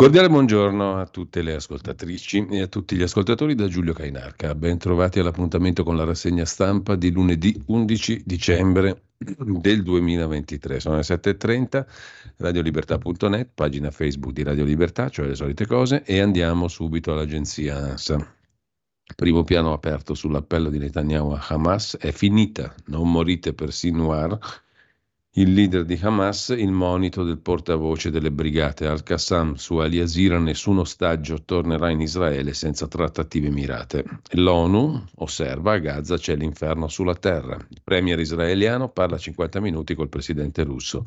Cordiale buongiorno a tutte le ascoltatrici e a tutti gli ascoltatori da Giulio Cainarca. Ben trovati all'appuntamento con la rassegna stampa di lunedì 11 dicembre del 2023. Sono le 7.30, radiolibertà.net, pagina Facebook di Radio Libertà, cioè le solite cose, e andiamo subito all'agenzia ANSA. Primo piano aperto sull'appello di Netanyahu a Hamas è finita, non morite per Sinwar il leader di Hamas, il monito del portavoce delle brigate al-Qassam su Ali Yazira, nessun ostaggio tornerà in Israele senza trattative mirate. L'ONU osserva a Gaza c'è l'inferno sulla terra. Il premier israeliano parla 50 minuti col presidente russo.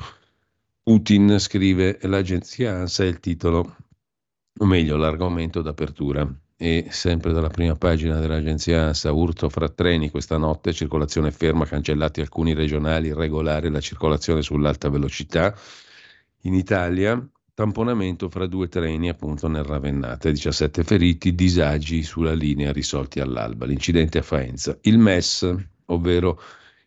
Putin scrive l'agenzia ANSA è il titolo, o meglio l'argomento d'apertura e sempre dalla prima pagina dell'agenzia ANSA, urto fra treni questa notte, circolazione ferma, cancellati alcuni regionali, regolare la circolazione sull'alta velocità. In Italia, tamponamento fra due treni appunto nel Ravennate, 17 feriti, disagi sulla linea risolti all'alba. L'incidente a Faenza. Il MES, ovvero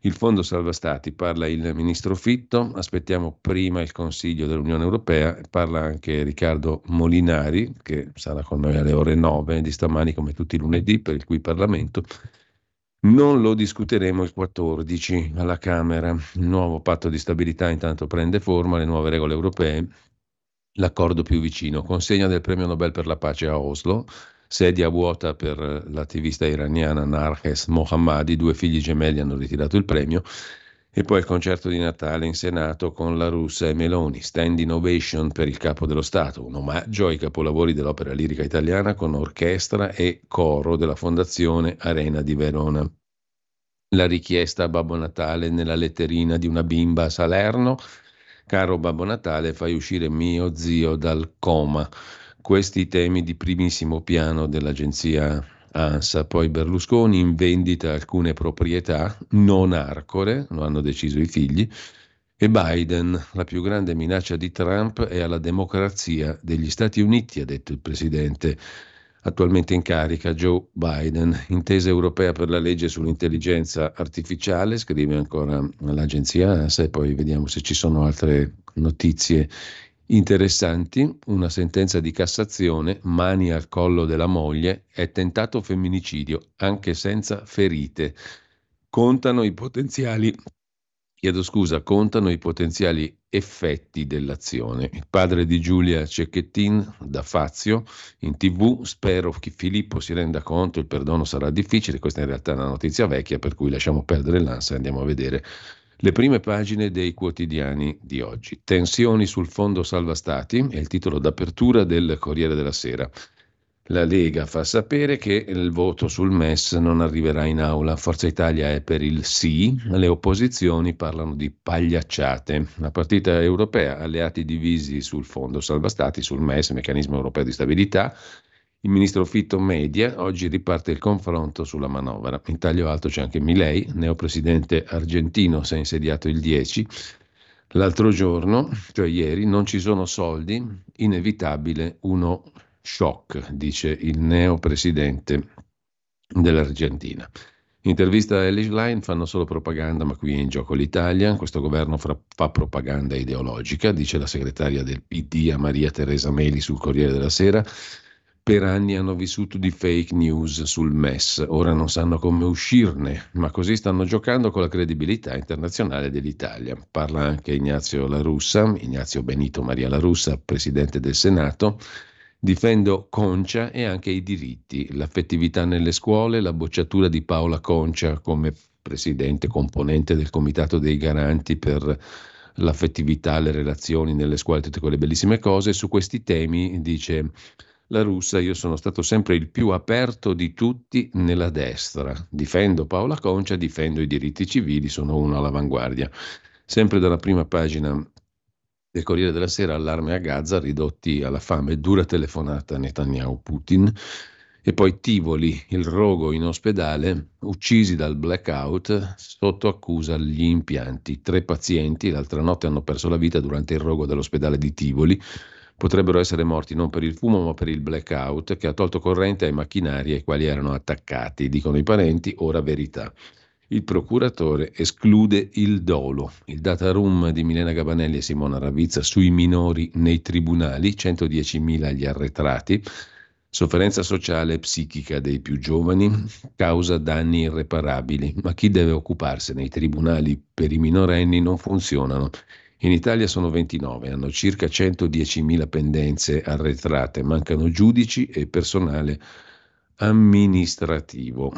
il Fondo Salva Stati, parla il ministro Fitto, aspettiamo prima il Consiglio dell'Unione Europea, parla anche Riccardo Molinari, che sarà con noi alle ore 9 di stamani come tutti i lunedì per il cui Parlamento. Non lo discuteremo il 14 alla Camera. Il nuovo patto di stabilità intanto prende forma, le nuove regole europee, l'accordo più vicino, consegna del premio Nobel per la pace a Oslo, sedia vuota per l'attivista iraniana Narhes Mohammadi, due figli gemelli hanno ritirato il premio, e poi il concerto di Natale in Senato con la russa e Meloni, stand innovation per il capo dello Stato, un omaggio ai capolavori dell'opera lirica italiana con orchestra e coro della Fondazione Arena di Verona. La richiesta a Babbo Natale nella letterina di una bimba a Salerno, caro Babbo Natale, fai uscire mio zio dal coma questi temi di primissimo piano dell'agenzia ANSA. Poi Berlusconi in vendita alcune proprietà non arcore, lo hanno deciso i figli, e Biden, la più grande minaccia di Trump è alla democrazia degli Stati Uniti, ha detto il presidente attualmente in carica Joe Biden. Intesa europea per la legge sull'intelligenza artificiale, scrive ancora l'agenzia ANSA e poi vediamo se ci sono altre notizie Interessanti, una sentenza di Cassazione, mani al collo della moglie, è tentato femminicidio, anche senza ferite. Contano i potenziali, chiedo scusa, contano i potenziali effetti dell'azione. Il padre di Giulia Cecchettin da Fazio in tv, spero che Filippo si renda conto, il perdono sarà difficile, questa in realtà è una notizia vecchia, per cui lasciamo perdere l'ansia e andiamo a vedere le prime pagine dei quotidiani di oggi. Tensioni sul fondo salva stati è il titolo d'apertura del Corriere della Sera. La Lega fa sapere che il voto sul MES non arriverà in aula. Forza Italia è per il sì, le opposizioni parlano di pagliacciate. La partita europea, alleati divisi sul fondo salva stati, sul MES, meccanismo europeo di stabilità, il ministro Fitto media, oggi riparte il confronto sulla manovra. In taglio alto c'è anche Milei, neopresidente argentino, si è insediato il 10. L'altro giorno, cioè ieri, non ci sono soldi, inevitabile uno shock, dice il neopresidente dell'Argentina. Intervista a Elish Line fanno solo propaganda, ma qui è in gioco l'Italia. Questo governo fra, fa propaganda ideologica, dice la segretaria del PD a Maria Teresa Meli sul Corriere della Sera. Per anni hanno vissuto di fake news sul MES, ora non sanno come uscirne, ma così stanno giocando con la credibilità internazionale dell'Italia. Parla anche Ignazio La Russa, Ignazio Benito Maria La Russa, presidente del Senato. Difendo Concia e anche i diritti, l'affettività nelle scuole, la bocciatura di Paola Concia come presidente componente del Comitato dei Garanti per l'affettività, le relazioni nelle scuole, tutte quelle bellissime cose. Su questi temi dice la russa, io sono stato sempre il più aperto di tutti nella destra. Difendo Paola Concia, difendo i diritti civili, sono uno all'avanguardia. Sempre dalla prima pagina del Corriere della Sera, allarme a Gaza, ridotti alla fame, dura telefonata Netanyahu-Putin. E poi Tivoli, il rogo in ospedale, uccisi dal blackout, sotto accusa gli impianti. Tre pazienti l'altra notte hanno perso la vita durante il rogo dell'ospedale di Tivoli potrebbero essere morti non per il fumo ma per il blackout che ha tolto corrente ai macchinari ai quali erano attaccati, dicono i parenti, ora verità. Il procuratore esclude il dolo. Il data room di Milena Gabanelli e Simona Ravizza sui minori nei tribunali, 110.000 gli arretrati, sofferenza sociale e psichica dei più giovani, causa danni irreparabili. Ma chi deve occuparsene? I tribunali per i minorenni non funzionano. In Italia sono 29, hanno circa 110.000 pendenze arretrate, mancano giudici e personale amministrativo.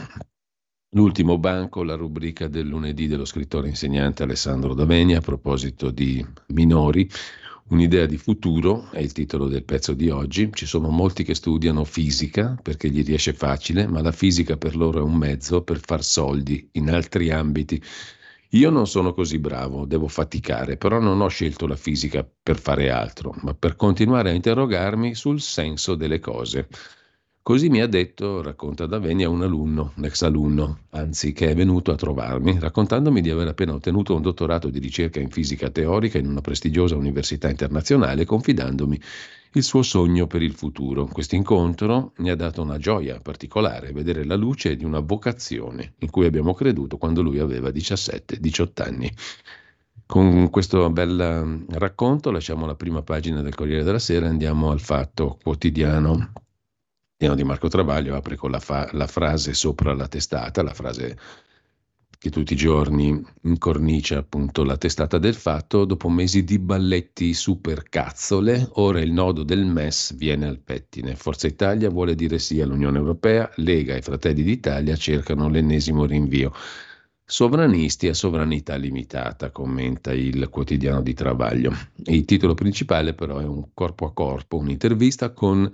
L'ultimo banco, la rubrica del lunedì dello scrittore insegnante Alessandro Daveni a proposito di minori, Un'idea di futuro è il titolo del pezzo di oggi. Ci sono molti che studiano fisica perché gli riesce facile, ma la fisica per loro è un mezzo per far soldi in altri ambiti io non sono così bravo, devo faticare, però non ho scelto la fisica per fare altro, ma per continuare a interrogarmi sul senso delle cose. Così mi ha detto, racconta Davenia, un alunno, un ex alunno, anzi che è venuto a trovarmi, raccontandomi di aver appena ottenuto un dottorato di ricerca in fisica teorica in una prestigiosa università internazionale, confidandomi il suo sogno per il futuro. Questo incontro mi ha dato una gioia particolare, vedere la luce di una vocazione in cui abbiamo creduto quando lui aveva 17-18 anni. Con questo bel racconto lasciamo la prima pagina del Corriere della Sera e andiamo al fatto quotidiano. Di Marco Travaglio apre con la, fa- la frase sopra la testata, la frase che tutti i giorni incornicia appunto la testata del fatto, dopo mesi di balletti super cazzole, ora il nodo del MES viene al pettine. Forza Italia vuole dire sì all'Unione Europea, Lega e Fratelli d'Italia cercano l'ennesimo rinvio. Sovranisti a sovranità limitata, commenta il quotidiano di Travaglio. Il titolo principale però è un corpo a corpo, un'intervista con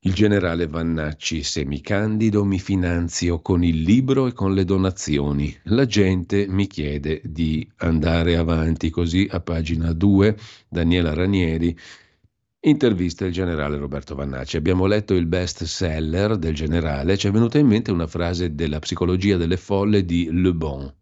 il generale Vannacci, se mi candido mi finanzio con il libro e con le donazioni. La gente mi chiede di andare avanti così a pagina 2, Daniela Ranieri intervista il generale Roberto Vannacci. Abbiamo letto il best seller del generale, ci è venuta in mente una frase della psicologia delle folle di Le Bon.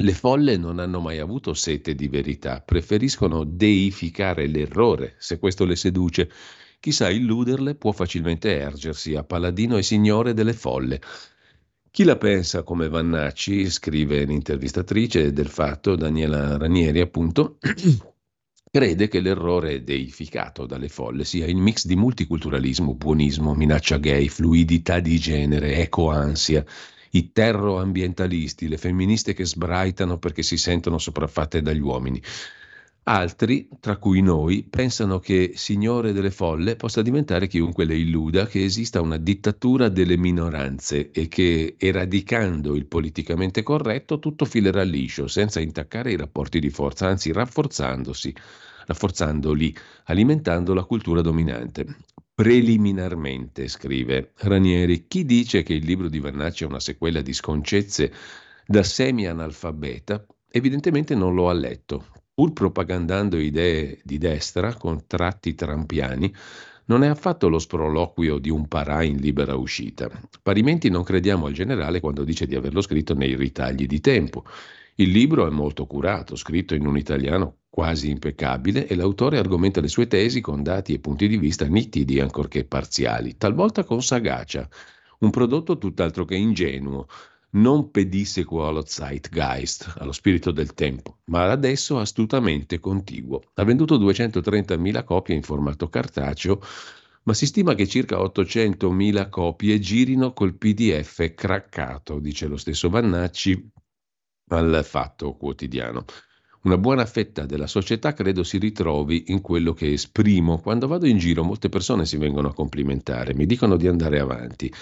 Le folle non hanno mai avuto sete di verità, preferiscono deificare l'errore, se questo le seduce chi sa illuderle può facilmente ergersi a paladino e signore delle folle. Chi la pensa come Vannacci, scrive l'intervistatrice del fatto, Daniela Ranieri, appunto, crede che l'errore deificato dalle folle sia il mix di multiculturalismo, buonismo, minaccia gay, fluidità di genere, ecoansia, i terroambientalisti, le femministe che sbraitano perché si sentono sopraffatte dagli uomini. Altri, tra cui noi, pensano che signore delle folle possa diventare chiunque le illuda che esista una dittatura delle minoranze e che eradicando il politicamente corretto tutto filerà liscio, senza intaccare i rapporti di forza, anzi rafforzandosi, rafforzandoli, alimentando la cultura dominante. Preliminarmente, scrive Ranieri, chi dice che il libro di Vannacci è una sequela di sconcezze da semi-analfabeta, evidentemente non lo ha letto, pur propagandando idee di destra con tratti trampiani, non è affatto lo sproloquio di un parà in libera uscita. Parimenti non crediamo al generale quando dice di averlo scritto nei ritagli di tempo. Il libro è molto curato, scritto in un italiano quasi impeccabile e l'autore argomenta le sue tesi con dati e punti di vista nitidi ancorché parziali, talvolta con sagacia. Un prodotto tutt'altro che ingenuo, non pedissequo allo zeitgeist, allo spirito del tempo, ma adesso astutamente contiguo. Ha venduto 230.000 copie in formato cartaceo, ma si stima che circa 800.000 copie girino col PDF craccato, dice lo stesso Vannacci al Fatto Quotidiano. Una buona fetta della società credo si ritrovi in quello che esprimo. Quando vado in giro molte persone si vengono a complimentare, mi dicono di andare avanti.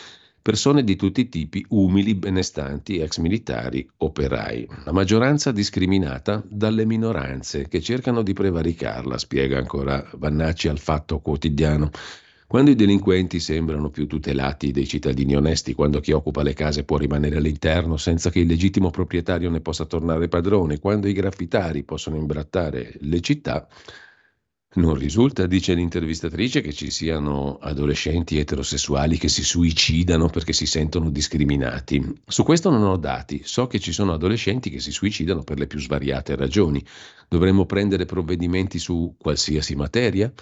Persone di tutti i tipi, umili, benestanti, ex militari, operai. La maggioranza discriminata dalle minoranze che cercano di prevaricarla, spiega ancora Vannacci al Fatto Quotidiano. Quando i delinquenti sembrano più tutelati dei cittadini onesti, quando chi occupa le case può rimanere all'interno senza che il legittimo proprietario ne possa tornare padrone, quando i graffitari possono imbrattare le città, non risulta, dice l'intervistatrice, che ci siano adolescenti eterosessuali che si suicidano perché si sentono discriminati. Su questo non ho dati. So che ci sono adolescenti che si suicidano per le più svariate ragioni. Dovremmo prendere provvedimenti su qualsiasi materia?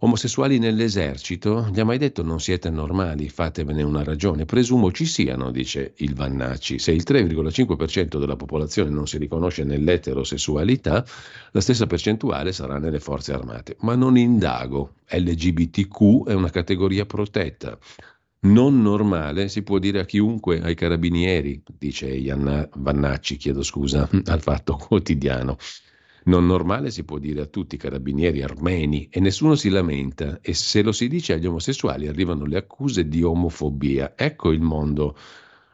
Omosessuali nell'esercito? Gli ha mai detto non siete normali, fatevene una ragione. Presumo ci siano, dice il Vannacci. Se il 3,5% della popolazione non si riconosce nell'eterosessualità, la stessa percentuale sarà nelle forze armate. Ma non indago. LGBTQ è una categoria protetta. Non normale si può dire a chiunque, ai carabinieri, dice Ianna Vannacci, chiedo scusa, al fatto quotidiano. Non normale si può dire a tutti i carabinieri armeni e nessuno si lamenta e se lo si dice agli omosessuali arrivano le accuse di omofobia. Ecco il mondo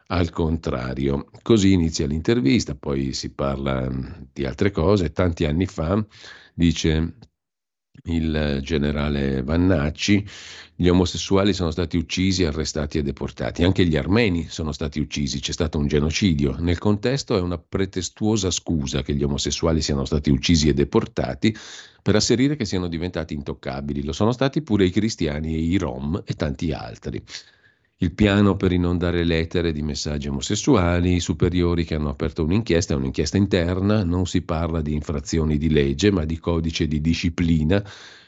al contrario. Così inizia l'intervista, poi si parla mm, di altre cose. Tanti anni fa, dice il generale Vannacci, gli omosessuali sono stati uccisi, arrestati e deportati, anche gli armeni sono stati uccisi, c'è stato un genocidio. Nel contesto è una pretestuosa scusa che gli omosessuali siano stati uccisi e deportati per asserire che siano diventati intoccabili. Lo sono stati pure i cristiani e i rom e tanti altri il piano per inondare l'etere di messaggi omosessuali, i superiori che hanno aperto un'inchiesta, è un'inchiesta interna, non si parla di infrazioni di legge ma di codice di disciplina,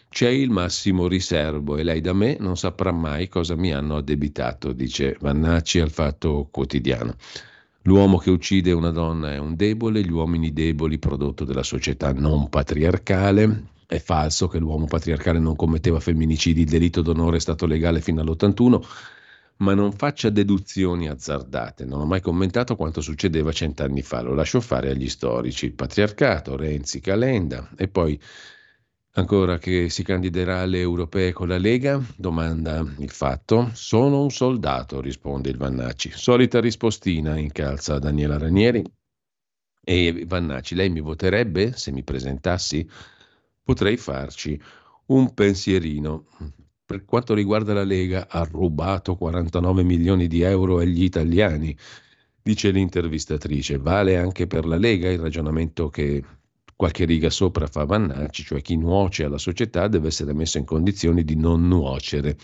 c'è il massimo riservo e lei da me non saprà mai cosa mi hanno addebitato, dice Vannacci al Fatto Quotidiano. L'uomo che uccide una donna è un debole, gli uomini deboli prodotto della società non patriarcale. È falso che l'uomo patriarcale non commetteva femminicidi, il delitto d'onore è stato legale fino all'81 ma non faccia deduzioni azzardate. Non ho mai commentato quanto succedeva cent'anni fa, lo lascio fare agli storici. Il patriarcato, Renzi, Calenda e poi ancora che si candiderà alle europee con la Lega? Domanda il fatto. Sono un soldato, risponde il Vannacci. Solita rispostina, incalza Daniela Ranieri. E Vannacci, lei mi voterebbe se mi presentassi? Potrei farci un pensierino. Per quanto riguarda la Lega, ha rubato 49 milioni di euro agli italiani, dice l'intervistatrice. Vale anche per la Lega il ragionamento che qualche riga sopra fa Vannacci, cioè chi nuoce alla società deve essere messo in condizioni di non nuocere.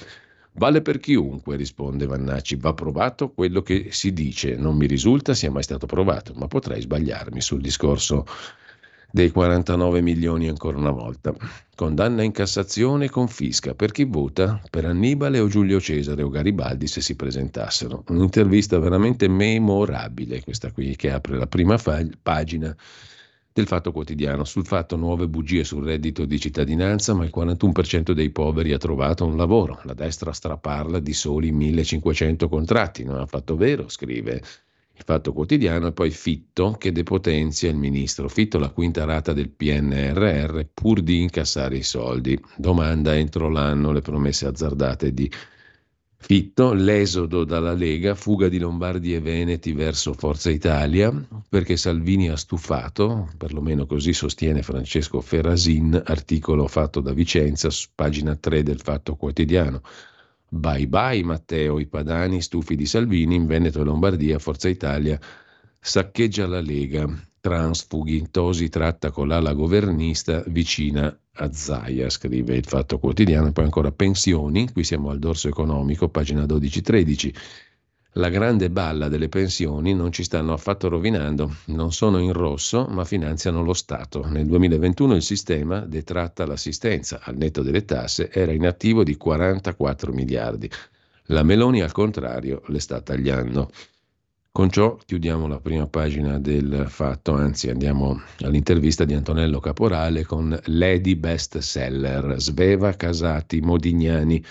Vale per chiunque, risponde Vannacci, va provato quello che si dice, non mi risulta sia mai stato provato, ma potrei sbagliarmi sul discorso dei 49 milioni ancora una volta. Condanna in Cassazione e confisca per chi vota per Annibale o Giulio Cesare o Garibaldi se si presentassero. Un'intervista veramente memorabile questa qui che apre la prima fa- pagina del Fatto Quotidiano sul fatto nuove bugie sul reddito di cittadinanza, ma il 41% dei poveri ha trovato un lavoro. La destra straparla di soli 1500 contratti. Non ha fatto vero, scrive il Fatto Quotidiano e poi Fitto che depotenzia il ministro. Fitto la quinta rata del PNRR pur di incassare i soldi. Domanda entro l'anno le promesse azzardate di Fitto, l'esodo dalla Lega, fuga di Lombardi e Veneti verso Forza Italia, perché Salvini ha stufato, perlomeno così sostiene Francesco Ferrasin, articolo fatto da Vicenza, pagina 3 del Fatto Quotidiano. Bye bye Matteo, i padani stufi di Salvini in Veneto e Lombardia, Forza Italia saccheggia la Lega, transfughi, Tosi tratta con l'ala governista vicina a Zaia, scrive il Fatto Quotidiano, e poi ancora pensioni, qui siamo al dorso economico, pagina 12-13, la grande balla delle pensioni non ci stanno affatto rovinando, non sono in rosso ma finanziano lo Stato. Nel 2021 il sistema, detratta l'assistenza al netto delle tasse, era in attivo di 44 miliardi. La Meloni al contrario le sta tagliando. Con ciò chiudiamo la prima pagina del fatto, anzi andiamo all'intervista di Antonello Caporale con Lady Best Seller, Sveva Casati Modignani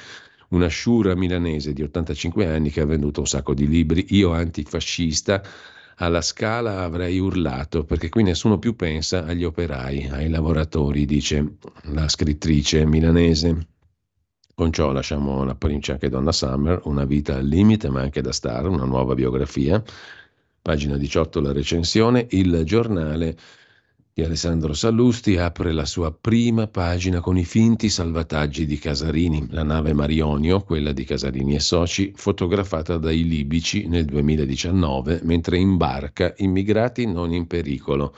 una sciura milanese di 85 anni che ha venduto un sacco di libri. Io antifascista alla scala avrei urlato perché qui nessuno più pensa agli operai, ai lavoratori, dice la scrittrice milanese. Con ciò lasciamo la provincia anche Donna Summer, una vita al limite ma anche da star, una nuova biografia. Pagina 18 la recensione, il giornale di Alessandro Sallusti apre la sua prima pagina con i finti salvataggi di Casarini, la nave Marionio, quella di Casarini e Soci, fotografata dai libici nel 2019 mentre imbarca immigrati non in pericolo.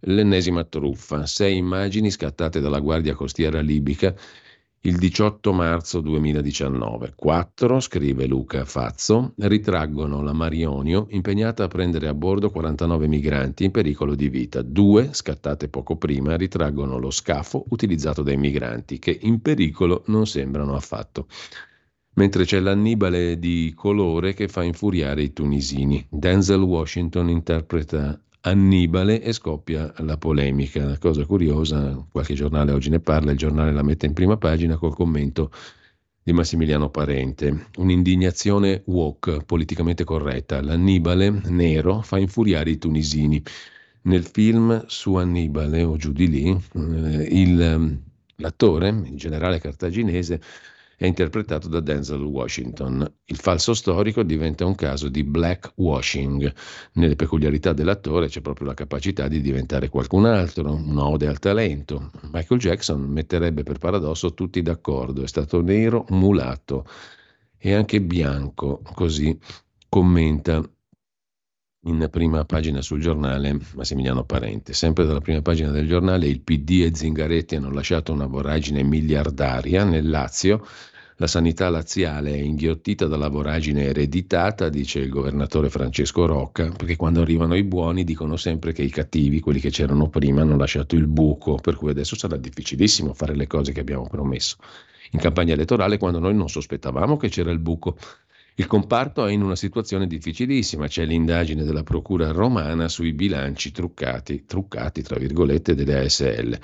L'ennesima truffa, sei immagini scattate dalla Guardia Costiera libica il 18 marzo 2019. 4, scrive Luca Fazzo, ritraggono la Marionio impegnata a prendere a bordo 49 migranti in pericolo di vita. 2, scattate poco prima, ritraggono lo scafo utilizzato dai migranti che in pericolo non sembrano affatto. Mentre c'è l'Annibale di colore che fa infuriare i tunisini. Denzel Washington interpreta Annibale e scoppia la polemica. Una cosa curiosa, qualche giornale oggi ne parla, il giornale la mette in prima pagina col commento di Massimiliano Parente. Un'indignazione woke, politicamente corretta. L'Annibale nero fa infuriare i tunisini. Nel film su Annibale o giù di lì, eh, il, l'attore, il generale cartaginese, è interpretato da Denzel Washington. Il falso storico diventa un caso di blackwashing. Nelle peculiarità dell'attore c'è proprio la capacità di diventare qualcun altro, un'ode al talento. Michael Jackson metterebbe per paradosso tutti d'accordo, è stato nero, mulatto e anche bianco, così commenta in prima pagina sul giornale Massimiliano Parente. Sempre dalla prima pagina del giornale il PD e Zingaretti hanno lasciato una voragine miliardaria nel Lazio. La sanità laziale è inghiottita dalla voragine ereditata, dice il governatore Francesco Rocca, perché quando arrivano i buoni dicono sempre che i cattivi, quelli che c'erano prima, hanno lasciato il buco, per cui adesso sarà difficilissimo fare le cose che abbiamo promesso. In campagna elettorale, quando noi non sospettavamo che c'era il buco, il comparto è in una situazione difficilissima, c'è l'indagine della Procura romana sui bilanci truccati, truccati tra virgolette, delle ASL.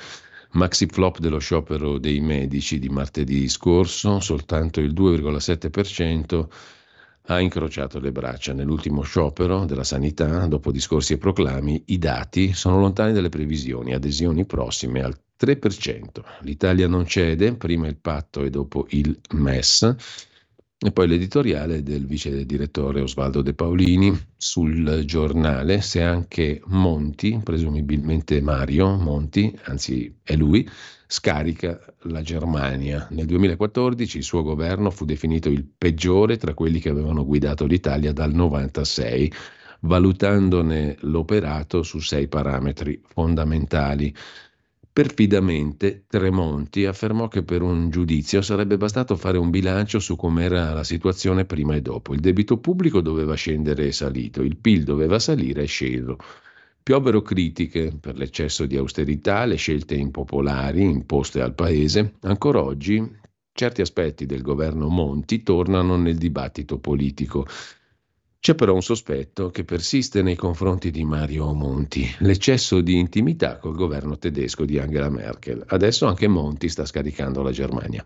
Maxi flop dello sciopero dei medici di martedì scorso, soltanto il 2,7% ha incrociato le braccia. Nell'ultimo sciopero della sanità, dopo discorsi e proclami, i dati sono lontani dalle previsioni, adesioni prossime al 3%. L'Italia non cede, prima il patto e dopo il MES. E poi l'editoriale del vice direttore Osvaldo De Paolini sul giornale, se anche Monti, presumibilmente Mario Monti, anzi è lui, scarica la Germania. Nel 2014 il suo governo fu definito il peggiore tra quelli che avevano guidato l'Italia dal 96, valutandone l'operato su sei parametri fondamentali. Perfidamente Tremonti affermò che per un giudizio sarebbe bastato fare un bilancio su com'era la situazione prima e dopo. Il debito pubblico doveva scendere e salito, il PIL doveva salire e sceso. Piovero critiche per l'eccesso di austerità, le scelte impopolari imposte al Paese. Ancora oggi certi aspetti del governo Monti tornano nel dibattito politico. C'è però un sospetto che persiste nei confronti di Mario Monti, l'eccesso di intimità col governo tedesco di Angela Merkel. Adesso anche Monti sta scaricando la Germania.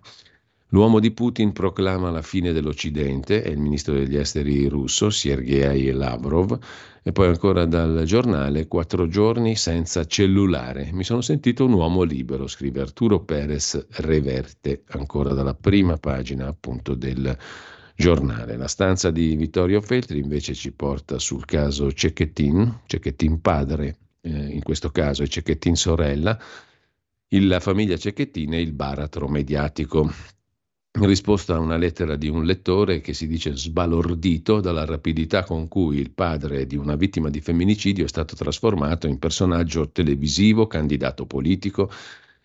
L'uomo di Putin proclama la fine dell'Occidente, è il ministro degli esteri russo, Sergei Lavrov, e poi ancora dal giornale Quattro giorni senza cellulare. Mi sono sentito un uomo libero, scrive Arturo Perez Reverte, ancora dalla prima pagina appunto del giornale. La stanza di Vittorio Feltri invece ci porta sul caso Cecchettin, Cecchettin padre eh, in questo caso e Cecchettin sorella, la famiglia Cecchettin e il baratro mediatico. In risposta a una lettera di un lettore che si dice sbalordito dalla rapidità con cui il padre di una vittima di femminicidio è stato trasformato in personaggio televisivo, candidato politico,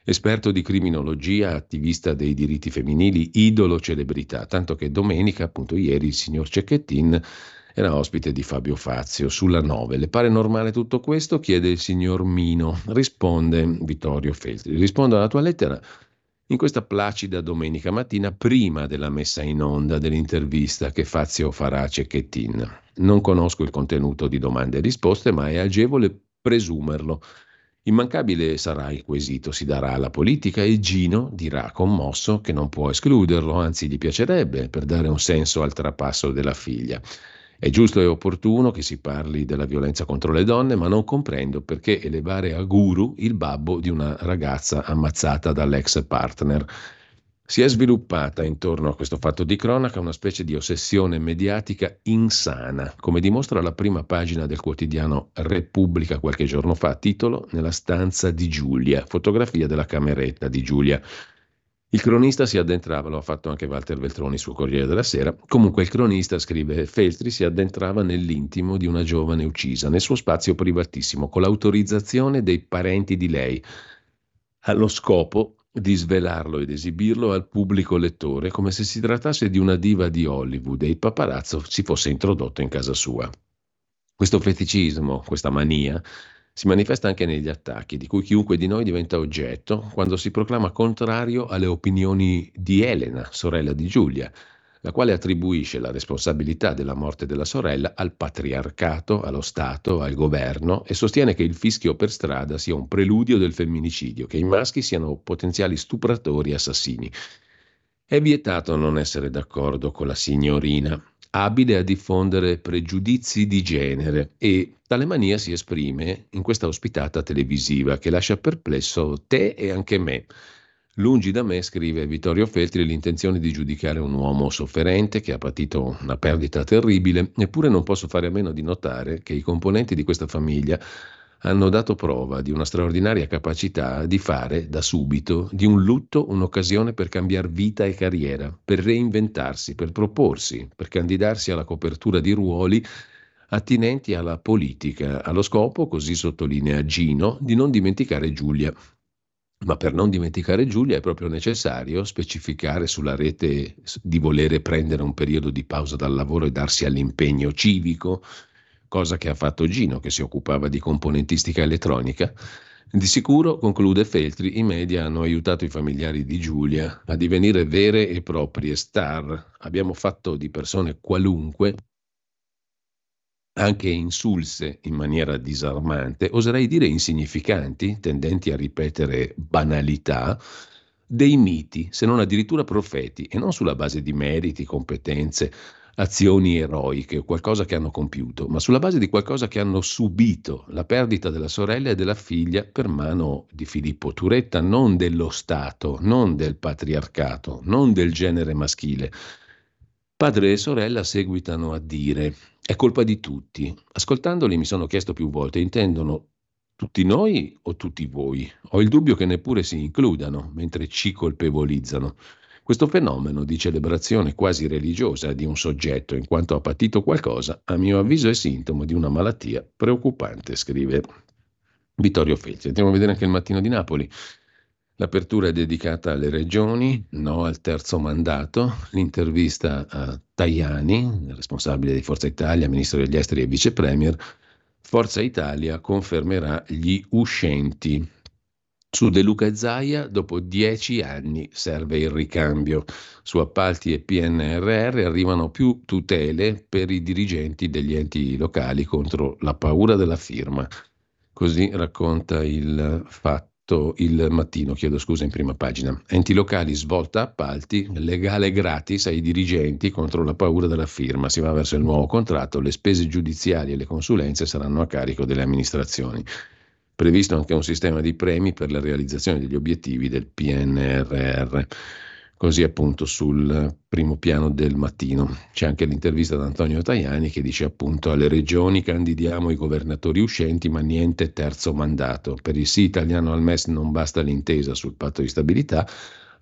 Esperto di criminologia, attivista dei diritti femminili, idolo celebrità, tanto che domenica, appunto ieri, il signor Cecchettin era ospite di Fabio Fazio sulla 9. Le pare normale tutto questo? chiede il signor Mino. Risponde Vittorio Feltri. Rispondo alla tua lettera in questa placida domenica mattina prima della messa in onda dell'intervista che Fazio farà a Cecchettin. Non conosco il contenuto di domande e risposte, ma è agevole presumerlo. Immancabile sarà il quesito, si darà alla politica e Gino dirà commosso che non può escluderlo, anzi gli piacerebbe per dare un senso al trapasso della figlia. È giusto e opportuno che si parli della violenza contro le donne, ma non comprendo perché elevare a guru il babbo di una ragazza ammazzata dall'ex partner. Si è sviluppata intorno a questo fatto di cronaca una specie di ossessione mediatica insana, come dimostra la prima pagina del quotidiano Repubblica qualche giorno fa, titolo Nella stanza di Giulia, fotografia della cameretta di Giulia. Il cronista si addentrava, lo ha fatto anche Walter Veltroni sul Corriere della Sera, comunque il cronista, scrive Feltri, si addentrava nell'intimo di una giovane uccisa, nel suo spazio privatissimo, con l'autorizzazione dei parenti di lei, allo scopo di svelarlo ed esibirlo al pubblico lettore come se si trattasse di una diva di Hollywood e il paparazzo si fosse introdotto in casa sua. Questo feticismo, questa mania, si manifesta anche negli attacchi, di cui chiunque di noi diventa oggetto quando si proclama contrario alle opinioni di Elena, sorella di Giulia, la quale attribuisce la responsabilità della morte della sorella al patriarcato, allo Stato, al governo e sostiene che il fischio per strada sia un preludio del femminicidio, che i maschi siano potenziali stupratori e assassini. È vietato non essere d'accordo con la signorina, abile a diffondere pregiudizi di genere e tale mania si esprime in questa ospitata televisiva che lascia perplesso te e anche me Lungi da me, scrive Vittorio Feltri, l'intenzione di giudicare un uomo sofferente che ha patito una perdita terribile, eppure non posso fare a meno di notare che i componenti di questa famiglia hanno dato prova di una straordinaria capacità di fare da subito di un lutto un'occasione per cambiare vita e carriera, per reinventarsi, per proporsi, per candidarsi alla copertura di ruoli attinenti alla politica, allo scopo, così sottolinea Gino, di non dimenticare Giulia, ma per non dimenticare Giulia è proprio necessario specificare sulla rete di volere prendere un periodo di pausa dal lavoro e darsi all'impegno civico, cosa che ha fatto Gino, che si occupava di componentistica elettronica. Di sicuro, conclude Feltri, i media hanno aiutato i familiari di Giulia a divenire vere e proprie star. Abbiamo fatto di persone qualunque anche insulse in maniera disarmante, oserei dire insignificanti, tendenti a ripetere banalità, dei miti, se non addirittura profeti, e non sulla base di meriti, competenze, azioni eroiche o qualcosa che hanno compiuto, ma sulla base di qualcosa che hanno subito, la perdita della sorella e della figlia per mano di Filippo Turetta, non dello Stato, non del patriarcato, non del genere maschile. Padre e sorella seguitano a dire è colpa di tutti. Ascoltandoli mi sono chiesto più volte, intendono tutti noi o tutti voi? Ho il dubbio che neppure si includano mentre ci colpevolizzano. Questo fenomeno di celebrazione quasi religiosa di un soggetto in quanto ha patito qualcosa, a mio avviso è sintomo di una malattia preoccupante, scrive Vittorio Feltri. Andiamo a vedere anche il mattino di Napoli. L'apertura è dedicata alle regioni, no al terzo mandato, l'intervista a Tajani, responsabile di Forza Italia, ministro degli esteri e vice premier. Forza Italia confermerà gli uscenti. Su De Luca Zaia, dopo dieci anni serve il ricambio. Su appalti e PNRR arrivano più tutele per i dirigenti degli enti locali contro la paura della firma. Così racconta il fatto fatto il mattino, chiedo scusa, in prima pagina. Enti locali svolta appalti, legale gratis ai dirigenti contro la paura della firma. Si va verso il nuovo contratto, le spese giudiziarie e le consulenze saranno a carico delle amministrazioni. Previsto anche un sistema di premi per la realizzazione degli obiettivi del PNRR così appunto sul primo piano del mattino. C'è anche l'intervista ad Antonio Tajani che dice appunto alle regioni candidiamo i governatori uscenti ma niente terzo mandato. Per il sì italiano al MES non basta l'intesa sul patto di stabilità,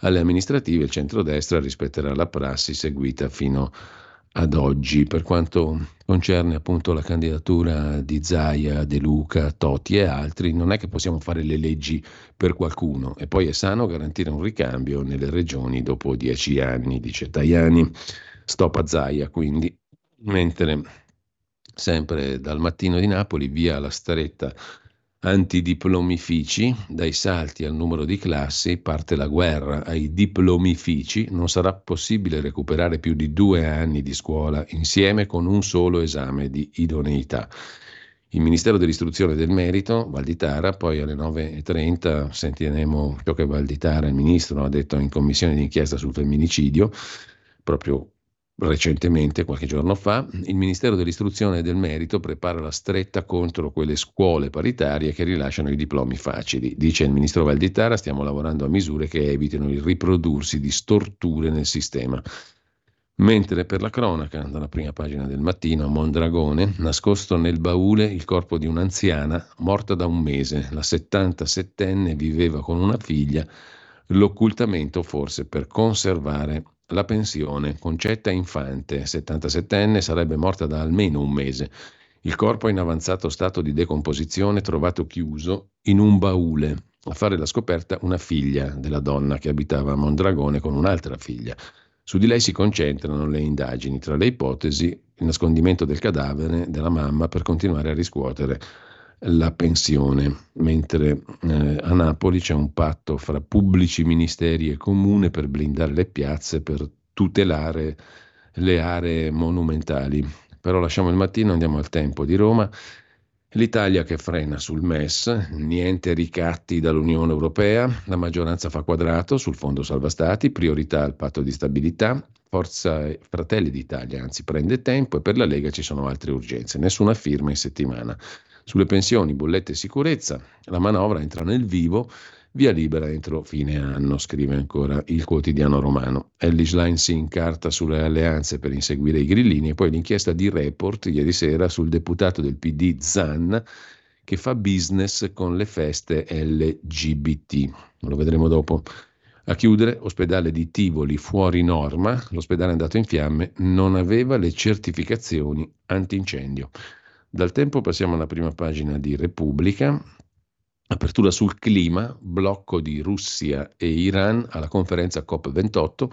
alle amministrative il centrodestra rispetterà la prassi seguita fino a ad oggi per quanto concerne appunto la candidatura di Zaia, De Luca, Totti e altri, non è che possiamo fare le leggi per qualcuno e poi è sano garantire un ricambio nelle regioni dopo dieci anni, dice Tajani. Stop a Zaia quindi, mentre sempre dal mattino di Napoli via la stretta antidiplomifici, dai salti al numero di classi, parte la guerra ai diplomifici, non sarà possibile recuperare più di due anni di scuola insieme con un solo esame di idoneità. Il Ministero dell'Istruzione e del Merito, Valditara, poi alle 9.30 sentiremo ciò che Valditara, il Ministro, ha detto in commissione d'inchiesta sul femminicidio, proprio recentemente, qualche giorno fa, il Ministero dell'Istruzione e del Merito prepara la stretta contro quelle scuole paritarie che rilasciano i diplomi facili. Dice il Ministro Valditara, stiamo lavorando a misure che evitino il riprodursi di storture nel sistema. Mentre per la cronaca, dalla prima pagina del mattino, a Mondragone, nascosto nel baule il corpo di un'anziana morta da un mese. La 77enne viveva con una figlia, l'occultamento forse per conservare la pensione. Concetta Infante, 77enne, sarebbe morta da almeno un mese. Il corpo è in avanzato stato di decomposizione trovato chiuso in un baule. A fare la scoperta una figlia della donna che abitava a Mondragone con un'altra figlia. Su di lei si concentrano le indagini, tra le ipotesi il nascondimento del cadavere della mamma per continuare a riscuotere la pensione, mentre eh, a Napoli c'è un patto fra pubblici ministeri e comune per blindare le piazze, per tutelare le aree monumentali. Però lasciamo il mattino, andiamo al tempo di Roma. L'Italia che frena sul MES, niente ricatti dall'Unione Europea, la maggioranza fa quadrato sul Fondo Salva Stati, priorità al patto di stabilità, Forza Fratelli d'Italia, anzi prende tempo e per la Lega ci sono altre urgenze, nessuna firma in settimana. Sulle pensioni, bollette e sicurezza, la manovra entra nel vivo Via libera entro fine anno, scrive ancora il quotidiano romano. Ellis Line si incarta sulle alleanze per inseguire i grillini e poi l'inchiesta di Report ieri sera sul deputato del PD Zan che fa business con le feste LGBT. Lo vedremo dopo. A chiudere, ospedale di Tivoli fuori norma, l'ospedale è andato in fiamme, non aveva le certificazioni antincendio. Dal tempo passiamo alla prima pagina di Repubblica, Apertura sul clima, blocco di Russia e Iran alla conferenza COP28.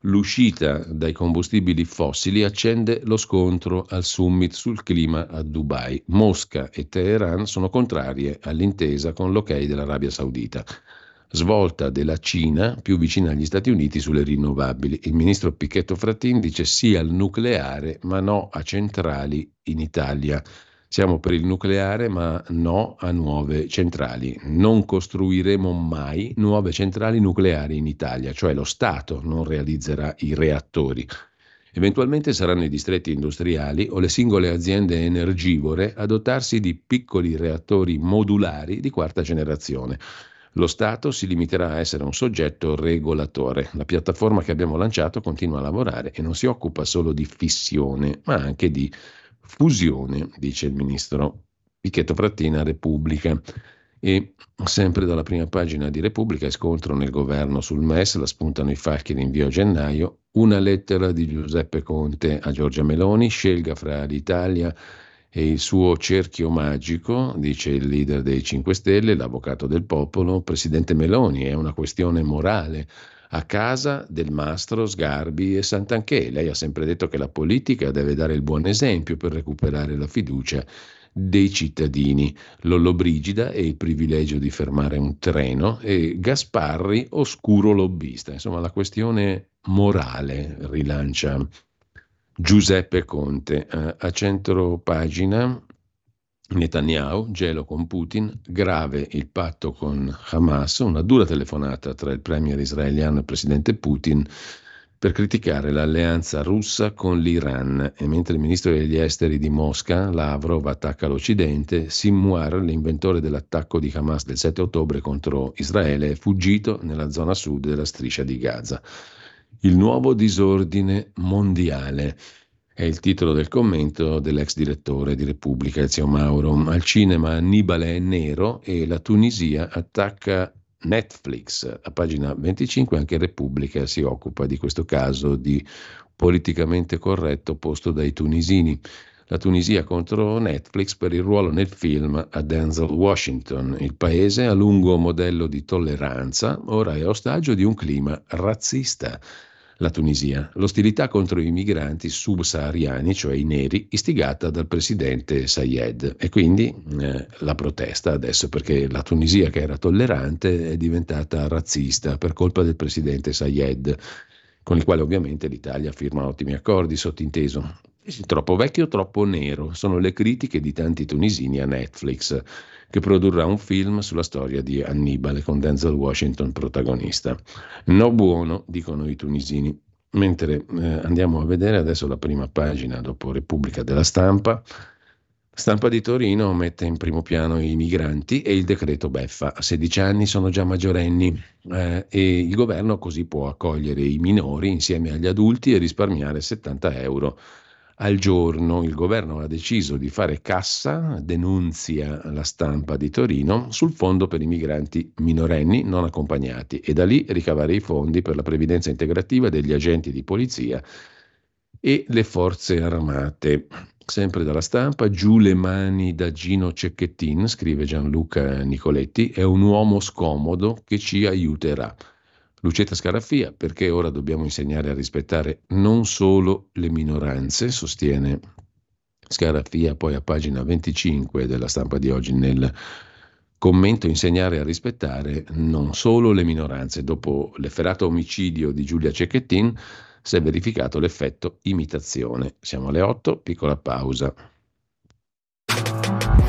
L'uscita dai combustibili fossili accende lo scontro al summit sul clima a Dubai. Mosca e Teheran sono contrarie all'intesa con l'ok dell'Arabia Saudita. Svolta della Cina più vicina agli Stati Uniti sulle rinnovabili. Il ministro Picchetto Frattin dice sì al nucleare ma no a centrali in Italia. Siamo per il nucleare ma no a nuove centrali. Non costruiremo mai nuove centrali nucleari in Italia, cioè lo Stato non realizzerà i reattori. Eventualmente saranno i distretti industriali o le singole aziende energivore a dotarsi di piccoli reattori modulari di quarta generazione. Lo Stato si limiterà a essere un soggetto regolatore. La piattaforma che abbiamo lanciato continua a lavorare e non si occupa solo di fissione, ma anche di fusione, dice il ministro Picchetto Frattina, Repubblica. E sempre dalla prima pagina di Repubblica, scontro nel governo sul MES, la spuntano i falchi rinvio a gennaio, una lettera di Giuseppe Conte a Giorgia Meloni, scelga fra l'Italia e il suo cerchio magico, dice il leader dei 5 Stelle, l'avvocato del popolo, Presidente Meloni, è una questione morale a casa del mastro Sgarbi e Santanché. Lei ha sempre detto che la politica deve dare il buon esempio per recuperare la fiducia dei cittadini. Lollobrigida e il privilegio di fermare un treno e Gasparri oscuro lobbista. Insomma, la questione morale rilancia Giuseppe Conte. Eh, a centro pagina Netanyahu, gelo con Putin, grave il patto con Hamas, una dura telefonata tra il premier israeliano e il presidente Putin per criticare l'alleanza russa con l'Iran e mentre il ministro degli esteri di Mosca, Lavrov, attacca l'Occidente, Simwar, l'inventore dell'attacco di Hamas del 7 ottobre contro Israele, è fuggito nella zona sud della striscia di Gaza. Il nuovo disordine mondiale. È il titolo del commento dell'ex direttore di Repubblica, Ezio Mauro. Al cinema Annibale è nero e la Tunisia attacca Netflix. A pagina 25 anche Repubblica si occupa di questo caso di politicamente corretto posto dai tunisini. La Tunisia contro Netflix per il ruolo nel film a Denzel Washington. Il paese, a lungo modello di tolleranza, ora è ostaggio di un clima razzista la Tunisia. L'ostilità contro i migranti subsahariani, cioè i neri, istigata dal presidente Sayed. E quindi eh, la protesta adesso perché la Tunisia che era tollerante è diventata razzista per colpa del presidente Sayed con il quale ovviamente l'Italia firma ottimi accordi, sottinteso. Troppo vecchio, troppo nero. Sono le critiche di tanti tunisini a Netflix, che produrrà un film sulla storia di Annibale con Denzel Washington protagonista. No buono, dicono i tunisini. Mentre eh, andiamo a vedere adesso la prima pagina dopo Repubblica della Stampa. Stampa di Torino mette in primo piano i migranti e il decreto Beffa. A 16 anni sono già maggiorenni eh, e il governo così può accogliere i minori insieme agli adulti e risparmiare 70 euro al giorno. Il governo ha deciso di fare cassa, denunzia la stampa di Torino, sul fondo per i migranti minorenni non accompagnati e da lì ricavare i fondi per la previdenza integrativa degli agenti di polizia e le forze armate. Sempre dalla stampa, giù le mani da Gino Cecchettin, scrive Gianluca Nicoletti, è un uomo scomodo che ci aiuterà. Lucetta Scaraffia, perché ora dobbiamo insegnare a rispettare non solo le minoranze, sostiene Scaraffia poi a pagina 25 della stampa di oggi nel commento insegnare a rispettare non solo le minoranze. Dopo l'efferato omicidio di Giulia Cecchettin si è verificato l'effetto imitazione. Siamo alle 8, piccola pausa.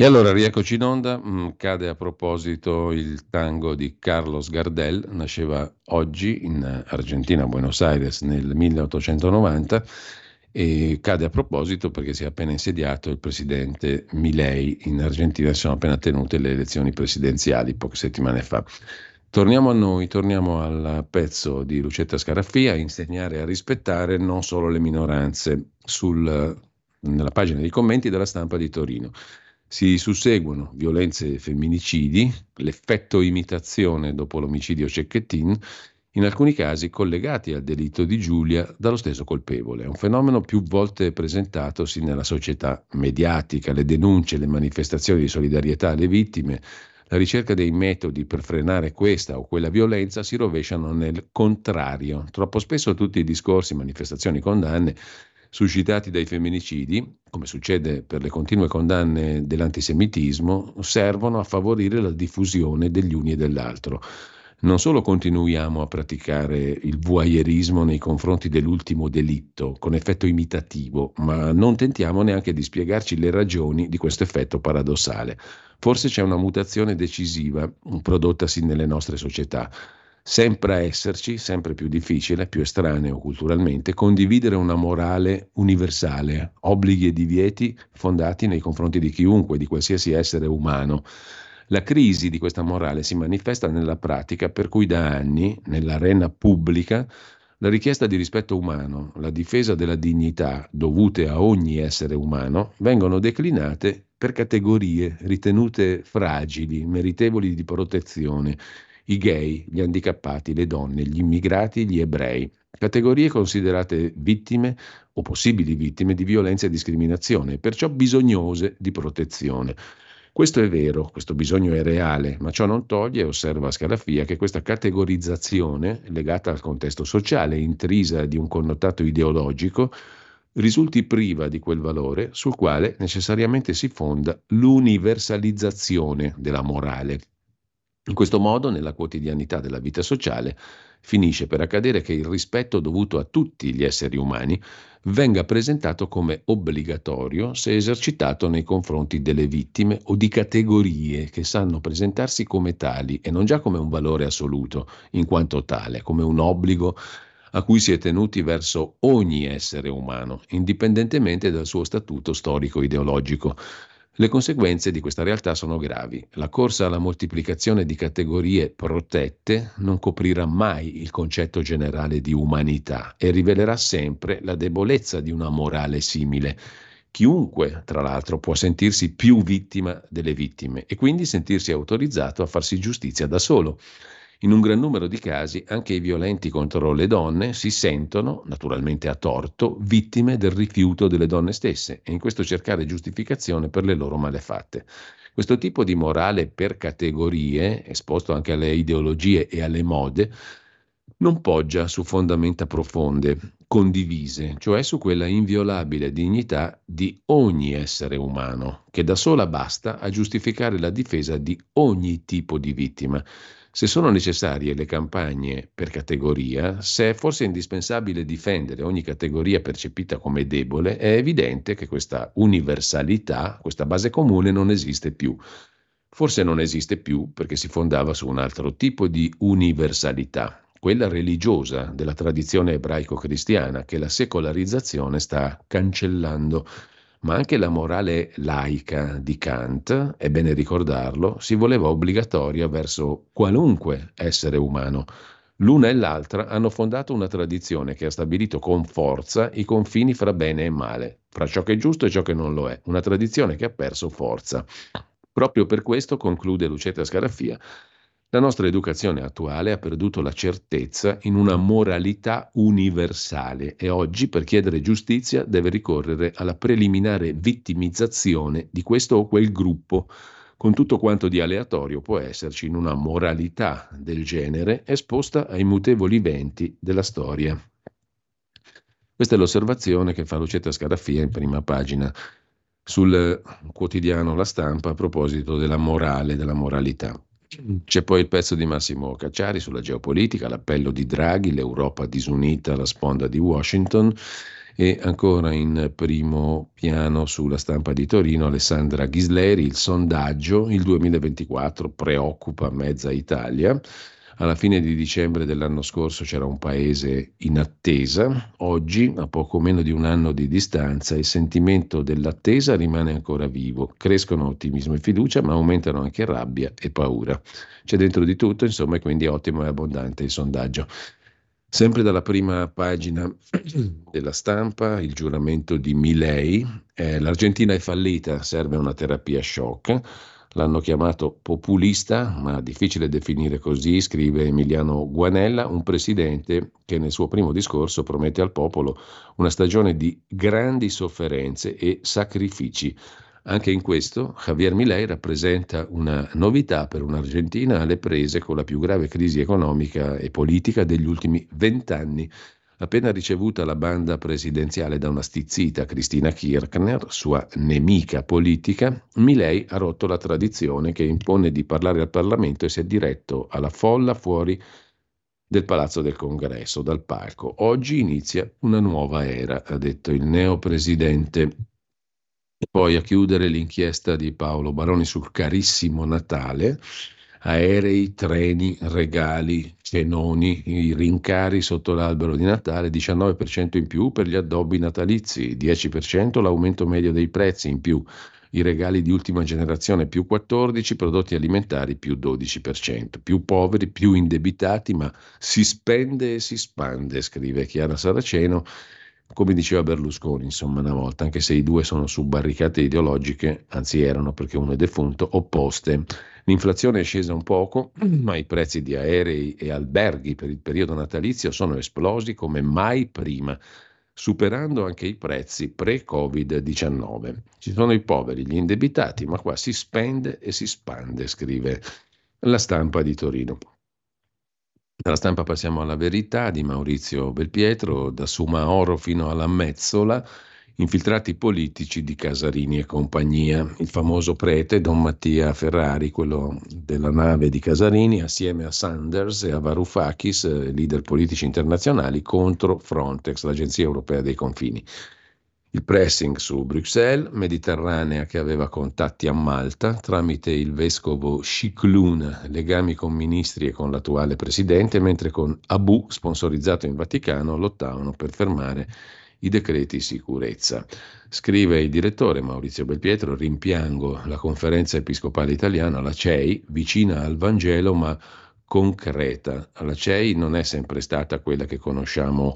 E allora rieccoci in onda, mm, cade a proposito il tango di Carlos Gardel, nasceva oggi in Argentina, a Buenos Aires nel 1890 e cade a proposito perché si è appena insediato il presidente Milei in Argentina, si sono appena tenute le elezioni presidenziali poche settimane fa. Torniamo a noi, torniamo al pezzo di Lucetta Scaraffia, insegnare a rispettare non solo le minoranze sul, nella pagina dei commenti della stampa di Torino. Si susseguono violenze e femminicidi, l'effetto imitazione dopo l'omicidio Cecchettin, in alcuni casi collegati al delitto di Giulia dallo stesso colpevole. È un fenomeno più volte presentatosi nella società mediatica, le denunce, le manifestazioni di solidarietà alle vittime, La ricerca dei metodi per frenare questa o quella violenza si rovesciano nel contrario. Troppo spesso tutti i discorsi, manifestazioni, condanne suscitati dai femminicidi, come succede per le continue condanne dell'antisemitismo, servono a favorire la diffusione degli uni e dell'altro. Non solo continuiamo a praticare il voyeurismo nei confronti dell'ultimo delitto con effetto imitativo, ma non tentiamo neanche di spiegarci le ragioni di questo effetto paradossale. Forse c'è una mutazione decisiva prodottasi nelle nostre società sempre esserci, sempre più difficile, più estraneo culturalmente, condividere una morale universale, obblighi e divieti fondati nei confronti di chiunque, di qualsiasi essere umano. La crisi di questa morale si manifesta nella pratica per cui da anni, nell'arena pubblica, la richiesta di rispetto umano, la difesa della dignità dovute a ogni essere umano vengono declinate per categorie ritenute fragili, meritevoli di protezione i gay, gli handicappati, le donne, gli immigrati, gli ebrei, categorie considerate vittime o possibili vittime di violenza e discriminazione, perciò bisognose di protezione. Questo è vero, questo bisogno è reale, ma ciò non toglie, osserva Scalafia, che questa categorizzazione, legata al contesto sociale, intrisa di un connotato ideologico, risulti priva di quel valore sul quale necessariamente si fonda l'universalizzazione della morale. In questo modo, nella quotidianità della vita sociale, finisce per accadere che il rispetto dovuto a tutti gli esseri umani venga presentato come obbligatorio se esercitato nei confronti delle vittime o di categorie che sanno presentarsi come tali e non già come un valore assoluto, in quanto tale, come un obbligo a cui si è tenuti verso ogni essere umano, indipendentemente dal suo statuto storico-ideologico. Le conseguenze di questa realtà sono gravi. La corsa alla moltiplicazione di categorie protette non coprirà mai il concetto generale di umanità e rivelerà sempre la debolezza di una morale simile. Chiunque, tra l'altro, può sentirsi più vittima delle vittime e quindi sentirsi autorizzato a farsi giustizia da solo. In un gran numero di casi anche i violenti contro le donne si sentono, naturalmente a torto, vittime del rifiuto delle donne stesse e in questo cercare giustificazione per le loro malefatte. Questo tipo di morale per categorie, esposto anche alle ideologie e alle mode, non poggia su fondamenta profonde, condivise, cioè su quella inviolabile dignità di ogni essere umano, che da sola basta a giustificare la difesa di ogni tipo di vittima. Se sono necessarie le campagne per categoria, se è forse indispensabile difendere ogni categoria percepita come debole, è evidente che questa universalità, questa base comune non esiste più. Forse non esiste più perché si fondava su un altro tipo di universalità, quella religiosa della tradizione ebraico-cristiana che la secolarizzazione sta cancellando ma anche la morale laica di Kant, è bene ricordarlo, si voleva obbligatoria verso qualunque essere umano. L'una e l'altra hanno fondato una tradizione che ha stabilito con forza i confini fra bene e male, fra ciò che è giusto e ciò che non lo è, una tradizione che ha perso forza. Proprio per questo, conclude Lucetta Scarafia, la nostra educazione attuale ha perduto la certezza in una moralità universale e oggi per chiedere giustizia deve ricorrere alla preliminare vittimizzazione di questo o quel gruppo, con tutto quanto di aleatorio può esserci in una moralità del genere esposta ai mutevoli venti della storia. Questa è l'osservazione che fa Lucetta Scaraffia in prima pagina sul quotidiano La Stampa a proposito della morale, della moralità. C'è poi il pezzo di Massimo Cacciari sulla geopolitica, l'appello di Draghi, l'Europa disunita alla sponda di Washington e ancora in primo piano sulla stampa di Torino Alessandra Ghisleri, il sondaggio, il 2024 preoccupa mezza Italia. Alla fine di dicembre dell'anno scorso c'era un paese in attesa, oggi, a poco meno di un anno di distanza, il sentimento dell'attesa rimane ancora vivo, crescono ottimismo e fiducia, ma aumentano anche rabbia e paura. C'è dentro di tutto, insomma, e quindi ottimo e abbondante il sondaggio. Sempre dalla prima pagina della stampa, il giuramento di Milei, eh, l'Argentina è fallita, serve una terapia shock L'hanno chiamato populista, ma difficile definire così, scrive Emiliano Guanella, un presidente che nel suo primo discorso promette al popolo una stagione di grandi sofferenze e sacrifici. Anche in questo Javier Milei rappresenta una novità per un'Argentina alle prese con la più grave crisi economica e politica degli ultimi vent'anni. Appena ricevuta la banda presidenziale da una stizzita Cristina Kirchner, sua nemica politica, Milei ha rotto la tradizione che impone di parlare al Parlamento e si è diretto alla folla fuori del Palazzo del Congresso, dal palco. Oggi inizia una nuova era, ha detto il neopresidente poi a chiudere l'inchiesta di Paolo Baroni sul carissimo Natale, aerei, treni, regali, cenoni, i rincari sotto l'albero di Natale, 19% in più per gli addobbi natalizi, 10% l'aumento medio dei prezzi in più, i regali di ultima generazione più 14, prodotti alimentari più 12%, più poveri, più indebitati, ma si spende e si spande, scrive Chiara Saraceno come diceva Berlusconi, insomma, una volta, anche se i due sono su barricate ideologiche, anzi erano perché uno è defunto, opposte. L'inflazione è scesa un poco, ma i prezzi di aerei e alberghi per il periodo natalizio sono esplosi come mai prima, superando anche i prezzi pre-Covid-19. Ci sono i poveri, gli indebitati, ma qua si spende e si spande, scrive la stampa di Torino. Dalla stampa passiamo alla verità di Maurizio Belpietro, da Sumaoro fino alla Mezzola, infiltrati politici di Casarini e compagnia. Il famoso prete Don Mattia Ferrari, quello della nave di Casarini, assieme a Sanders e a Varoufakis, eh, leader politici internazionali, contro Frontex, l'Agenzia Europea dei Confini. Il pressing su Bruxelles, Mediterranea che aveva contatti a Malta tramite il vescovo Sciclun, legami con ministri e con l'attuale presidente, mentre con Abu, sponsorizzato in Vaticano, lottavano per fermare i decreti sicurezza. Scrive il direttore Maurizio Belpietro, rimpiango la conferenza episcopale italiana, la CEI, vicina al Vangelo ma concreta. La CEI non è sempre stata quella che conosciamo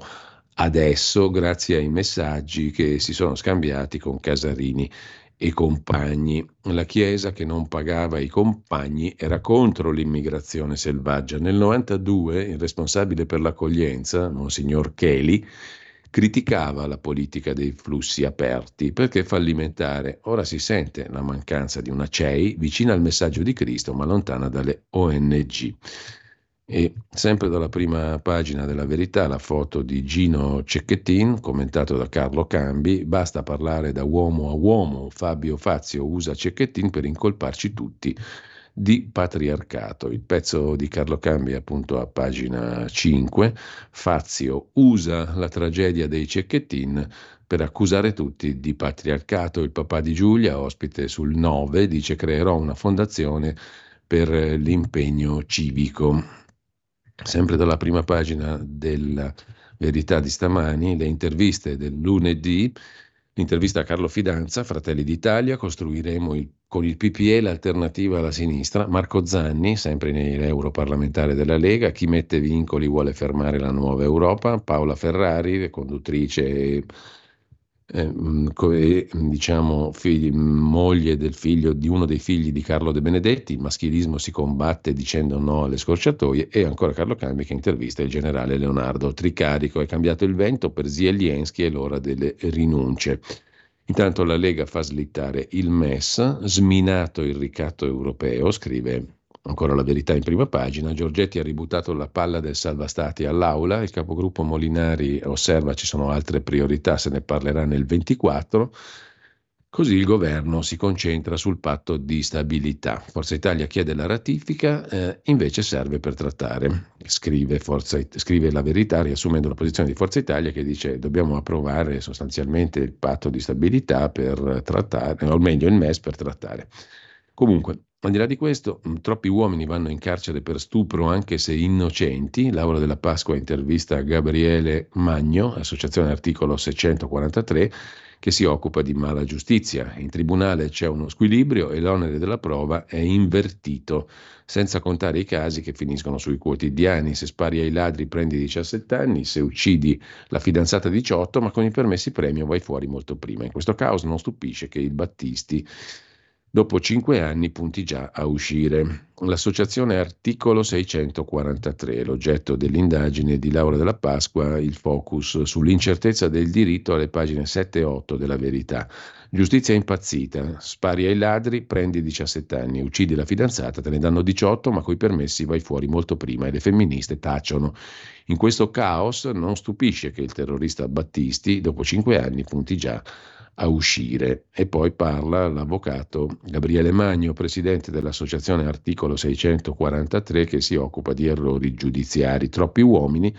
adesso grazie ai messaggi che si sono scambiati con Casarini e compagni. La Chiesa che non pagava i compagni era contro l'immigrazione selvaggia. Nel 92 il responsabile per l'accoglienza, Monsignor Cheli, criticava la politica dei flussi aperti perché fallimentare. Ora si sente la mancanza di una CEI vicina al messaggio di Cristo ma lontana dalle ONG. E sempre dalla prima pagina della verità la foto di Gino Cecchettin, commentato da Carlo Cambi, basta parlare da uomo a uomo, Fabio Fazio usa Cecchettin per incolparci tutti di patriarcato. Il pezzo di Carlo Cambi appunto a pagina 5, Fazio usa la tragedia dei Cecchettin per accusare tutti di patriarcato. Il papà di Giulia, ospite sul 9, dice creerò una fondazione per l'impegno civico. Sempre dalla prima pagina della Verità di stamani, le interviste del lunedì, l'intervista a Carlo Fidanza, Fratelli d'Italia, costruiremo il, con il PPE l'alternativa alla sinistra, Marco Zanni, sempre europarlamentare della Lega, chi mette vincoli vuole fermare la nuova Europa, Paola Ferrari, conduttrice eh, mm, mm, diciamo, figli, moglie del figlio, di uno dei figli di Carlo De Benedetti, il maschilismo si combatte dicendo no alle scorciatoie e ancora Carlo Cambi che intervista il generale Leonardo Tricarico, è cambiato il vento per Zielienski e l'ora delle rinunce. Intanto la Lega fa slittare il MES, sminato il ricatto europeo, scrive Ancora la verità in prima pagina. Giorgetti ha ributtato la palla del salvastati all'aula. Il capogruppo Molinari osserva ci sono altre priorità, se ne parlerà nel 24. Così il governo si concentra sul patto di stabilità. Forza Italia chiede la ratifica, eh, invece serve per trattare. Scrive, Forza, scrive, la verità riassumendo la posizione di Forza Italia che dice dobbiamo approvare sostanzialmente il patto di stabilità per trattare, o meglio il MES per trattare. Comunque, al di là di questo, mm, troppi uomini vanno in carcere per stupro anche se innocenti. Laura della Pasqua intervista Gabriele Magno, associazione articolo 643, che si occupa di mala giustizia. In tribunale c'è uno squilibrio e l'onere della prova è invertito, senza contare i casi che finiscono sui quotidiani. Se spari ai ladri prendi 17 anni, se uccidi la fidanzata 18, ma con i permessi premio vai fuori molto prima. In questo caso non stupisce che il Battisti dopo cinque anni punti già a uscire. L'associazione Articolo 643, l'oggetto dell'indagine di Laura della Pasqua, il focus sull'incertezza del diritto alle pagine 7 e 8 della verità. Giustizia impazzita, spari ai ladri, prendi 17 anni, uccidi la fidanzata, te ne danno 18, ma coi permessi vai fuori molto prima e le femministe tacciono. In questo caos non stupisce che il terrorista Battisti, dopo cinque anni, punti già a uscire. E poi parla l'avvocato Gabriele Magno, presidente dell'associazione Articolo 643, che si occupa di errori giudiziari. Troppi uomini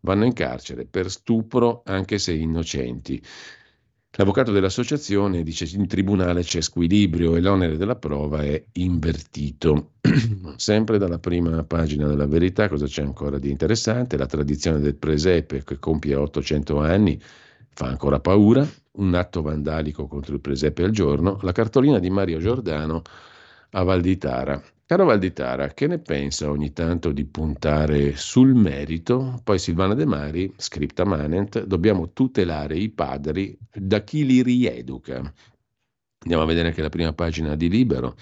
vanno in carcere per stupro anche se innocenti. L'avvocato dell'associazione dice che in tribunale c'è squilibrio e l'onere della prova è invertito. Sempre dalla prima pagina della verità, cosa c'è ancora di interessante? La tradizione del presepe che compie 800 anni fa ancora paura, un atto vandalico contro il presepe al giorno, la cartolina di Mario Giordano a Valditara. Caro Valditara, che ne pensa ogni tanto di puntare sul merito? Poi Silvana De Mari, scripta manent, dobbiamo tutelare i padri da chi li rieduca. Andiamo a vedere anche la prima pagina di Libero.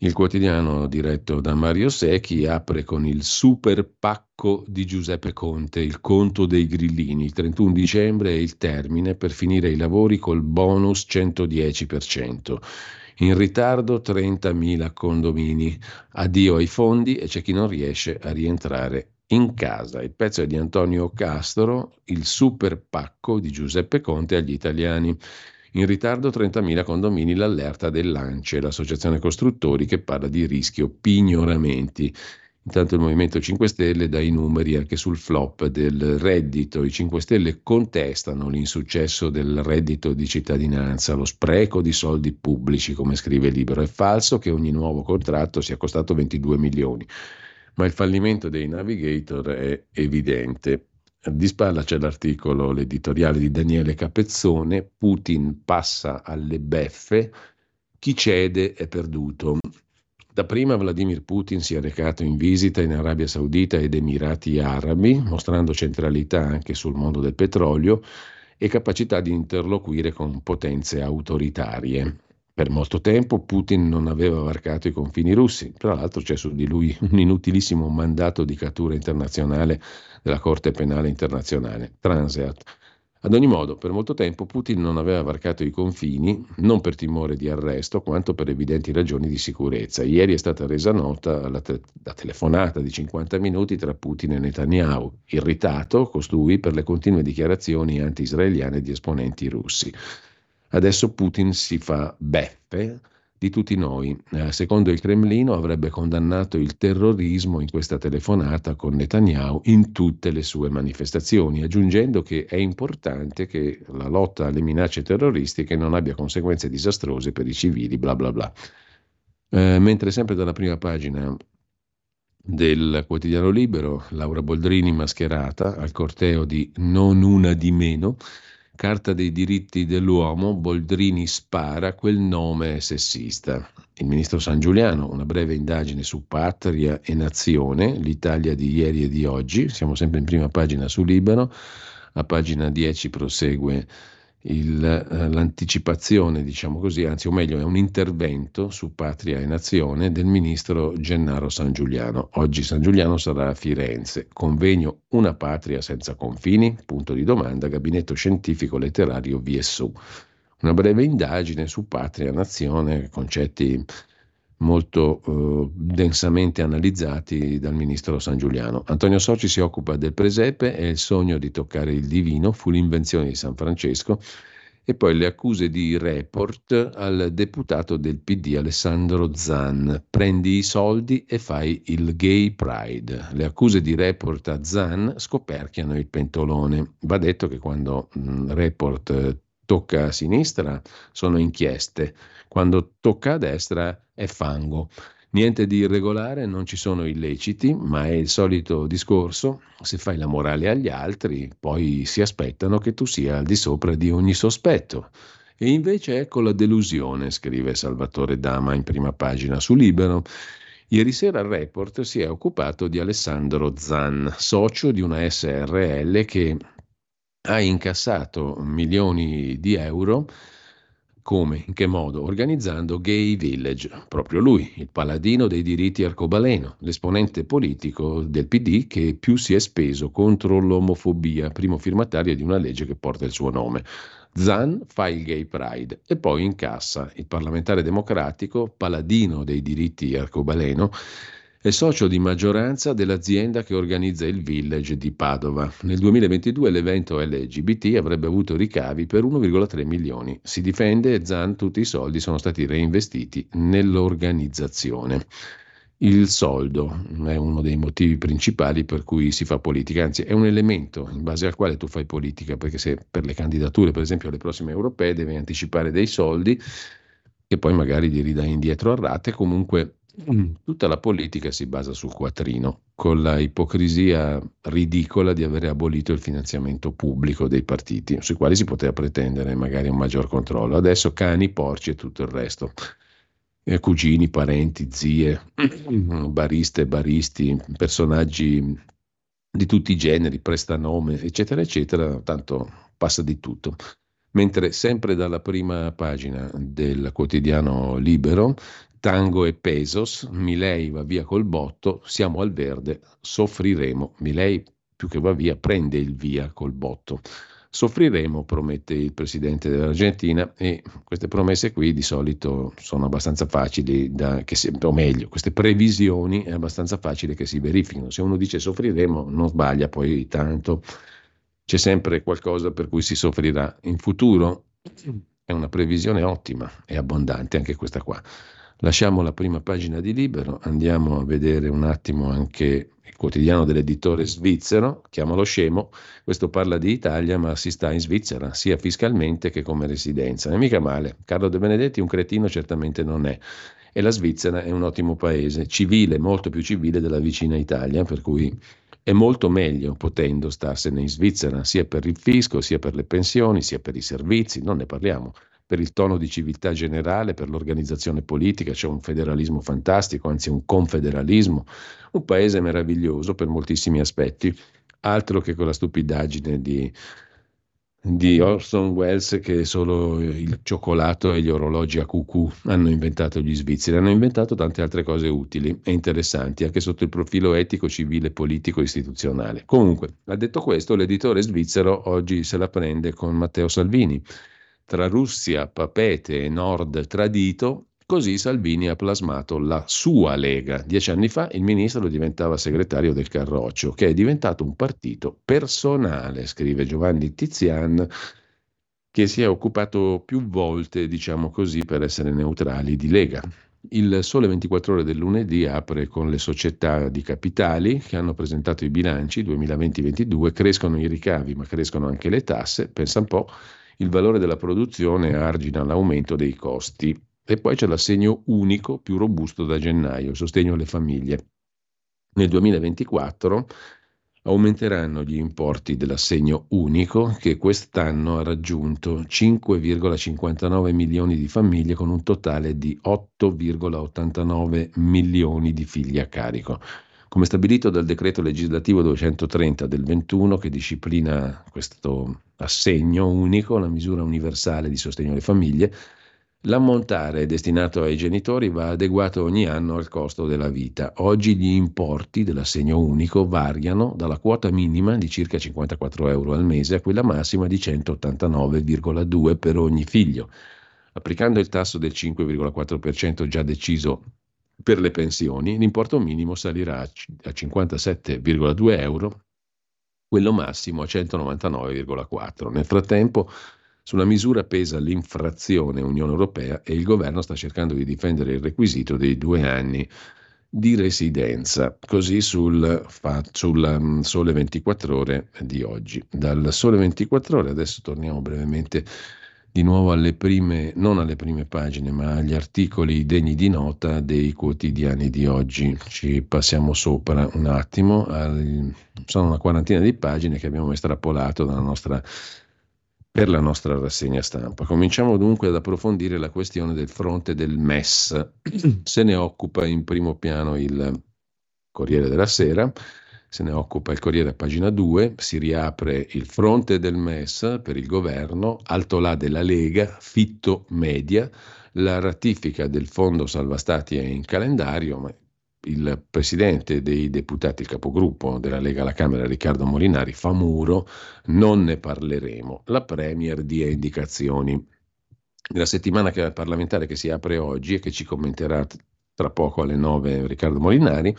Il quotidiano diretto da Mario Secchi apre con il super pacco di Giuseppe Conte, il conto dei grillini. Il 31 dicembre è il termine per finire i lavori col bonus 110%. In ritardo 30.000 condomini. Addio ai fondi e c'è chi non riesce a rientrare in casa. Il pezzo è di Antonio Castro, il super pacco di Giuseppe Conte agli italiani. In ritardo 30.000 condomini l'allerta dell'ANCE, l'associazione costruttori che parla di rischio pignoramenti. Intanto il Movimento 5 Stelle dà i numeri anche sul flop del reddito. I 5 Stelle contestano l'insuccesso del reddito di cittadinanza, lo spreco di soldi pubblici, come scrive Libero. È falso che ogni nuovo contratto sia costato 22 milioni, ma il fallimento dei navigator è evidente. Di spalla c'è l'articolo, l'editoriale di Daniele Capezzone, Putin passa alle beffe, chi cede è perduto. Da prima Vladimir Putin si è recato in visita in Arabia Saudita ed Emirati Arabi, mostrando centralità anche sul mondo del petrolio e capacità di interloquire con potenze autoritarie. Per molto tempo Putin non aveva varcato i confini russi, tra l'altro c'è su di lui un inutilissimo mandato di cattura internazionale della Corte Penale Internazionale, Transeat. Ad ogni modo, per molto tempo Putin non aveva varcato i confini, non per timore di arresto, quanto per evidenti ragioni di sicurezza. Ieri è stata resa nota la, te- la telefonata di 50 minuti tra Putin e Netanyahu, irritato costui per le continue dichiarazioni anti-israeliane di esponenti russi. Adesso Putin si fa beffe di tutti noi. Eh, secondo il Cremlino avrebbe condannato il terrorismo in questa telefonata con Netanyahu in tutte le sue manifestazioni, aggiungendo che è importante che la lotta alle minacce terroristiche non abbia conseguenze disastrose per i civili, bla bla bla. Eh, mentre sempre dalla prima pagina del quotidiano libero, Laura Boldrini mascherata al corteo di Non una di meno, Carta dei diritti dell'uomo, Boldrini spara, quel nome è sessista. Il ministro San Giuliano, una breve indagine su Patria e Nazione, l'Italia di ieri e di oggi, siamo sempre in prima pagina su Libero, a pagina 10 prosegue il, eh, l'anticipazione, diciamo così, anzi o meglio è un intervento su Patria e Nazione del ministro Gennaro San Giuliano. Oggi San Giuliano sarà a Firenze, convegno Una patria senza confini, punto di domanda, gabinetto scientifico letterario VSU. Una breve indagine su Patria Nazione, concetti molto eh, densamente analizzati dal ministro San Giuliano. Antonio Soci si occupa del presepe e il sogno di toccare il divino fu l'invenzione di San Francesco e poi le accuse di report al deputato del PD Alessandro Zan. Prendi i soldi e fai il gay pride. Le accuse di report a Zan scoperchiano il pentolone. Va detto che quando mh, mm, report tocca a sinistra sono inchieste, quando tocca a destra è fango. Niente di irregolare, non ci sono illeciti, ma è il solito discorso, se fai la morale agli altri, poi si aspettano che tu sia al di sopra di ogni sospetto. E invece ecco la delusione, scrive Salvatore Dama in prima pagina su Libero. Ieri sera il report si è occupato di Alessandro Zan, socio di una SRL che ha incassato milioni di euro come, in che modo? Organizzando Gay Village, proprio lui, il paladino dei diritti arcobaleno, l'esponente politico del PD che più si è speso contro l'omofobia, primo firmatario di una legge che porta il suo nome. Zan fa il Gay Pride e poi incassa il parlamentare democratico, paladino dei diritti arcobaleno, è socio di maggioranza dell'azienda che organizza il Village di Padova. Nel 2022 l'evento LGBT avrebbe avuto ricavi per 1,3 milioni. Si difende e Zan tutti i soldi sono stati reinvestiti nell'organizzazione. Il soldo è uno dei motivi principali per cui si fa politica, anzi è un elemento in base al quale tu fai politica, perché se per le candidature, per esempio alle prossime europee, devi anticipare dei soldi che poi magari li ridai indietro a rate, comunque. Tutta la politica si basa sul quattrino, con la ipocrisia ridicola di avere abolito il finanziamento pubblico dei partiti, sui quali si poteva pretendere magari un maggior controllo. Adesso cani, porci e tutto il resto. Eh, cugini, parenti, zie, bariste, baristi, personaggi di tutti i generi, prestanome, eccetera, eccetera, tanto passa di tutto. Mentre sempre dalla prima pagina del quotidiano Libero Tango e Pesos, Milei va via col botto, siamo al verde, soffriremo. Milei più che va via prende il via col botto. Soffriremo, promette il presidente dell'Argentina e queste promesse qui di solito sono abbastanza facili, da, si, o meglio, queste previsioni è abbastanza facile che si verifichino. Se uno dice soffriremo non sbaglia poi tanto, c'è sempre qualcosa per cui si soffrirà in futuro. È una previsione ottima e abbondante anche questa qua. Lasciamo la prima pagina di Libero, andiamo a vedere un attimo anche il quotidiano dell'editore svizzero, chiamalo scemo, questo parla di Italia ma si sta in Svizzera, sia fiscalmente che come residenza. Non è mica male, Carlo De Benedetti un cretino certamente non è. E la Svizzera è un ottimo paese, civile, molto più civile della vicina Italia, per cui è molto meglio potendo starsene in Svizzera, sia per il fisco, sia per le pensioni, sia per i servizi, non ne parliamo per il tono di civiltà generale, per l'organizzazione politica, c'è un federalismo fantastico, anzi un confederalismo, un paese meraviglioso per moltissimi aspetti, altro che con la stupidaggine di, di Orson Welles che solo il cioccolato e gli orologi a cucù hanno inventato gli svizzeri, hanno inventato tante altre cose utili e interessanti anche sotto il profilo etico, civile, politico, istituzionale. Comunque, ha detto questo, l'editore svizzero oggi se la prende con Matteo Salvini tra Russia, papete e Nord tradito, così Salvini ha plasmato la sua Lega. Dieci anni fa il ministro diventava segretario del Carroccio, che è diventato un partito personale, scrive Giovanni Tizian, che si è occupato più volte, diciamo così, per essere neutrali di Lega. Il Sole 24 ore del lunedì apre con le società di capitali che hanno presentato i bilanci 2020-2022, crescono i ricavi ma crescono anche le tasse, pensa un po', il valore della produzione argina l'aumento dei costi. E poi c'è l'assegno unico più robusto da gennaio, sostegno alle famiglie. Nel 2024 aumenteranno gli importi dell'assegno unico che quest'anno ha raggiunto 5,59 milioni di famiglie con un totale di 8,89 milioni di figli a carico come stabilito dal decreto legislativo 230 del 21 che disciplina questo assegno unico, la misura universale di sostegno alle famiglie, L'ammontare destinato ai genitori va adeguato ogni anno al costo della vita. Oggi gli importi dell'assegno unico variano dalla quota minima di circa 54 euro al mese a quella massima di 189,2 per ogni figlio. Applicando il tasso del 5,4% già deciso per le pensioni l'importo minimo salirà a 57,2 euro, quello massimo a 199,4. Nel frattempo sulla misura pesa l'infrazione Unione Europea e il governo sta cercando di difendere il requisito dei due anni di residenza, così sul, sul um, Sole 24 ore di oggi. Dal Sole 24 ore adesso torniamo brevemente di nuovo alle prime, non alle prime pagine, ma agli articoli degni di nota dei quotidiani di oggi. Ci passiamo sopra un attimo, al, sono una quarantina di pagine che abbiamo estrapolato nostra, per la nostra rassegna stampa. Cominciamo dunque ad approfondire la questione del fronte del MES. Se ne occupa in primo piano il Corriere della Sera se ne occupa il Corriere a pagina 2, si riapre il fronte del MES per il governo, alto là della Lega, fitto media, la ratifica del fondo salva stati è in calendario, ma il presidente dei deputati, il capogruppo della Lega alla Camera, Riccardo Molinari, fa muro, non ne parleremo. La Premier dia indicazioni. Nella settimana parlamentare che si apre oggi e che ci commenterà tra poco alle 9 Riccardo Molinari,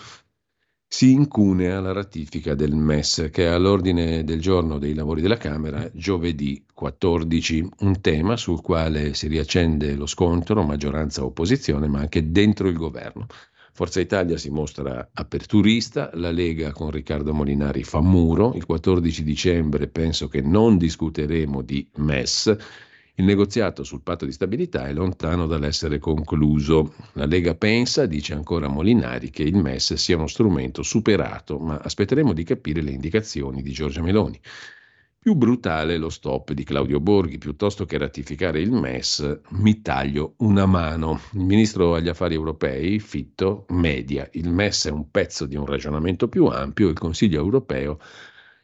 si incunea la ratifica del MES che è all'ordine del giorno dei lavori della Camera giovedì 14, un tema sul quale si riaccende lo scontro maggioranza-opposizione ma anche dentro il governo. Forza Italia si mostra aperturista, la Lega con Riccardo Molinari fa muro, il 14 dicembre penso che non discuteremo di MES, il negoziato sul patto di stabilità è lontano dall'essere concluso. La Lega pensa, dice ancora Molinari, che il MES sia uno strumento superato, ma aspetteremo di capire le indicazioni di Giorgia Meloni. Più brutale lo stop di Claudio Borghi, piuttosto che ratificare il MES, mi taglio una mano. Il ministro agli affari europei, Fitto, media. Il MES è un pezzo di un ragionamento più ampio, il Consiglio europeo,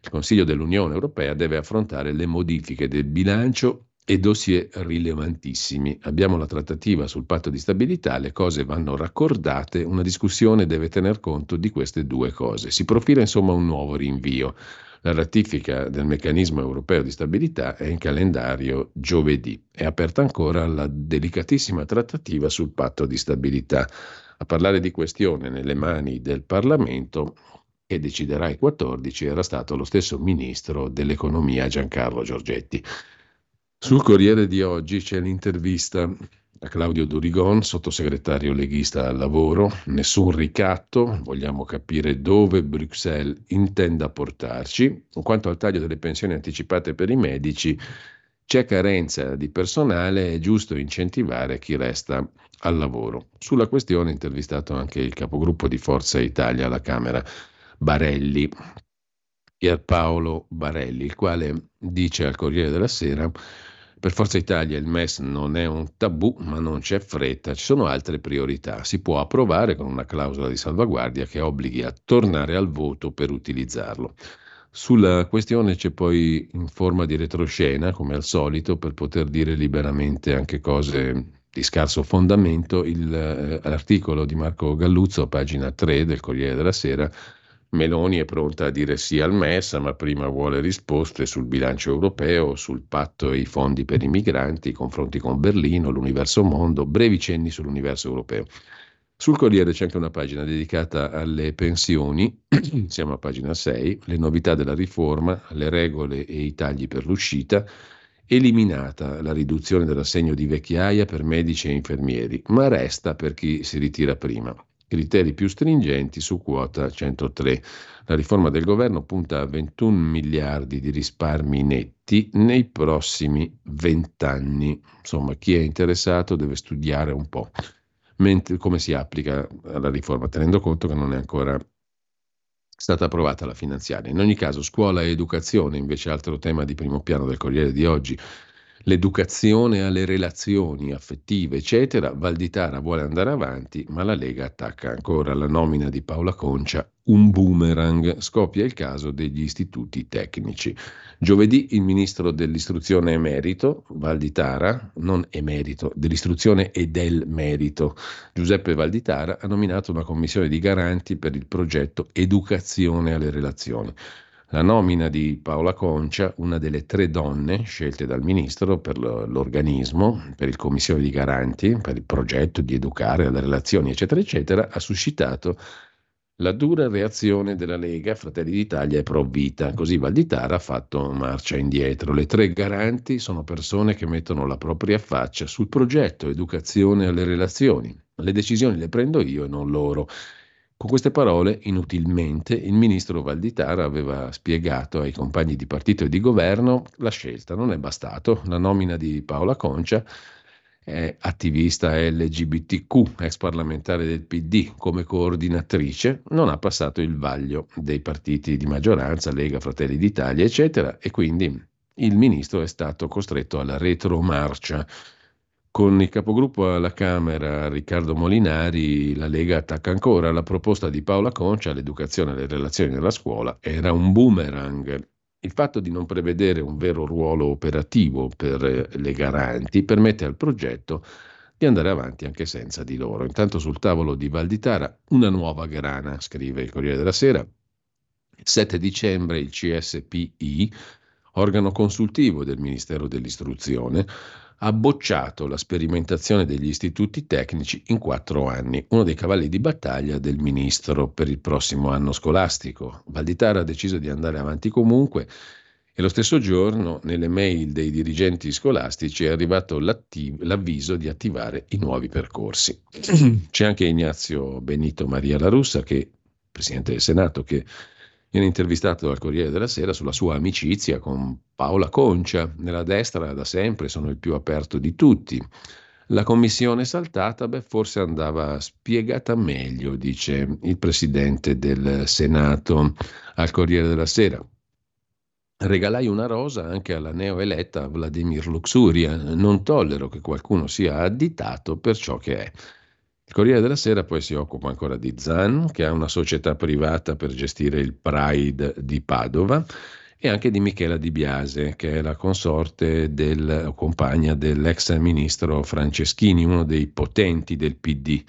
il Consiglio dell'Unione Europea deve affrontare le modifiche del bilancio e dossier rilevantissimi. Abbiamo la trattativa sul patto di stabilità, le cose vanno raccordate, una discussione deve tener conto di queste due cose. Si profila insomma un nuovo rinvio. La ratifica del meccanismo europeo di stabilità è in calendario giovedì. È aperta ancora la delicatissima trattativa sul patto di stabilità. A parlare di questione nelle mani del Parlamento che deciderà il 14 era stato lo stesso ministro dell'economia Giancarlo Giorgetti. Sul Corriere di oggi c'è l'intervista a Claudio Durigon, sottosegretario leghista al lavoro. Nessun ricatto, vogliamo capire dove Bruxelles intenda portarci. Quanto al taglio delle pensioni anticipate per i medici, c'è carenza di personale, è giusto incentivare chi resta al lavoro. Sulla questione è intervistato anche il capogruppo di Forza Italia alla Camera, Barelli, Pierpaolo Barelli, il quale dice al Corriere della Sera per Forza Italia il MES non è un tabù, ma non c'è fretta, ci sono altre priorità. Si può approvare con una clausola di salvaguardia che obblighi a tornare al voto per utilizzarlo. Sulla questione c'è poi in forma di retroscena, come al solito, per poter dire liberamente anche cose di scarso fondamento, il, eh, l'articolo di Marco Galluzzo, pagina 3 del Corriere della Sera, Meloni è pronta a dire sì al MES, ma prima vuole risposte sul bilancio europeo, sul patto e i fondi per i migranti, i confronti con Berlino, l'universo mondo, brevi cenni sull'universo europeo. Sul Corriere c'è anche una pagina dedicata alle pensioni, siamo a pagina 6, le novità della riforma, le regole e i tagli per l'uscita, eliminata la riduzione dell'assegno di vecchiaia per medici e infermieri, ma resta per chi si ritira prima criteri più stringenti su quota 103. La riforma del governo punta a 21 miliardi di risparmi netti nei prossimi 20 anni. Insomma, chi è interessato deve studiare un po' mentre, come si applica la riforma, tenendo conto che non è ancora stata approvata la finanziaria. In ogni caso, scuola e educazione, invece altro tema di primo piano del Corriere di oggi, l'educazione alle relazioni affettive, eccetera. Valditara vuole andare avanti, ma la Lega attacca ancora la nomina di Paola Concia, un boomerang. Scoppia il caso degli istituti tecnici. Giovedì il ministro dell'istruzione emerito, Valditara, non emerito, dell'istruzione e del merito, Giuseppe Valditara, ha nominato una commissione di garanti per il progetto Educazione alle relazioni. La nomina di Paola Concia, una delle tre donne scelte dal ministro per l'organismo, per il commissione di garanti, per il progetto di educare alle relazioni, eccetera, eccetera, ha suscitato la dura reazione della Lega, Fratelli d'Italia e Pro Vita. Così Valditara ha fatto marcia indietro. Le tre garanti sono persone che mettono la propria faccia sul progetto educazione alle relazioni. Le decisioni le prendo io e non loro. Con queste parole, inutilmente, il ministro Valditara aveva spiegato ai compagni di partito e di governo la scelta. Non è bastato. La nomina di Paola Concia, è attivista LGBTQ, ex parlamentare del PD, come coordinatrice, non ha passato il vaglio dei partiti di maggioranza, Lega, Fratelli d'Italia, eccetera, e quindi il ministro è stato costretto alla retromarcia Con il capogruppo alla Camera Riccardo Molinari la Lega attacca ancora la proposta di Paola Concia l'educazione e le relazioni nella scuola era un boomerang. Il fatto di non prevedere un vero ruolo operativo per eh, le garanti permette al progetto di andare avanti anche senza di loro. Intanto sul tavolo di Valditara una nuova grana, scrive il Corriere della Sera. Il 7 dicembre il CSPI, organo consultivo del Ministero dell'Istruzione, ha bocciato la sperimentazione degli istituti tecnici in quattro anni, uno dei cavalli di battaglia del ministro per il prossimo anno scolastico. Valditara ha deciso di andare avanti comunque e lo stesso giorno nelle mail dei dirigenti scolastici è arrivato l'avviso di attivare i nuovi percorsi. C'è anche Ignazio Benito Maria La Russa, che, Presidente del Senato, che Viene intervistato dal Corriere della Sera sulla sua amicizia con Paola Concia. Nella destra da sempre sono il più aperto di tutti. La commissione saltata, beh, forse andava spiegata meglio, dice il presidente del Senato al Corriere della Sera. Regalai una rosa anche alla neoeletta Vladimir Luxuria. Non tollero che qualcuno sia additato per ciò che è. Il Corriere della Sera poi si occupa ancora di Zan, che ha una società privata per gestire il Pride di Padova, e anche di Michela Di Biase, che è la consorte del, compagna dell'ex ministro Franceschini, uno dei potenti del PD.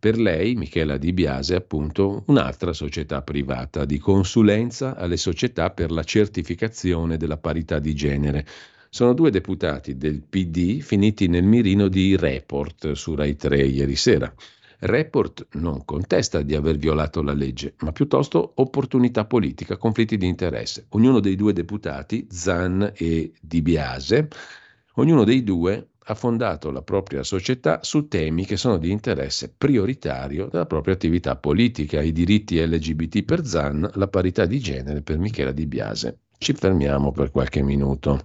Per lei, Michela Di Biase, appunto, un'altra società privata di consulenza alle società per la certificazione della parità di genere sono due deputati del PD finiti nel mirino di Report su Rai 3 ieri sera. Report non contesta di aver violato la legge, ma piuttosto opportunità politica, conflitti di interesse. Ognuno dei due deputati, Zan e Di Biase, ognuno dei due ha fondato la propria società su temi che sono di interesse prioritario della propria attività politica, i diritti LGBT per Zan, la parità di genere per Michela Di Biase. Ci fermiamo per qualche minuto.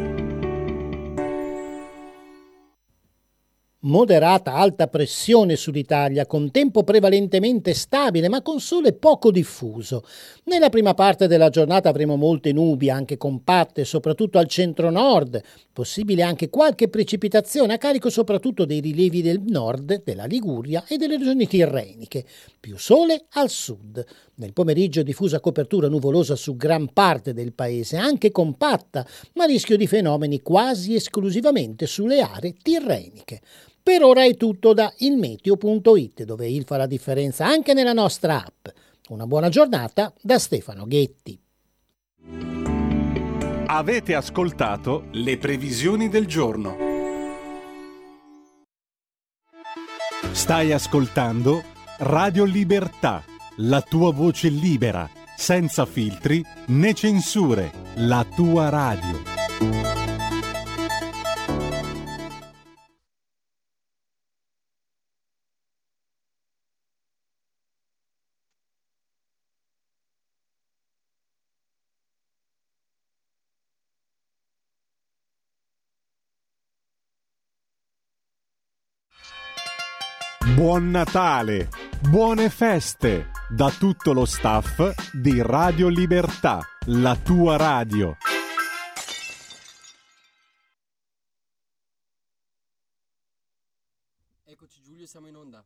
Moderata alta pressione sull'Italia, con tempo prevalentemente stabile ma con sole poco diffuso. Nella prima parte della giornata avremo molte nubi, anche compatte, soprattutto al centro-nord, possibile anche qualche precipitazione a carico soprattutto dei rilievi del nord, della Liguria e delle regioni tirreniche. Più sole al sud. Nel pomeriggio diffusa copertura nuvolosa su gran parte del paese, anche compatta, ma rischio di fenomeni quasi esclusivamente sulle aree tirreniche. Per ora è tutto da ilmeteo.it, dove il fa la differenza anche nella nostra app. Una buona giornata da Stefano Ghetti. Avete ascoltato le previsioni del giorno. Stai ascoltando Radio Libertà, la tua voce libera, senza filtri né censure, la tua radio. Buon Natale, buone feste da tutto lo staff di Radio Libertà, la tua radio. Eccoci Giulio, siamo in onda.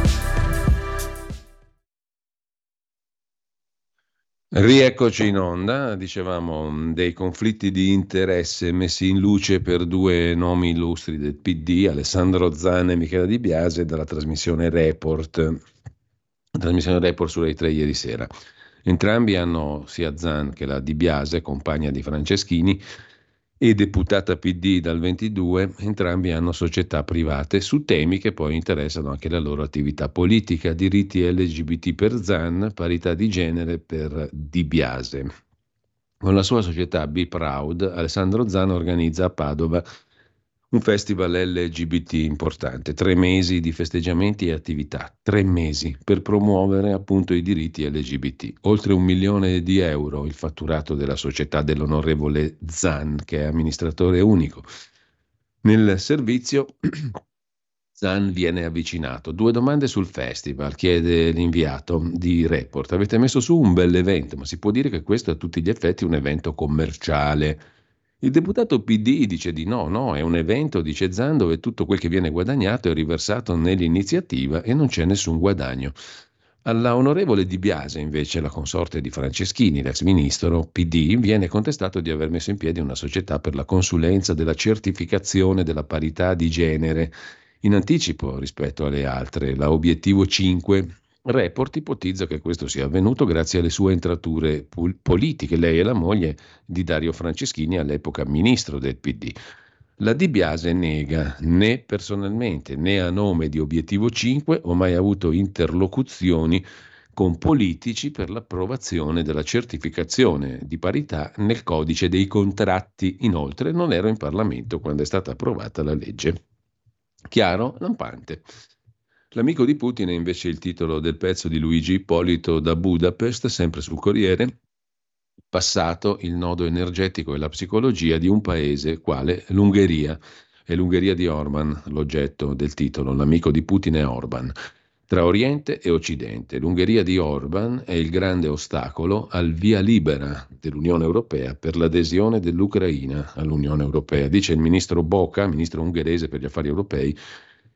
Rieccoci in onda, dicevamo dei conflitti di interesse messi in luce per due nomi illustri del PD, Alessandro Zan e Michela Di Biase, dalla trasmissione Report, trasmissione Report su Rai 3 ieri sera. Entrambi hanno, sia Zan che la Di Biase, compagna di Franceschini, e deputata PD dal 22, entrambi hanno società private su temi che poi interessano anche la loro attività politica, diritti LGBT per Zan, parità di genere per Di Biase. Con la sua società Be Proud, Alessandro Zan organizza a Padova un festival LGBT importante, tre mesi di festeggiamenti e attività, tre mesi per promuovere appunto i diritti LGBT. Oltre un milione di euro il fatturato della società dell'onorevole Zan, che è amministratore unico. Nel servizio Zan viene avvicinato. Due domande sul festival, chiede l'inviato di Report. Avete messo su un bel evento, ma si può dire che questo è a tutti gli effetti un evento commerciale il deputato PD dice di no, no, è un evento, dice Zan, dove tutto quel che viene guadagnato è riversato nell'iniziativa e non c'è nessun guadagno. Alla onorevole Di Biase, invece, la consorte di Franceschini, l'ex ministro PD, viene contestato di aver messo in piedi una società per la consulenza della certificazione della parità di genere in anticipo rispetto alle altre, la Obiettivo 5, Report ipotizza che questo sia avvenuto grazie alle sue entrature pol- politiche, lei e la moglie di Dario Franceschini, all'epoca ministro del PD. La Di Biase nega né personalmente né a nome di Obiettivo 5 ho mai avuto interlocuzioni con politici per l'approvazione della certificazione di parità nel codice dei contratti. Inoltre non ero in Parlamento quando è stata approvata la legge. Chiaro? Lampante. L'amico di Putin è invece il titolo del pezzo di Luigi Ippolito da Budapest, sempre sul Corriere. Passato il nodo energetico e la psicologia di un paese quale l'Ungheria. È l'Ungheria di Orban l'oggetto del titolo. L'amico di Putin è Orban. Tra Oriente e Occidente, l'Ungheria di Orban è il grande ostacolo al via libera dell'Unione Europea per l'adesione dell'Ucraina all'Unione Europea, dice il ministro Boca, ministro ungherese per gli affari europei,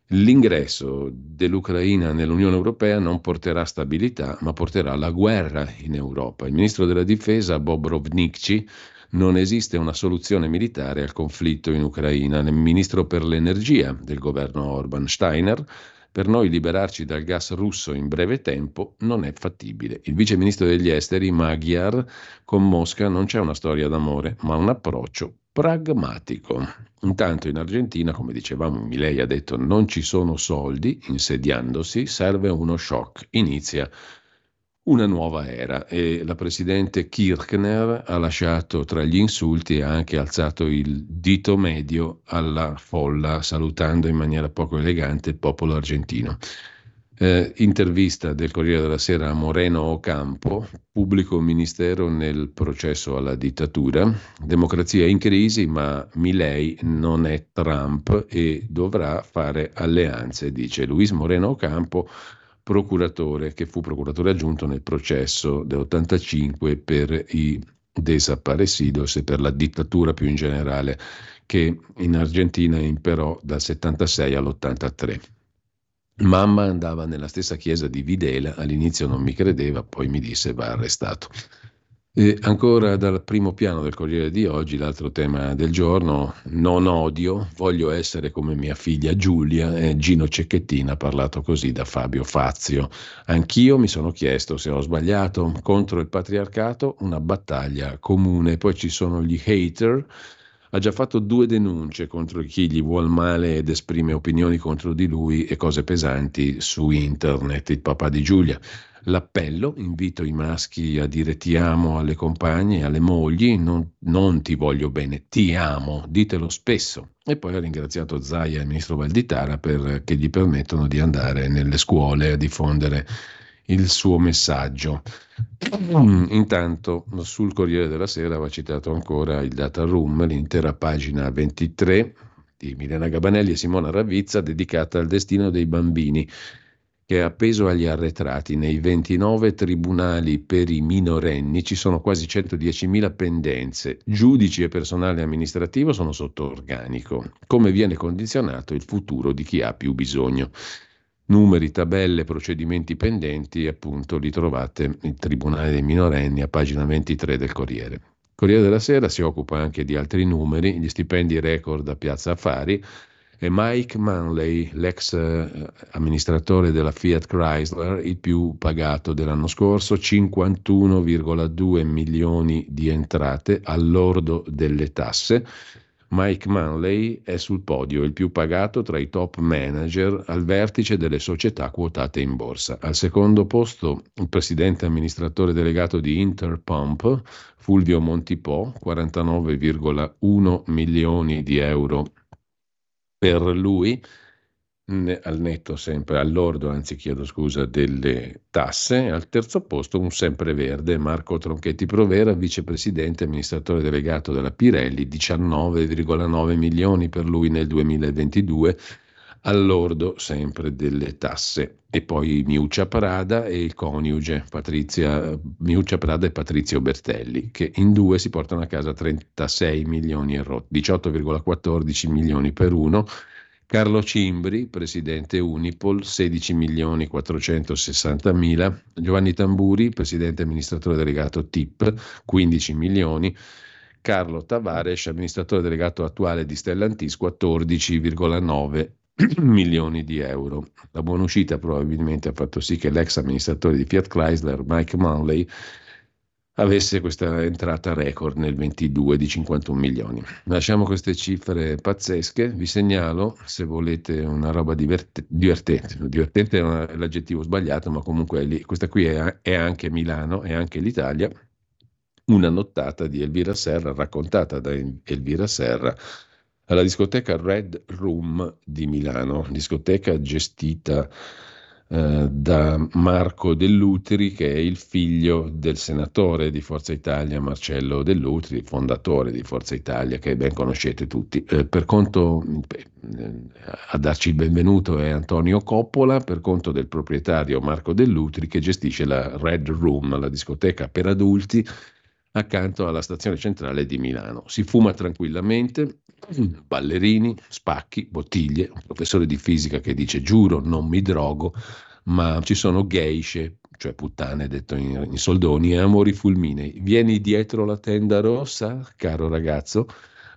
L'ingresso dell'Ucraina nell'Unione Europea non porterà stabilità, ma porterà la guerra in Europa. Il ministro della difesa Bob Rovnicki non esiste una soluzione militare al conflitto in Ucraina. Il ministro per l'energia del governo Orban Steiner per noi liberarci dal gas russo in breve tempo non è fattibile. Il vice ministro degli esteri Magyar con Mosca non c'è una storia d'amore, ma un approccio pragmatico. Intanto in Argentina, come dicevamo, Milei ha detto non ci sono soldi, insediandosi serve uno shock, inizia una nuova era e la presidente Kirchner ha lasciato tra gli insulti e ha anche alzato il dito medio alla folla, salutando in maniera poco elegante il popolo argentino. Eh, intervista del Corriere della Sera a Moreno Ocampo, pubblico ministero nel processo alla dittatura, democrazia in crisi, ma Milei non è Trump e dovrà fare alleanze, dice Luis Moreno Ocampo, procuratore che fu procuratore aggiunto nel processo del 85 per i desaparecidos e per la dittatura più in generale che in Argentina imperò dal 76 all'83. Mamma andava nella stessa chiesa di Videla, all'inizio non mi credeva, poi mi disse va arrestato. E ancora dal primo piano del Corriere di oggi, l'altro tema del giorno, non odio, voglio essere come mia figlia Giulia, e Gino Cecchettina ha parlato così da Fabio Fazio. Anch'io mi sono chiesto se ho sbagliato contro il patriarcato, una battaglia comune, poi ci sono gli hater, ha già fatto due denunce contro chi gli vuol male ed esprime opinioni contro di lui e cose pesanti su internet, il papà di Giulia l'appello, invito i maschi a dire ti amo alle compagne, alle mogli, non, non ti voglio bene, ti amo, ditelo spesso. E poi ha ringraziato Zaia e il ministro Valditara perché gli permettono di andare nelle scuole a diffondere il suo messaggio. Intanto sul Corriere della Sera va citato ancora il data room, l'intera pagina 23 di Milena Gabanelli e Simona Ravizza dedicata al destino dei bambini che è appeso agli arretrati. Nei 29 tribunali per i minorenni ci sono quasi 110.000 pendenze. Giudici e personale amministrativo sono sotto organico. Come viene condizionato il futuro di chi ha più bisogno? Numeri, tabelle, procedimenti pendenti, appunto, li trovate nel Tribunale dei minorenni a pagina 23 del Corriere. Corriere della Sera si occupa anche di altri numeri, gli stipendi record a Piazza Affari, e Mike Manley, l'ex eh, amministratore della Fiat Chrysler, il più pagato dell'anno scorso, 51,2 milioni di entrate all'ordo delle tasse. Mike Manley è sul podio, il più pagato tra i top manager al vertice delle società quotate in borsa. Al secondo posto il presidente amministratore delegato di Interpump, Fulvio Montipò, 49,1 milioni di euro per lui, al netto sempre, all'ordo, anzi chiedo scusa, delle tasse, al terzo posto un sempreverde, Marco Tronchetti Provera, vicepresidente e amministratore delegato della Pirelli, 19,9 milioni per lui nel 2022, all'ordo sempre delle tasse. E poi Miuccia Prada e il coniuge Patrizia, Miuccia Prada e Patrizio Bertelli, che in due si portano a casa 36 milioni e rotti, 18,14 milioni per uno. Carlo Cimbri, presidente Unipol, 16 milioni 460 mila. Giovanni Tamburi, presidente amministratore delegato TIP, 15 milioni. Carlo Tavares, amministratore delegato attuale di Stellantis, 14,9 milioni di euro. La buona uscita probabilmente ha fatto sì che l'ex amministratore di Fiat Chrysler, Mike Manley, avesse questa entrata record nel 22 di 51 milioni. Lasciamo queste cifre pazzesche, vi segnalo se volete una roba diverte, divertente, divertente è l'aggettivo sbagliato, ma comunque lì, questa qui è, è anche Milano, è anche l'Italia, una nottata di Elvira Serra raccontata da Elvira Serra alla discoteca Red Room di Milano, discoteca gestita eh, da Marco Dell'Utri, che è il figlio del senatore di Forza Italia Marcello Dell'Utri, fondatore di Forza Italia, che ben conoscete tutti. Eh, per conto, eh, a darci il benvenuto è Antonio Coppola, per conto del proprietario Marco Dell'Utri, che gestisce la Red Room, la discoteca per adulti accanto alla stazione centrale di Milano. Si fuma tranquillamente, ballerini, spacchi, bottiglie, un professore di fisica che dice giuro non mi drogo, ma ci sono geishe, cioè puttane detto in, in soldoni, e amori fulminei. Vieni dietro la tenda rossa, caro ragazzo,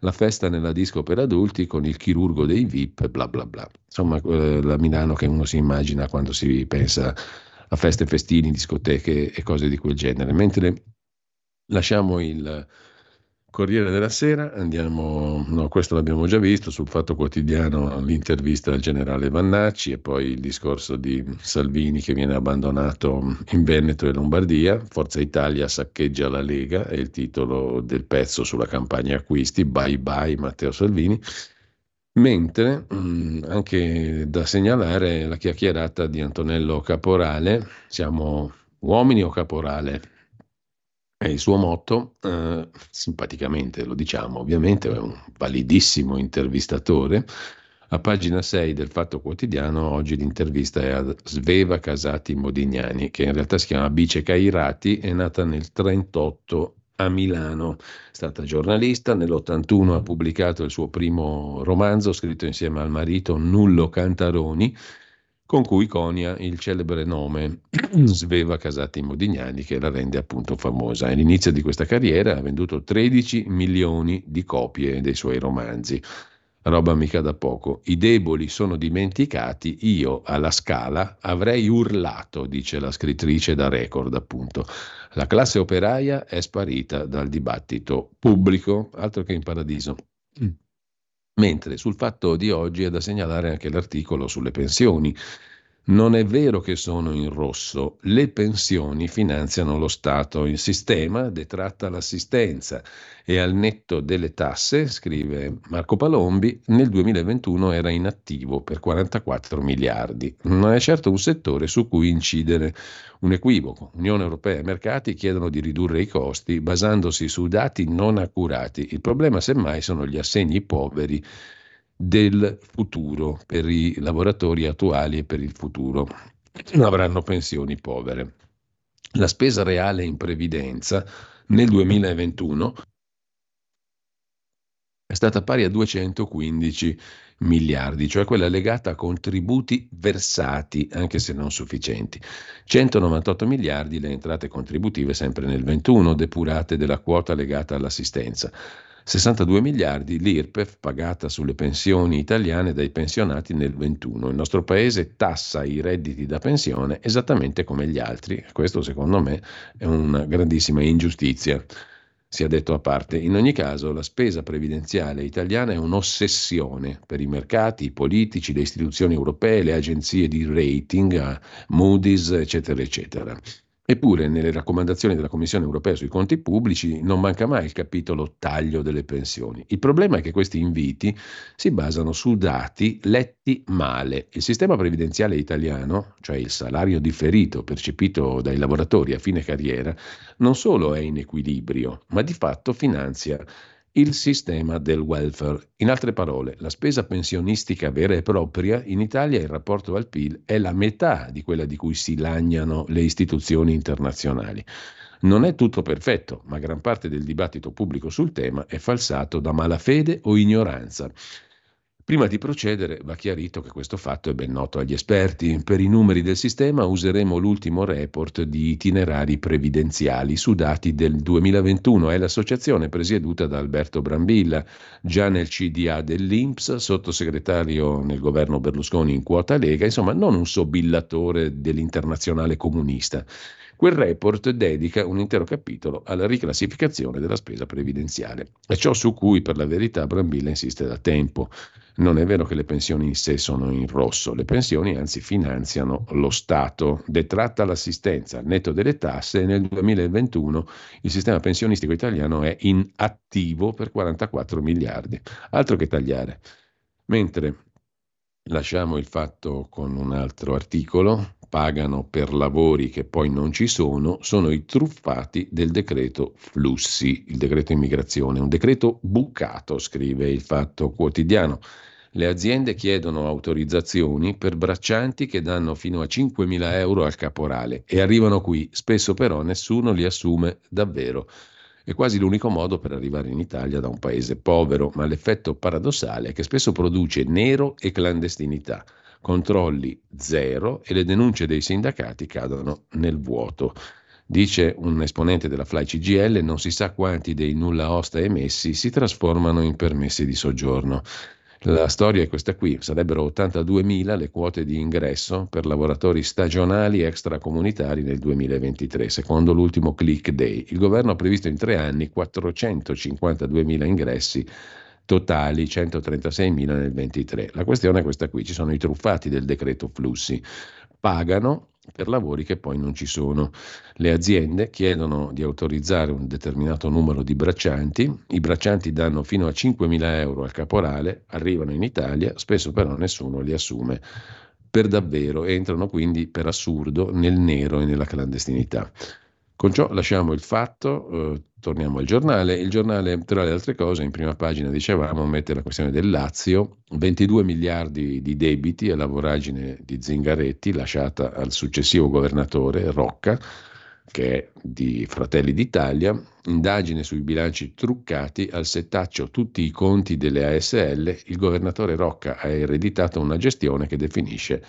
la festa nella disco per adulti con il chirurgo dei VIP, bla bla bla. Insomma, eh, la Milano che uno si immagina quando si pensa a feste, festini, discoteche e cose di quel genere. Mentre lasciamo il Corriere della Sera, andiamo, no, questo l'abbiamo già visto, sul Fatto Quotidiano l'intervista al generale Vannacci e poi il discorso di Salvini che viene abbandonato in Veneto e Lombardia, Forza Italia saccheggia la Lega, è il titolo del pezzo sulla campagna acquisti, bye bye Matteo Salvini, mentre mm, anche da segnalare la chiacchierata di Antonello Caporale, siamo uomini o caporale? E il suo motto, eh, simpaticamente lo diciamo, ovviamente è un validissimo intervistatore. A pagina 6 del Fatto Quotidiano oggi l'intervista è a Sveva Casati Modignani, che in realtà si chiama Bice Cairati, è nata nel 1938 a Milano. È stata giornalista, nell'81 ha pubblicato il suo primo romanzo scritto insieme al marito Nullo Cantaroni con cui conia il celebre nome Sveva Casati Modignani che la rende appunto famosa. All'inizio di questa carriera ha venduto 13 milioni di copie dei suoi romanzi. Roba mica da poco. I deboli sono dimenticati, io alla scala avrei urlato, dice la scrittrice da record appunto. La classe operaia è sparita dal dibattito pubblico, altro che in paradiso. Mentre sul fatto di oggi è da segnalare anche l'articolo sulle pensioni. Non è vero che sono in rosso, le pensioni finanziano lo Stato, il sistema detratta l'assistenza e al netto delle tasse, scrive Marco Palombi, nel 2021 era inattivo per 44 miliardi. Non è certo un settore su cui incidere un equivoco. Unione Europea e mercati chiedono di ridurre i costi basandosi su dati non accurati. Il problema semmai sono gli assegni poveri del futuro per i lavoratori attuali e per il futuro. Avranno pensioni povere. La spesa reale in previdenza nel 2021 è stata pari a 215 miliardi, cioè quella legata a contributi versati, anche se non sufficienti. 198 miliardi le entrate contributive sempre nel 21, depurate della quota legata all'assistenza. 62 miliardi l'IRPEF pagata sulle pensioni italiane dai pensionati nel 21. Il nostro paese tassa i redditi da pensione esattamente come gli altri. Questo secondo me è una grandissima ingiustizia sia detto a parte. In ogni caso, la spesa previdenziale italiana è un'ossessione per i mercati, i politici, le istituzioni europee, le agenzie di rating, Moody's, eccetera, eccetera. Eppure nelle raccomandazioni della Commissione europea sui conti pubblici non manca mai il capitolo taglio delle pensioni. Il problema è che questi inviti si basano su dati letti male. Il sistema previdenziale italiano, cioè il salario differito percepito dai lavoratori a fine carriera, non solo è in equilibrio, ma di fatto finanzia il sistema del welfare. In altre parole, la spesa pensionistica vera e propria in Italia in rapporto al PIL è la metà di quella di cui si lagnano le istituzioni internazionali. Non è tutto perfetto, ma gran parte del dibattito pubblico sul tema è falsato da malafede o ignoranza. Prima di procedere va chiarito che questo fatto è ben noto agli esperti. Per i numeri del sistema useremo l'ultimo report di itinerari previdenziali su dati del 2021. È l'associazione presieduta da Alberto Brambilla, già nel CDA dell'Inps, sottosegretario nel governo Berlusconi in quota Lega, insomma non un sobillatore dell'internazionale comunista. Quel report dedica un intero capitolo alla riclassificazione della spesa previdenziale. È ciò su cui per la verità Brambilla insiste da tempo. Non è vero che le pensioni in sé sono in rosso, le pensioni anzi finanziano lo Stato, detratta l'assistenza netto delle tasse nel 2021 il sistema pensionistico italiano è in attivo per 44 miliardi, altro che tagliare. Mentre lasciamo il fatto con un altro articolo, pagano per lavori che poi non ci sono, sono i truffati del decreto flussi, il decreto immigrazione, un decreto bucato, scrive il Fatto Quotidiano. Le aziende chiedono autorizzazioni per braccianti che danno fino a 5.000 euro al caporale e arrivano qui, spesso però nessuno li assume davvero. È quasi l'unico modo per arrivare in Italia da un paese povero, ma l'effetto paradossale è che spesso produce nero e clandestinità controlli zero e le denunce dei sindacati cadono nel vuoto. Dice un esponente della Fly CGL, non si sa quanti dei nulla osta emessi si trasformano in permessi di soggiorno. La storia è questa qui, sarebbero 82.000 le quote di ingresso per lavoratori stagionali extracomunitari nel 2023, secondo l'ultimo Click Day. Il governo ha previsto in tre anni 452.000 ingressi totali 136.000 nel 23. La questione è questa qui, ci sono i truffati del decreto flussi, pagano per lavori che poi non ci sono. Le aziende chiedono di autorizzare un determinato numero di braccianti, i braccianti danno fino a 5.000 euro al caporale, arrivano in Italia, spesso però nessuno li assume per davvero, entrano quindi per assurdo nel nero e nella clandestinità. Con ciò lasciamo il fatto, eh, torniamo al giornale. Il giornale, tra le altre cose, in prima pagina, dicevamo, mette la questione del Lazio, 22 miliardi di debiti alla voragine di Zingaretti lasciata al successivo governatore Rocca, che è di Fratelli d'Italia, indagine sui bilanci truccati, al settaccio tutti i conti delle ASL, il governatore Rocca ha ereditato una gestione che definisce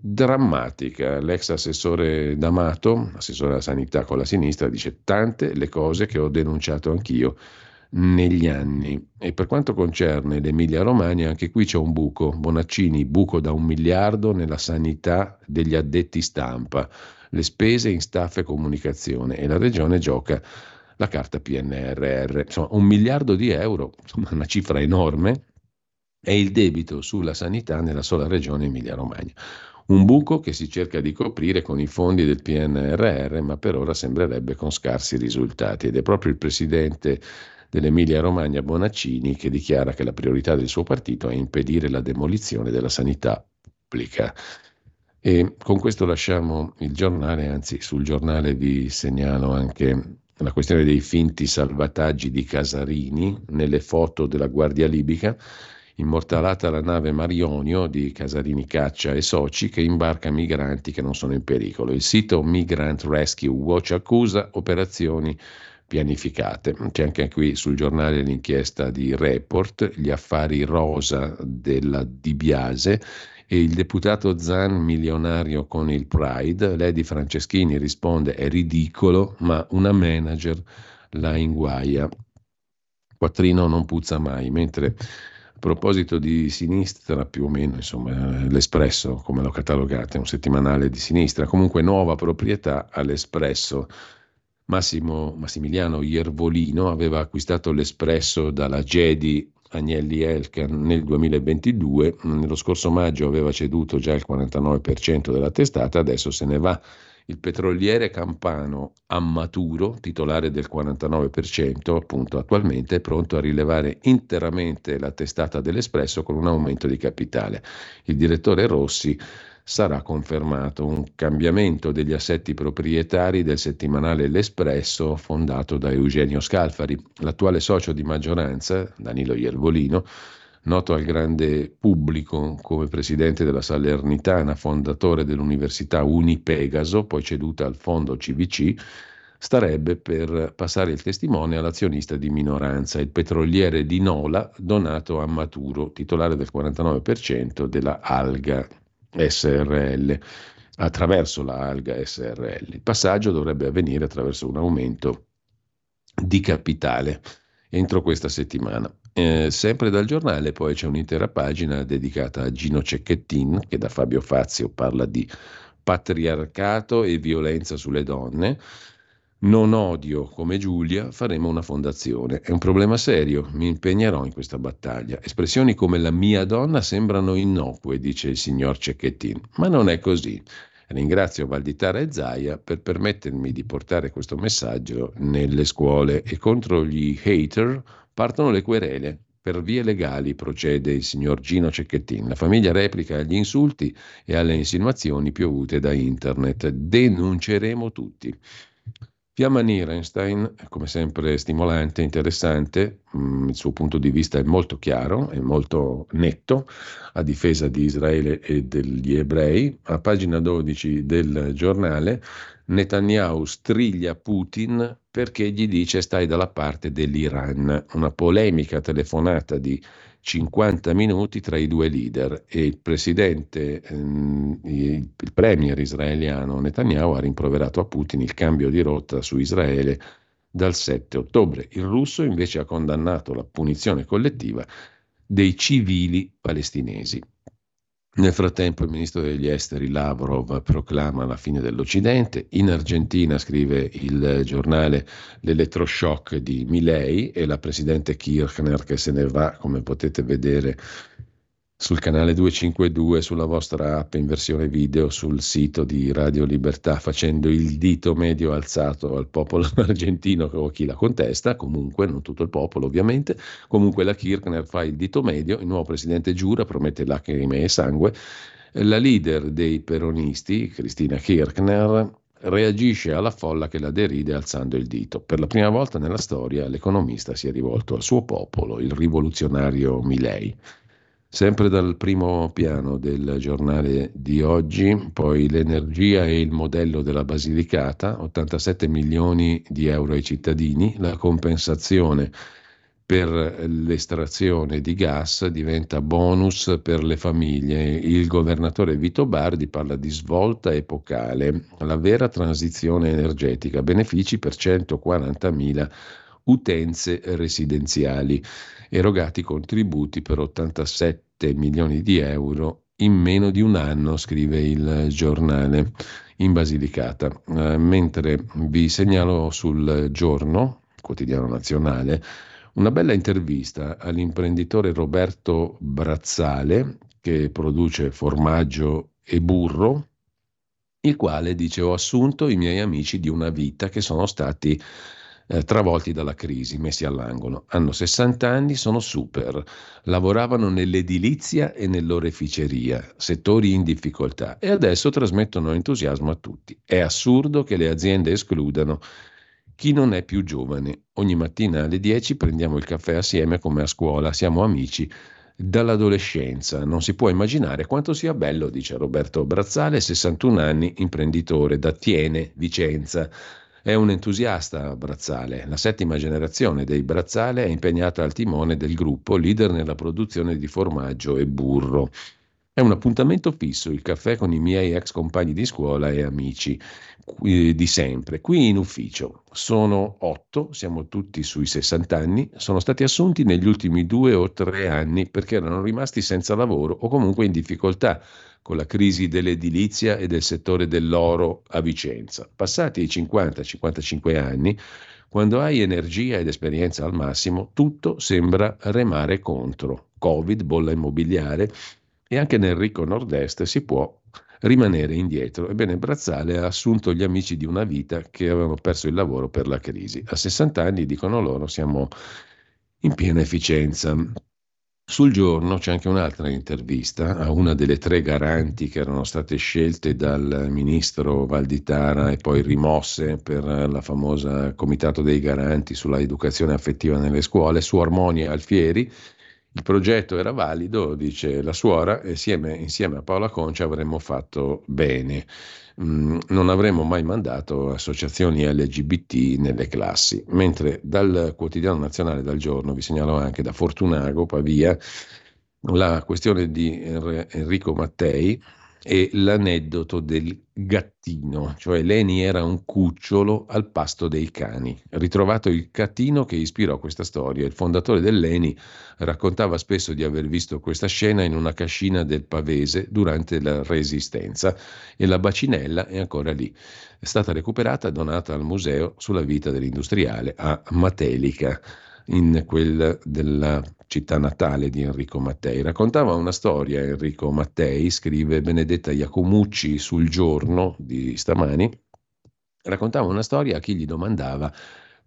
drammatica. L'ex assessore D'Amato, assessore alla sanità con la sinistra, dice tante le cose che ho denunciato anch'io negli anni. E per quanto concerne l'Emilia Romagna, anche qui c'è un buco. Bonaccini, buco da un miliardo nella sanità degli addetti stampa, le spese in staff e comunicazione e la regione gioca la carta PNRR. Insomma, un miliardo di euro, insomma, una cifra enorme, è il debito sulla sanità nella sola regione Emilia Romagna. Un buco che si cerca di coprire con i fondi del PNRR, ma per ora sembrerebbe con scarsi risultati. Ed è proprio il presidente dell'Emilia Romagna Bonaccini che dichiara che la priorità del suo partito è impedire la demolizione della sanità pubblica. E con questo lasciamo il giornale, anzi sul giornale vi segnalo anche la questione dei finti salvataggi di Casarini nelle foto della Guardia Libica immortalata la nave Marionio di Casarini Caccia e Soci che imbarca migranti che non sono in pericolo. Il sito Migrant Rescue Watch accusa operazioni pianificate. C'è anche qui sul giornale l'inchiesta di Report, gli affari rosa della Di Biase e il deputato Zan milionario con il Pride. Lady Franceschini risponde è ridicolo, ma una manager la inguaia. Quattrino non puzza mai, mentre proposito di sinistra, più o meno, insomma, l'Espresso, come l'ho catalogata, è un settimanale di sinistra, comunque nuova proprietà all'Espresso. Massimo, Massimiliano Iervolino aveva acquistato l'Espresso dalla Jedi Agnelli Elkan nel 2022, nello scorso maggio aveva ceduto già il 49% della testata, adesso se ne va il petroliere campano Ammaturo, titolare del 49%, appunto attualmente è pronto a rilevare interamente la testata dell'Espresso con un aumento di capitale. Il direttore Rossi sarà confermato un cambiamento degli assetti proprietari del settimanale L'Espresso fondato da Eugenio Scalfari. L'attuale socio di maggioranza, Danilo Iervolino, noto al grande pubblico come presidente della Salernitana, fondatore dell'Università Unipegaso, poi ceduta al fondo CVC, starebbe per passare il testimone all'azionista di minoranza, il petroliere di Nola, donato a Maturo, titolare del 49% della Alga SRL, attraverso la Alga SRL. Il passaggio dovrebbe avvenire attraverso un aumento di capitale entro questa settimana. Eh, sempre dal giornale poi c'è un'intera pagina dedicata a Gino Cecchettin che da Fabio Fazio parla di patriarcato e violenza sulle donne. Non odio come Giulia, faremo una fondazione. È un problema serio, mi impegnerò in questa battaglia. Espressioni come la mia donna sembrano innocue, dice il signor Cecchettin, ma non è così. Ringrazio Valditara e Zaia per permettermi di portare questo messaggio nelle scuole e contro gli hater partono le querele. Per vie legali procede il signor Gino Cecchettin. La famiglia replica agli insulti e alle insinuazioni piovute da internet. Denunceremo tutti. Fiamma Nierenstein, come sempre stimolante, interessante, mm, il suo punto di vista è molto chiaro, è molto netto a difesa di Israele e degli ebrei. A pagina 12 del giornale, Netanyahu striglia Putin perché gli dice stai dalla parte dell'Iran. Una polemica telefonata di 50 minuti tra i due leader e il presidente, ehm, il premier israeliano Netanyahu ha rimproverato a Putin il cambio di rotta su Israele dal 7 ottobre. Il russo invece ha condannato la punizione collettiva dei civili palestinesi. Nel frattempo il ministro degli esteri Lavrov proclama la fine dell'Occidente, in Argentina scrive il giornale l'elettroshock di Milei e la presidente Kirchner che se ne va, come potete vedere sul canale 252, sulla vostra app in versione video, sul sito di Radio Libertà, facendo il dito medio alzato al popolo argentino o chi la contesta, comunque, non tutto il popolo ovviamente, comunque la Kirchner fa il dito medio, il nuovo presidente giura, promette lacrime e sangue, la leader dei peronisti, Cristina Kirchner, reagisce alla folla che la deride alzando il dito. Per la prima volta nella storia l'economista si è rivolto al suo popolo, il rivoluzionario Milei. Sempre dal primo piano del giornale di oggi, poi l'energia e il modello della Basilicata, 87 milioni di euro ai cittadini, la compensazione per l'estrazione di gas diventa bonus per le famiglie. Il governatore Vito Bardi parla di svolta epocale, la vera transizione energetica, benefici per 140 mila utenze residenziali erogati contributi per 87 milioni di euro in meno di un anno, scrive il giornale in Basilicata. Eh, mentre vi segnalo sul giorno, quotidiano nazionale, una bella intervista all'imprenditore Roberto Brazzale, che produce formaggio e burro, il quale dice ho assunto i miei amici di una vita che sono stati eh, travolti dalla crisi, messi all'angolo. Hanno 60 anni, sono super, lavoravano nell'edilizia e nell'oreficeria, settori in difficoltà e adesso trasmettono entusiasmo a tutti. È assurdo che le aziende escludano chi non è più giovane. Ogni mattina alle 10 prendiamo il caffè assieme come a scuola, siamo amici dall'adolescenza. Non si può immaginare quanto sia bello, dice Roberto Brazzale, 61 anni, imprenditore da Tiene, Vicenza. È un entusiasta Brazzale. La settima generazione dei Brazzale è impegnata al timone del gruppo, leader nella produzione di formaggio e burro. È un appuntamento fisso il caffè con i miei ex compagni di scuola e amici di sempre, qui in ufficio. Sono otto, siamo tutti sui 60 anni, sono stati assunti negli ultimi due o tre anni perché erano rimasti senza lavoro o comunque in difficoltà con la crisi dell'edilizia e del settore dell'oro a Vicenza. Passati i 50-55 anni, quando hai energia ed esperienza al massimo, tutto sembra remare contro. Covid, bolla immobiliare e anche nel ricco nord-est si può rimanere indietro. Ebbene, Brazzale ha assunto gli amici di una vita che avevano perso il lavoro per la crisi. A 60 anni, dicono loro, siamo in piena efficienza. Sul giorno c'è anche un'altra intervista a una delle tre garanti che erano state scelte dal ministro Valditara e poi rimosse per la famosa Comitato dei Garanti sulla educazione affettiva nelle scuole, su Armonia Alfieri. Il progetto era valido, dice la suora, e insieme, insieme a Paola Concia avremmo fatto bene. Mm, non avremmo mai mandato associazioni LGBT nelle classi. Mentre dal quotidiano nazionale dal giorno vi segnalo anche da Fortunago, Pavia, la questione di Enrico Mattei, e l'aneddoto del gattino, cioè Leni era un cucciolo al pasto dei cani. Ritrovato il gattino che ispirò questa storia, il fondatore del Leni raccontava spesso di aver visto questa scena in una cascina del Pavese durante la Resistenza e la bacinella è ancora lì. È stata recuperata e donata al museo sulla vita dell'industriale a Matelica in quella della città natale di Enrico Mattei. Raccontava una storia Enrico Mattei, scrive Benedetta Iacomucci sul giorno di stamani, raccontava una storia a chi gli domandava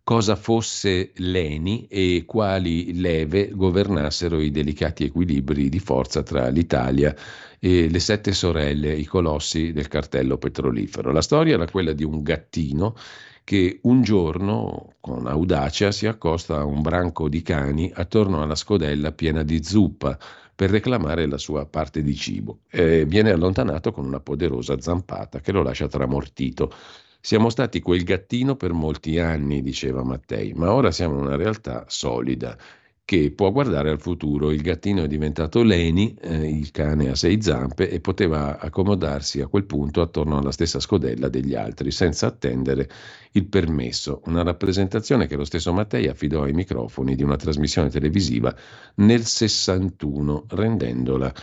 cosa fosse l'ENI e quali leve governassero i delicati equilibri di forza tra l'Italia e le sette sorelle, i colossi del cartello petrolifero. La storia era quella di un gattino che un giorno, con audacia, si accosta a un branco di cani attorno alla scodella piena di zuppa per reclamare la sua parte di cibo. E viene allontanato con una poderosa zampata che lo lascia tramortito. Siamo stati quel gattino per molti anni, diceva Mattei, ma ora siamo una realtà solida che può guardare al futuro. Il gattino è diventato Leni, eh, il cane a sei zampe, e poteva accomodarsi a quel punto attorno alla stessa scodella degli altri, senza attendere il permesso. Una rappresentazione che lo stesso Mattei affidò ai microfoni di una trasmissione televisiva nel 61, rendendola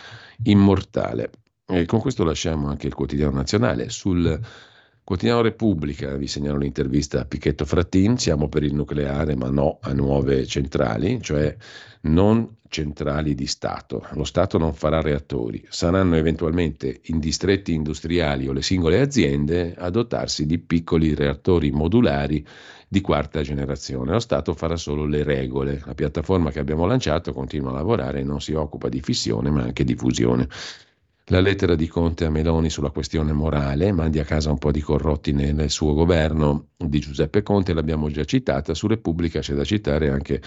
immortale. E con questo lasciamo anche il quotidiano nazionale sul Quotidiano Repubblica, vi segnalo l'intervista a Pichetto Frattin, siamo per il nucleare ma no a nuove centrali, cioè non centrali di Stato. Lo Stato non farà reattori, saranno eventualmente in distretti industriali o le singole aziende a dotarsi di piccoli reattori modulari di quarta generazione. Lo Stato farà solo le regole. La piattaforma che abbiamo lanciato continua a lavorare e non si occupa di fissione ma anche di fusione. La lettera di Conte a Meloni sulla questione morale, mandi a casa un po' di corrotti nel suo governo di Giuseppe Conte, l'abbiamo già citata, su Repubblica c'è da citare anche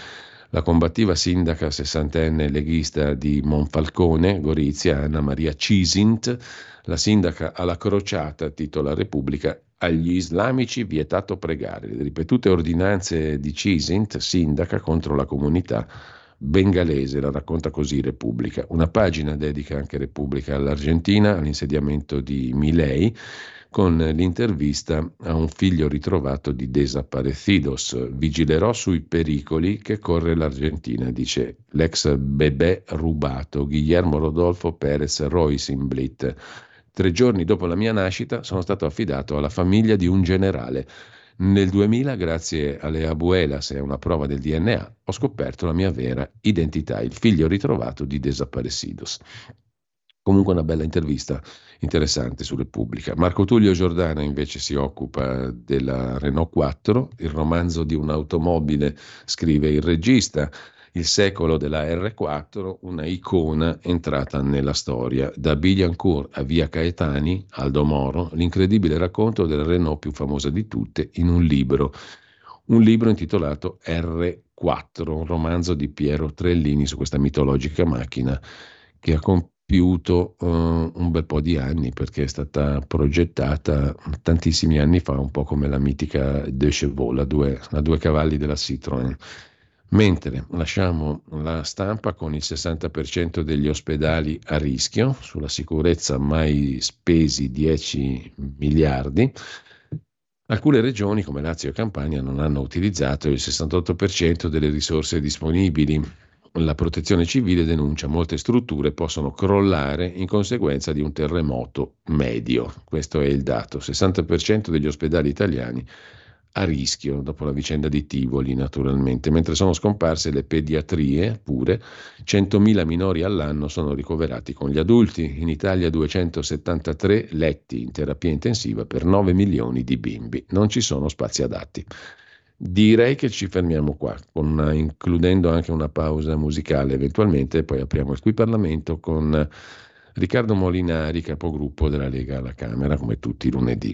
la combattiva sindaca sessantenne leghista di Monfalcone, Gorizia, Anna Maria Cisint, la sindaca alla crociata, titola Repubblica, agli islamici vietato pregare. Le ripetute ordinanze di Cisint, sindaca contro la comunità bengalese, la racconta così Repubblica. Una pagina dedica anche Repubblica all'Argentina, all'insediamento di Milei, con l'intervista a un figlio ritrovato di Desaparecidos. Vigilerò sui pericoli che corre l'Argentina, dice l'ex bebè rubato Guillermo Rodolfo Perez Roisenblit. Tre giorni dopo la mia nascita sono stato affidato alla famiglia di un generale. Nel 2000, grazie alle abuelas e a una prova del DNA, ho scoperto la mia vera identità, il figlio ritrovato di Desaparecidos. Comunque una bella intervista interessante su Repubblica. Marco Tullio Giordana invece si occupa della Renault 4, il romanzo di un'automobile, scrive il regista, il secolo della R4, una icona entrata nella storia. Da Billancourt a Via Caetani, Aldo Moro, l'incredibile racconto della Renault più famosa di tutte in un libro. Un libro intitolato R4, un romanzo di Piero Trellini su questa mitologica macchina che ha compiuto uh, un bel po' di anni perché è stata progettata tantissimi anni fa, un po' come la mitica De Chevaux, la due, la due cavalli della Citroën. Mentre lasciamo la stampa con il 60% degli ospedali a rischio, sulla sicurezza mai spesi 10 miliardi, alcune regioni come Lazio e Campania non hanno utilizzato il 68% delle risorse disponibili la protezione civile denuncia molte strutture possono crollare in conseguenza di un terremoto medio. Questo è il dato. 60% degli ospedali italiani a rischio dopo la vicenda di Tivoli, naturalmente, mentre sono scomparse le pediatrie, pure 100.000 minori all'anno sono ricoverati con gli adulti. In Italia 273 letti in terapia intensiva per 9 milioni di bimbi. Non ci sono spazi adatti. Direi che ci fermiamo qua, una, includendo anche una pausa musicale eventualmente, poi apriamo il qui Parlamento con Riccardo Molinari, capogruppo della Lega alla Camera, come tutti i lunedì.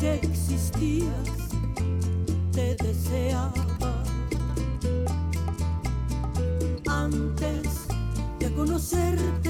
que existías, te deseaba. Antes de conocerte.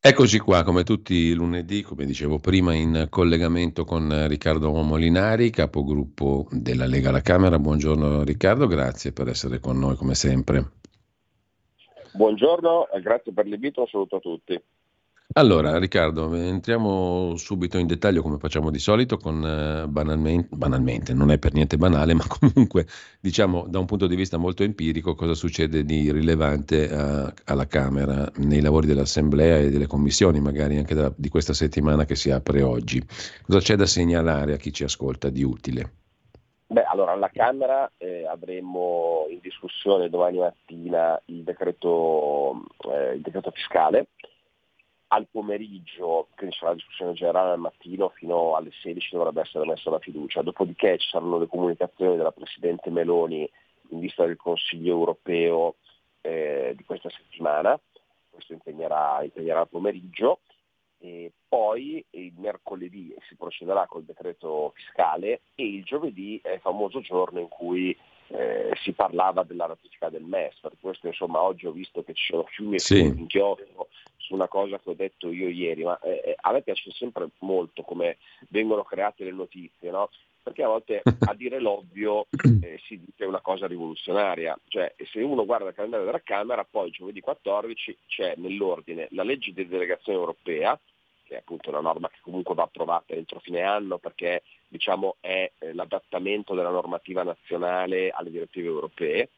Eccoci qua, come tutti i lunedì, come dicevo prima, in collegamento con Riccardo Molinari, capogruppo della Lega alla Camera. Buongiorno Riccardo, grazie per essere con noi come sempre. Buongiorno, grazie per l'invito, un saluto a tutti. Allora, Riccardo, entriamo subito in dettaglio come facciamo di solito con eh, banalmente, banalmente, non è per niente banale, ma comunque diciamo da un punto di vista molto empirico cosa succede di rilevante a, alla Camera nei lavori dell'Assemblea e delle commissioni, magari anche da, di questa settimana che si apre oggi. Cosa c'è da segnalare a chi ci ascolta di utile? Beh, allora alla Camera eh, avremo in discussione domani mattina il decreto, eh, il decreto fiscale al pomeriggio, quindi sarà la discussione generale al mattino, fino alle 16 dovrebbe essere messa la fiducia, dopodiché ci saranno le comunicazioni della Presidente Meloni in vista del Consiglio europeo eh, di questa settimana, questo impegnerà, impegnerà il pomeriggio, e poi il mercoledì si procederà col decreto fiscale e il giovedì è il famoso giorno in cui eh, si parlava della ratifica del MES, per questo insomma oggi ho visto che ci sono fiumi e fiumi sì. inchiostro su una cosa che ho detto io ieri, ma eh, eh, a me piace sempre molto come vengono create le notizie, no? perché a volte a dire l'ovvio eh, si dice una cosa rivoluzionaria, cioè se uno guarda il calendario della Camera, poi giovedì 14 c'è nell'ordine la legge di delegazione europea, che è appunto una norma che comunque va approvata entro fine anno perché diciamo, è eh, l'adattamento della normativa nazionale alle direttive europee,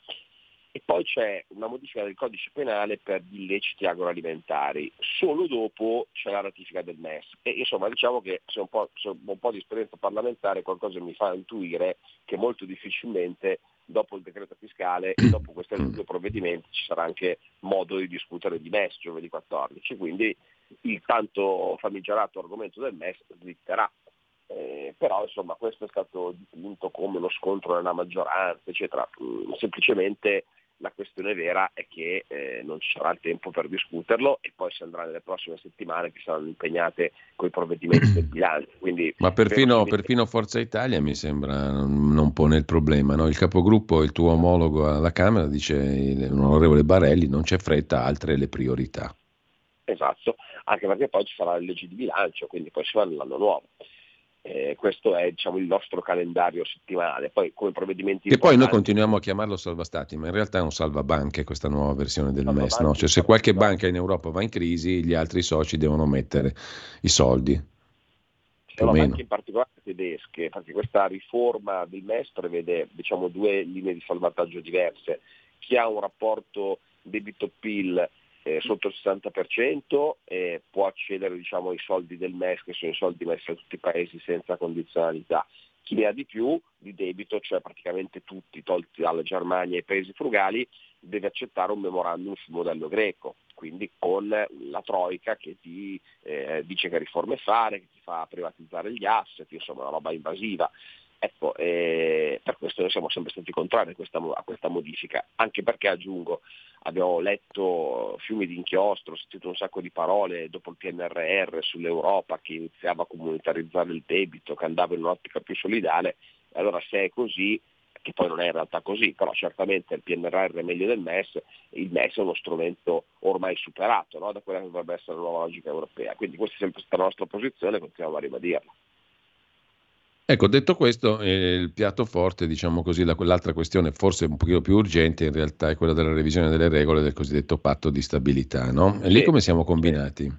e poi c'è una modifica del codice penale per gli illeciti agroalimentari, solo dopo c'è la ratifica del MES. E insomma diciamo che se un po', se un po di esperienza parlamentare qualcosa mi fa intuire che molto difficilmente dopo il decreto fiscale e dopo questi due provvedimenti ci sarà anche modo di discutere di MES giovedì 14, quindi il tanto famigerato argomento del MES slitterà. Eh, però insomma questo è stato dipinto come uno scontro nella maggioranza, eccetera. Mm, semplicemente la questione vera è che eh, non ci sarà il tempo per discuterlo e poi si andrà nelle prossime settimane che saranno impegnate con i provvedimenti del bilancio. Quindi, Ma perfino, perfino, Forza Italia mi sembra non, non pone il problema. No? Il capogruppo, il tuo omologo alla Camera, dice l'onorevole Barelli, non c'è fretta, altre le priorità. Esatto, anche perché poi ci sarà la legge di bilancio, quindi poi si va nell'anno nuovo. Eh, questo è diciamo, il nostro calendario settimanale. Poi come provvedimenti Che poi noi continuiamo a chiamarlo salva stati, ma in realtà è un salva banche questa nuova versione del MES. No? Cioè, se qualche banca in Europa va in crisi, gli altri soci devono mettere i soldi. Sono banche in particolare tedesche, perché questa riforma del MES prevede diciamo, due linee di salvataggio diverse. Chi ha un rapporto debito-PIL eh, sotto il 60% eh, può accedere diciamo, ai soldi del MES, che sono i soldi messi a tutti i paesi senza condizionalità. Chi ne ha di più di debito, cioè praticamente tutti, tolti dalla Germania e i paesi frugali, deve accettare un memorandum sul modello greco, quindi con la Troica che ti eh, dice che riforme fare, che ti fa privatizzare gli asset, insomma una roba invasiva. Ecco, eh, per questo noi siamo sempre stati contrari a questa, a questa, modifica, anche perché aggiungo, abbiamo letto fiumi di inchiostro, sentito un sacco di parole dopo il PNRR sull'Europa che iniziava a comunitarizzare il debito, che andava in un'ottica più solidale, allora se è così, che poi non è in realtà così, però certamente il PNRR è meglio del MES, il MES è uno strumento ormai superato no? da quella che dovrebbe essere la nuova logica europea, quindi questa è sempre stata la nostra posizione e continuiamo a ribadirla. Ecco, detto questo, eh, il piatto forte, diciamo così, la, quell'altra questione forse un pochino più urgente in realtà è quella della revisione delle regole del cosiddetto patto di stabilità, no? E lì come siamo combinati?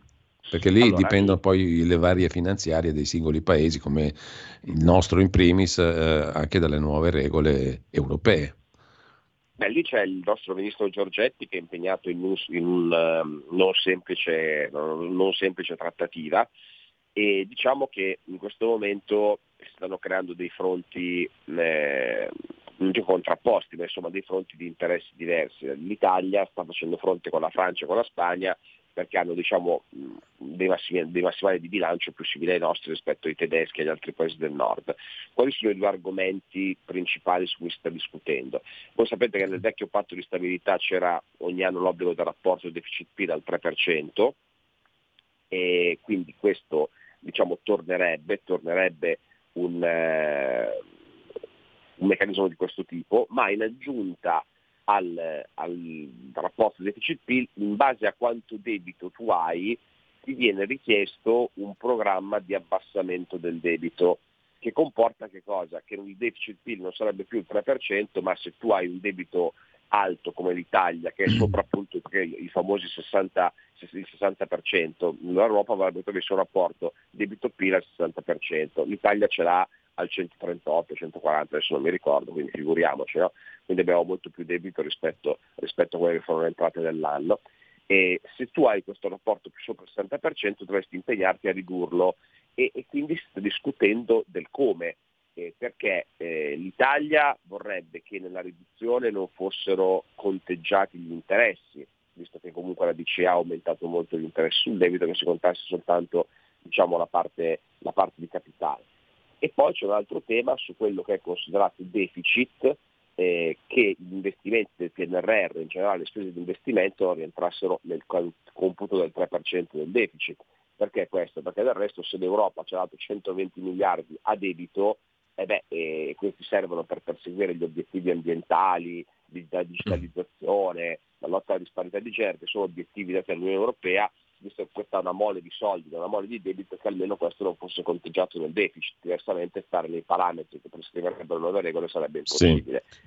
Perché lì allora, dipendono poi le varie finanziarie dei singoli paesi, come il nostro in primis, eh, anche dalle nuove regole europee. Beh, lì c'è il nostro ministro Giorgetti che è impegnato in un, in un um, non, semplice, non semplice trattativa e diciamo che in questo momento si stanno creando dei fronti eh, non dico contrapposti, ma insomma dei fronti di interessi diversi. L'Italia sta facendo fronte con la Francia e con la Spagna perché hanno diciamo, dei, massimi, dei, massimali di bilancio più simili ai nostri rispetto ai tedeschi e agli altri paesi del nord. Quali sono i due argomenti principali su cui si sta discutendo? Voi sapete che nel vecchio patto di stabilità c'era ogni anno l'obbligo del rapporto deficit-PIL al 3% e quindi questo diciamo, tornerebbe, tornerebbe un, eh, un, meccanismo di questo tipo, ma in aggiunta al, al rapporto deficit-PIL, in base a quanto debito tu hai, ti viene richiesto un programma di abbassamento del debito che comporta che cosa? Che il deficit PIL non sarebbe più il 3%, ma se tu hai un debito alto come l'Italia, che è sopra appunto i famosi 60, il 60%, l'Europa avrebbe messo un rapporto debito-PIL al 60%, l'Italia ce l'ha al 138, 140, adesso non mi ricordo, quindi figuriamoci, no? quindi abbiamo molto più debito rispetto, rispetto a quelle che furono le entrate dell'anno. E se tu hai questo rapporto più sopra il 60% dovresti impegnarti a ridurlo e, e quindi sto discutendo del come, eh, perché eh, l'Italia vorrebbe che nella riduzione non fossero conteggiati gli interessi, visto che comunque la BCE ha aumentato molto gli interessi sul debito, che si contasse soltanto diciamo, la, parte, la parte di capitale. E poi c'è un altro tema su quello che è considerato deficit, eh, che gli investimenti del PNRR, in generale le spese di investimento, rientrassero nel computo del 3% del deficit. Perché questo? Perché del resto se l'Europa ha dato 120 miliardi a debito, eh beh, eh, questi servono per perseguire gli obiettivi ambientali, la digitalizzazione, la lotta alla disparità di genere, che sono obiettivi dati dall'Unione Europea, visto che questa è una mole di soldi, una mole di debito, che almeno questo non fosse conteggiato nel deficit, diversamente stare nei parametri che prescriverebbero nuove regole sarebbe impossibile. Sì.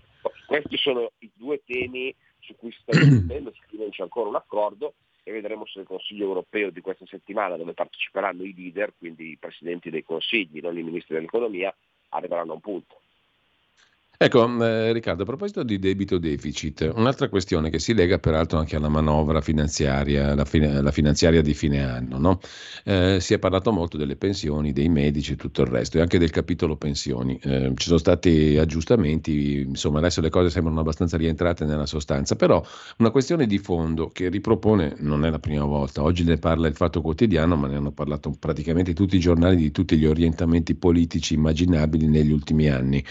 Questi sono i due temi su cui si sta discutendo, su cui non c'è ancora un accordo e vedremo se il Consiglio europeo di questa settimana, dove parteciperanno i leader, quindi i presidenti dei consigli, non i ministri dell'economia, arriveranno a un punto. Ecco, eh, Riccardo, a proposito di debito deficit, un'altra questione che si lega peraltro anche alla manovra finanziaria, la, fine, la finanziaria di fine anno, no? eh, si è parlato molto delle pensioni, dei medici e tutto il resto, e anche del capitolo pensioni. Eh, ci sono stati aggiustamenti, insomma adesso le cose sembrano abbastanza rientrate nella sostanza, però una questione di fondo che ripropone, non è la prima volta, oggi ne parla il Fatto Quotidiano, ma ne hanno parlato praticamente tutti i giornali di tutti gli orientamenti politici immaginabili negli ultimi anni.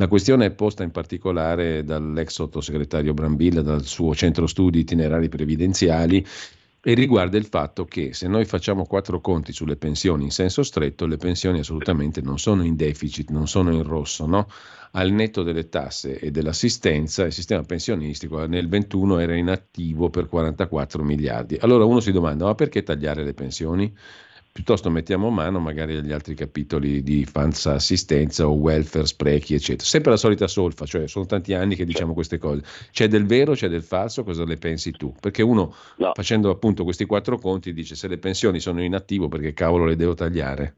La questione è posta in particolare dall'ex sottosegretario Brambilla, dal suo centro studi itinerari previdenziali e riguarda il fatto che se noi facciamo quattro conti sulle pensioni in senso stretto, le pensioni assolutamente non sono in deficit, non sono in rosso, no? Al netto delle tasse e dell'assistenza, il sistema pensionistico nel 21 era in attivo per 44 miliardi. Allora uno si domanda, ma perché tagliare le pensioni? Piuttosto mettiamo mano magari agli altri capitoli di falsa assistenza o welfare, sprechi, eccetera. Sempre la solita solfa, cioè sono tanti anni che diciamo queste cose. C'è del vero, c'è del falso, cosa ne pensi tu? Perché uno no. facendo appunto questi quattro conti dice se le pensioni sono in attivo perché cavolo le devo tagliare?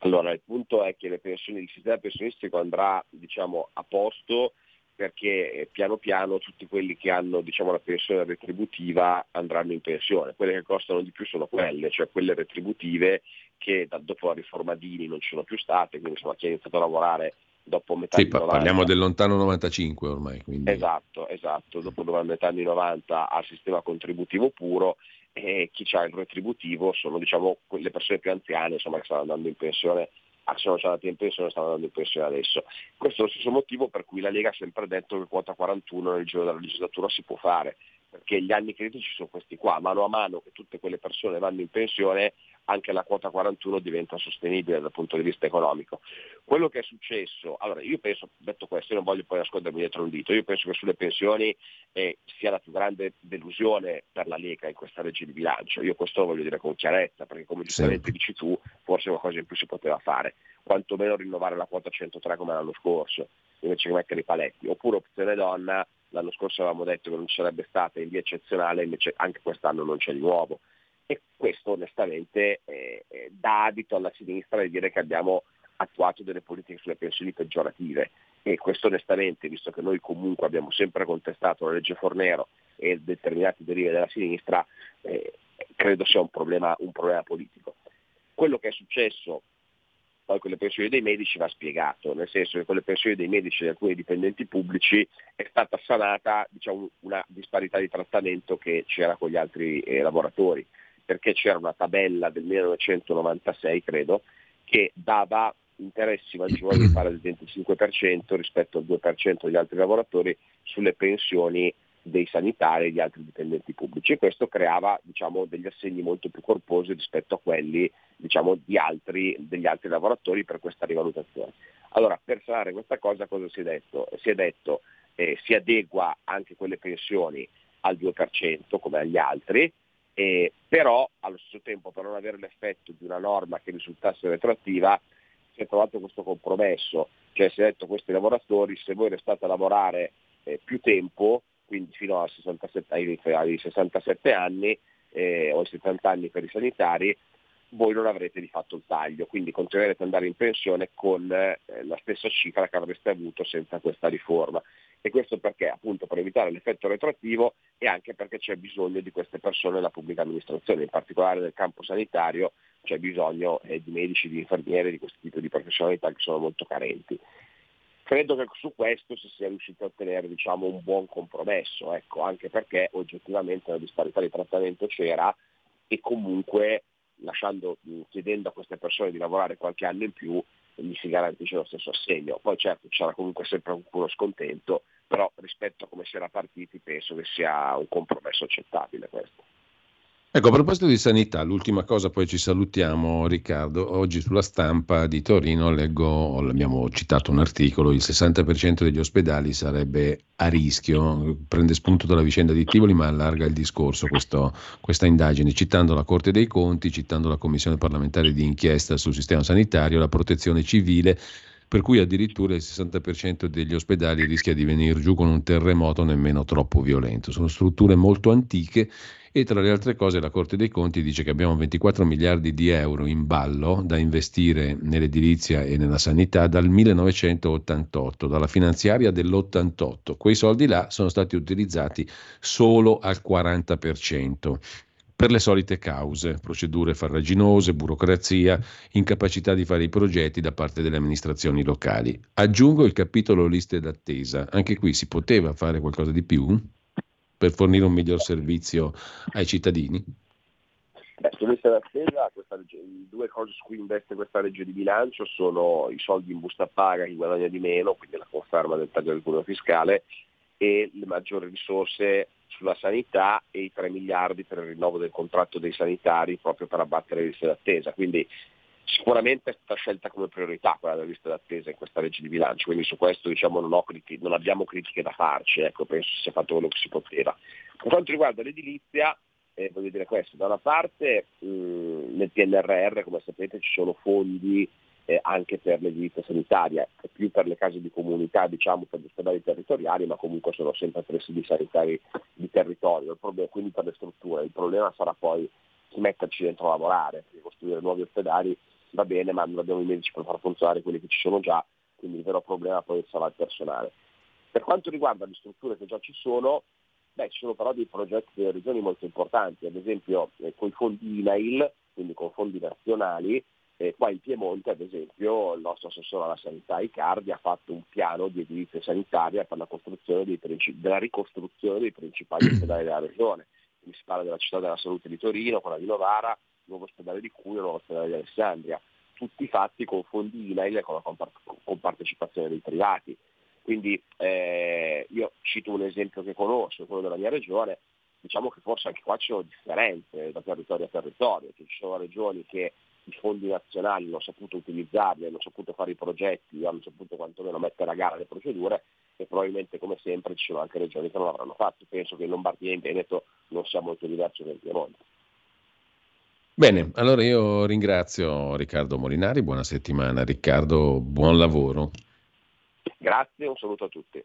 Allora, il punto è che le pensioni, il sistema pensionistico andrà diciamo, a posto perché eh, piano piano tutti quelli che hanno diciamo, la pensione retributiva andranno in pensione. Quelle che costano di più sono quelle, cioè quelle retributive che da, dopo la riforma Dini non ci sono più state, quindi insomma, chi ha iniziato a lavorare dopo metà sì, anni 90. Parliamo del lontano 95 ormai. Quindi... Esatto, esatto, dopo metà anni 90 al sistema contributivo puro e chi ha il retributivo sono diciamo, le persone più anziane insomma, che stanno andando in pensione sono già in pensione e stanno andando in pensione adesso. Questo è lo stesso motivo per cui la Lega ha sempre detto che quota 41 nel giro della legislatura si può fare, perché gli anni critici sono questi qua, mano a mano che tutte quelle persone vanno in pensione anche la quota 41 diventa sostenibile dal punto di vista economico. Quello che è successo, allora io penso, detto questo, io non voglio poi nascondermi dietro un dito, io penso che sulle pensioni eh, sia la più grande delusione per la Lega in questa legge di bilancio, io questo lo voglio dire con chiarezza, perché come giustamente sì. dici tu, forse qualcosa in più si poteva fare, quantomeno rinnovare la quota 103 come l'anno scorso, invece che mettere i paletti, oppure opzione donna, l'anno scorso avevamo detto che non ci sarebbe stata in via eccezionale, invece anche quest'anno non c'è di nuovo e questo onestamente eh, dà adito alla sinistra di dire che abbiamo attuato delle politiche sulle pensioni peggiorative e questo onestamente, visto che noi comunque abbiamo sempre contestato la legge Fornero e determinati derive della sinistra, eh, credo sia un problema, un problema politico. Quello che è successo poi con le pensioni dei medici va spiegato, nel senso che con le pensioni dei medici e di alcuni dipendenti pubblici è stata sanata diciamo, una disparità di trattamento che c'era con gli altri eh, lavoratori perché c'era una tabella del 1996, credo, che dava interessi maggiori pari al 25% rispetto al 2% degli altri lavoratori sulle pensioni dei sanitari e di altri dipendenti pubblici e questo creava diciamo, degli assegni molto più corposi rispetto a quelli diciamo, altri, degli altri lavoratori per questa rivalutazione. Allora, per sanare questa cosa cosa si è detto? Si è detto eh, si adegua anche quelle pensioni al 2% come agli altri, eh, però allo stesso tempo per non avere l'effetto di una norma che risultasse retroattiva si è trovato questo compromesso, cioè si è detto a questi lavoratori se voi restate a lavorare eh, più tempo, quindi fino a 67, ai, ai 67 anni eh, o ai 70 anni per i sanitari, voi non avrete di fatto il taglio, quindi continuerete ad andare in pensione con eh, la stessa cifra che avreste avuto senza questa riforma. E questo perché? Appunto per evitare l'effetto retroattivo e anche perché c'è bisogno di queste persone nella pubblica amministrazione, in particolare nel campo sanitario c'è bisogno eh, di medici, di infermieri, di questo tipo di professionalità che sono molto carenti. Credo che su questo si sia riusciti a ottenere diciamo, un buon compromesso, ecco, anche perché oggettivamente la disparità di trattamento c'era e comunque lasciando, chiedendo a queste persone di lavorare qualche anno in più, gli si garantisce lo stesso assegno. Poi certo sarà comunque sempre qualcuno scontento, però rispetto a come si era partiti penso che sia un compromesso accettabile questo. Ecco, a proposito di sanità, l'ultima cosa, poi ci salutiamo Riccardo. Oggi sulla stampa di Torino leggo, abbiamo citato un articolo, il 60% degli ospedali sarebbe a rischio, prende spunto dalla vicenda di Tivoli ma allarga il discorso questo, questa indagine, citando la Corte dei Conti, citando la Commissione parlamentare di inchiesta sul sistema sanitario, la protezione civile per cui addirittura il 60% degli ospedali rischia di venire giù con un terremoto nemmeno troppo violento. Sono strutture molto antiche e tra le altre cose la Corte dei Conti dice che abbiamo 24 miliardi di euro in ballo da investire nell'edilizia e nella sanità dal 1988, dalla finanziaria dell'88. Quei soldi là sono stati utilizzati solo al 40% per le solite cause, procedure farraginose, burocrazia, incapacità di fare i progetti da parte delle amministrazioni locali. Aggiungo il capitolo liste d'attesa, anche qui si poteva fare qualcosa di più per fornire un miglior servizio ai cittadini? Beh, su liste d'attesa legge, le due cose su cui investe questa legge di bilancio sono i soldi in busta paga, chi guadagna di meno, quindi la conferma del taglio del cuneo fiscale e le maggiori risorse sulla sanità e i 3 miliardi per il rinnovo del contratto dei sanitari proprio per abbattere le liste d'attesa. Quindi sicuramente è stata scelta come priorità quella della lista d'attesa in questa legge di bilancio, quindi su questo diciamo, non, critiche, non, abbiamo critiche da farci, ecco, penso si sia fatto quello che si poteva. Per quanto riguarda l'edilizia, eh, voglio dire questo, da una parte mh, nel PNRR come sapete ci sono fondi eh, anche per l'edilizia sanitaria, più per le case di comunità, diciamo per gli ospedali territoriali, ma comunque sono sempre presidi sanitari di territorio, problema, quindi per le strutture. Il problema sarà poi metterci dentro a lavorare, costruire nuovi ospedali va bene, ma non abbiamo i medici per far funzionare quelli che ci sono già, quindi il vero problema poi sarà il personale. Per quanto riguarda le strutture che già ci sono, beh, ci sono però dei progetti delle regioni molto importanti, ad esempio eh, con i fondi INAIL, quindi con fondi nazionali, eh, qua in Piemonte, ad esempio, il nostro assessore alla sanità Icardi ha fatto un piano di edilizia sanitaria per la principi- della ricostruzione dei principali ospedali della regione. Quindi si parla della città della salute di Torino, quella di Novara, il nuovo ospedale di Cuneo, il nuovo ospedale di Alessandria, tutti fatti con fondi INAIL e con la con partecipazione dei privati. Quindi eh, io cito un esempio che conosco, quello della mia regione, diciamo che forse anche qua ci sono differenze da territorio a territorio, cioè ci sono regioni che i fondi nazionali hanno saputo utilizzarli, hanno saputo fare i progetti, hanno saputo quantomeno mettere a gara le procedure e probabilmente come sempre ci sono anche regioni che non l'avranno fatto. Penso che in Lombardia e in Veneto non sia molto diverso in Piemonte. Bene, allora io ringrazio Riccardo Molinari, buona settimana Riccardo, buon lavoro. Grazie, un saluto a tutti.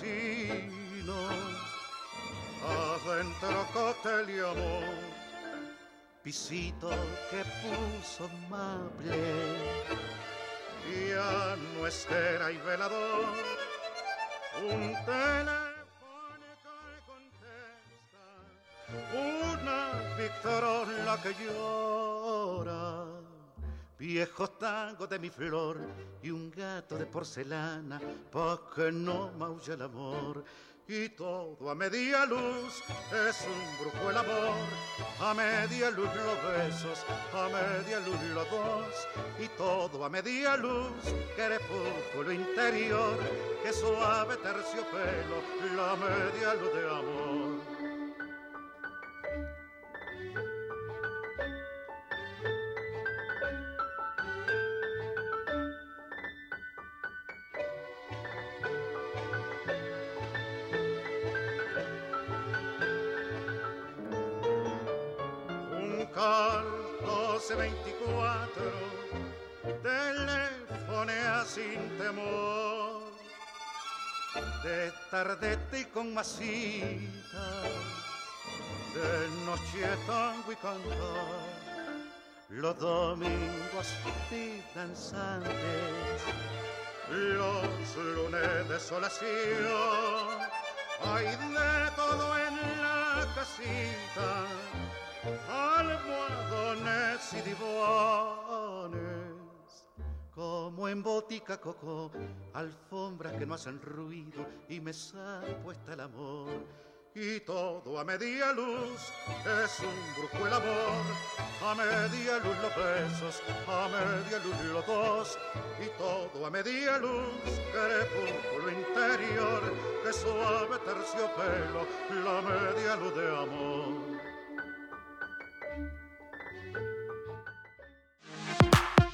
vecino adentro cote amor. Pisito que puso amable, ya no espera y velador. Un teléfono que contesta, una victoria que llora Viejos tangos de mi flor y un gato de porcelana, porque no maulla el amor. y todo a media luz es un brujo el amor. A media luz los besos, a media luz los dos y todo a media luz. Crepúsculo interior, que suave terciopelo, la media luz de amor. Masita, de noche tango y cantar. Los domingos y danzantes, los lunes de solación. Hay de todo en la casita almohadones y divanes, como en botica coco, alfombras que no hacen ruido y me puesta el amor. Y todo a media luz es un brujo el amor, a media luz los besos, a media luz los dos, y todo a media luz, crepúsculo interior, que suave terciopelo, la media luz de amor.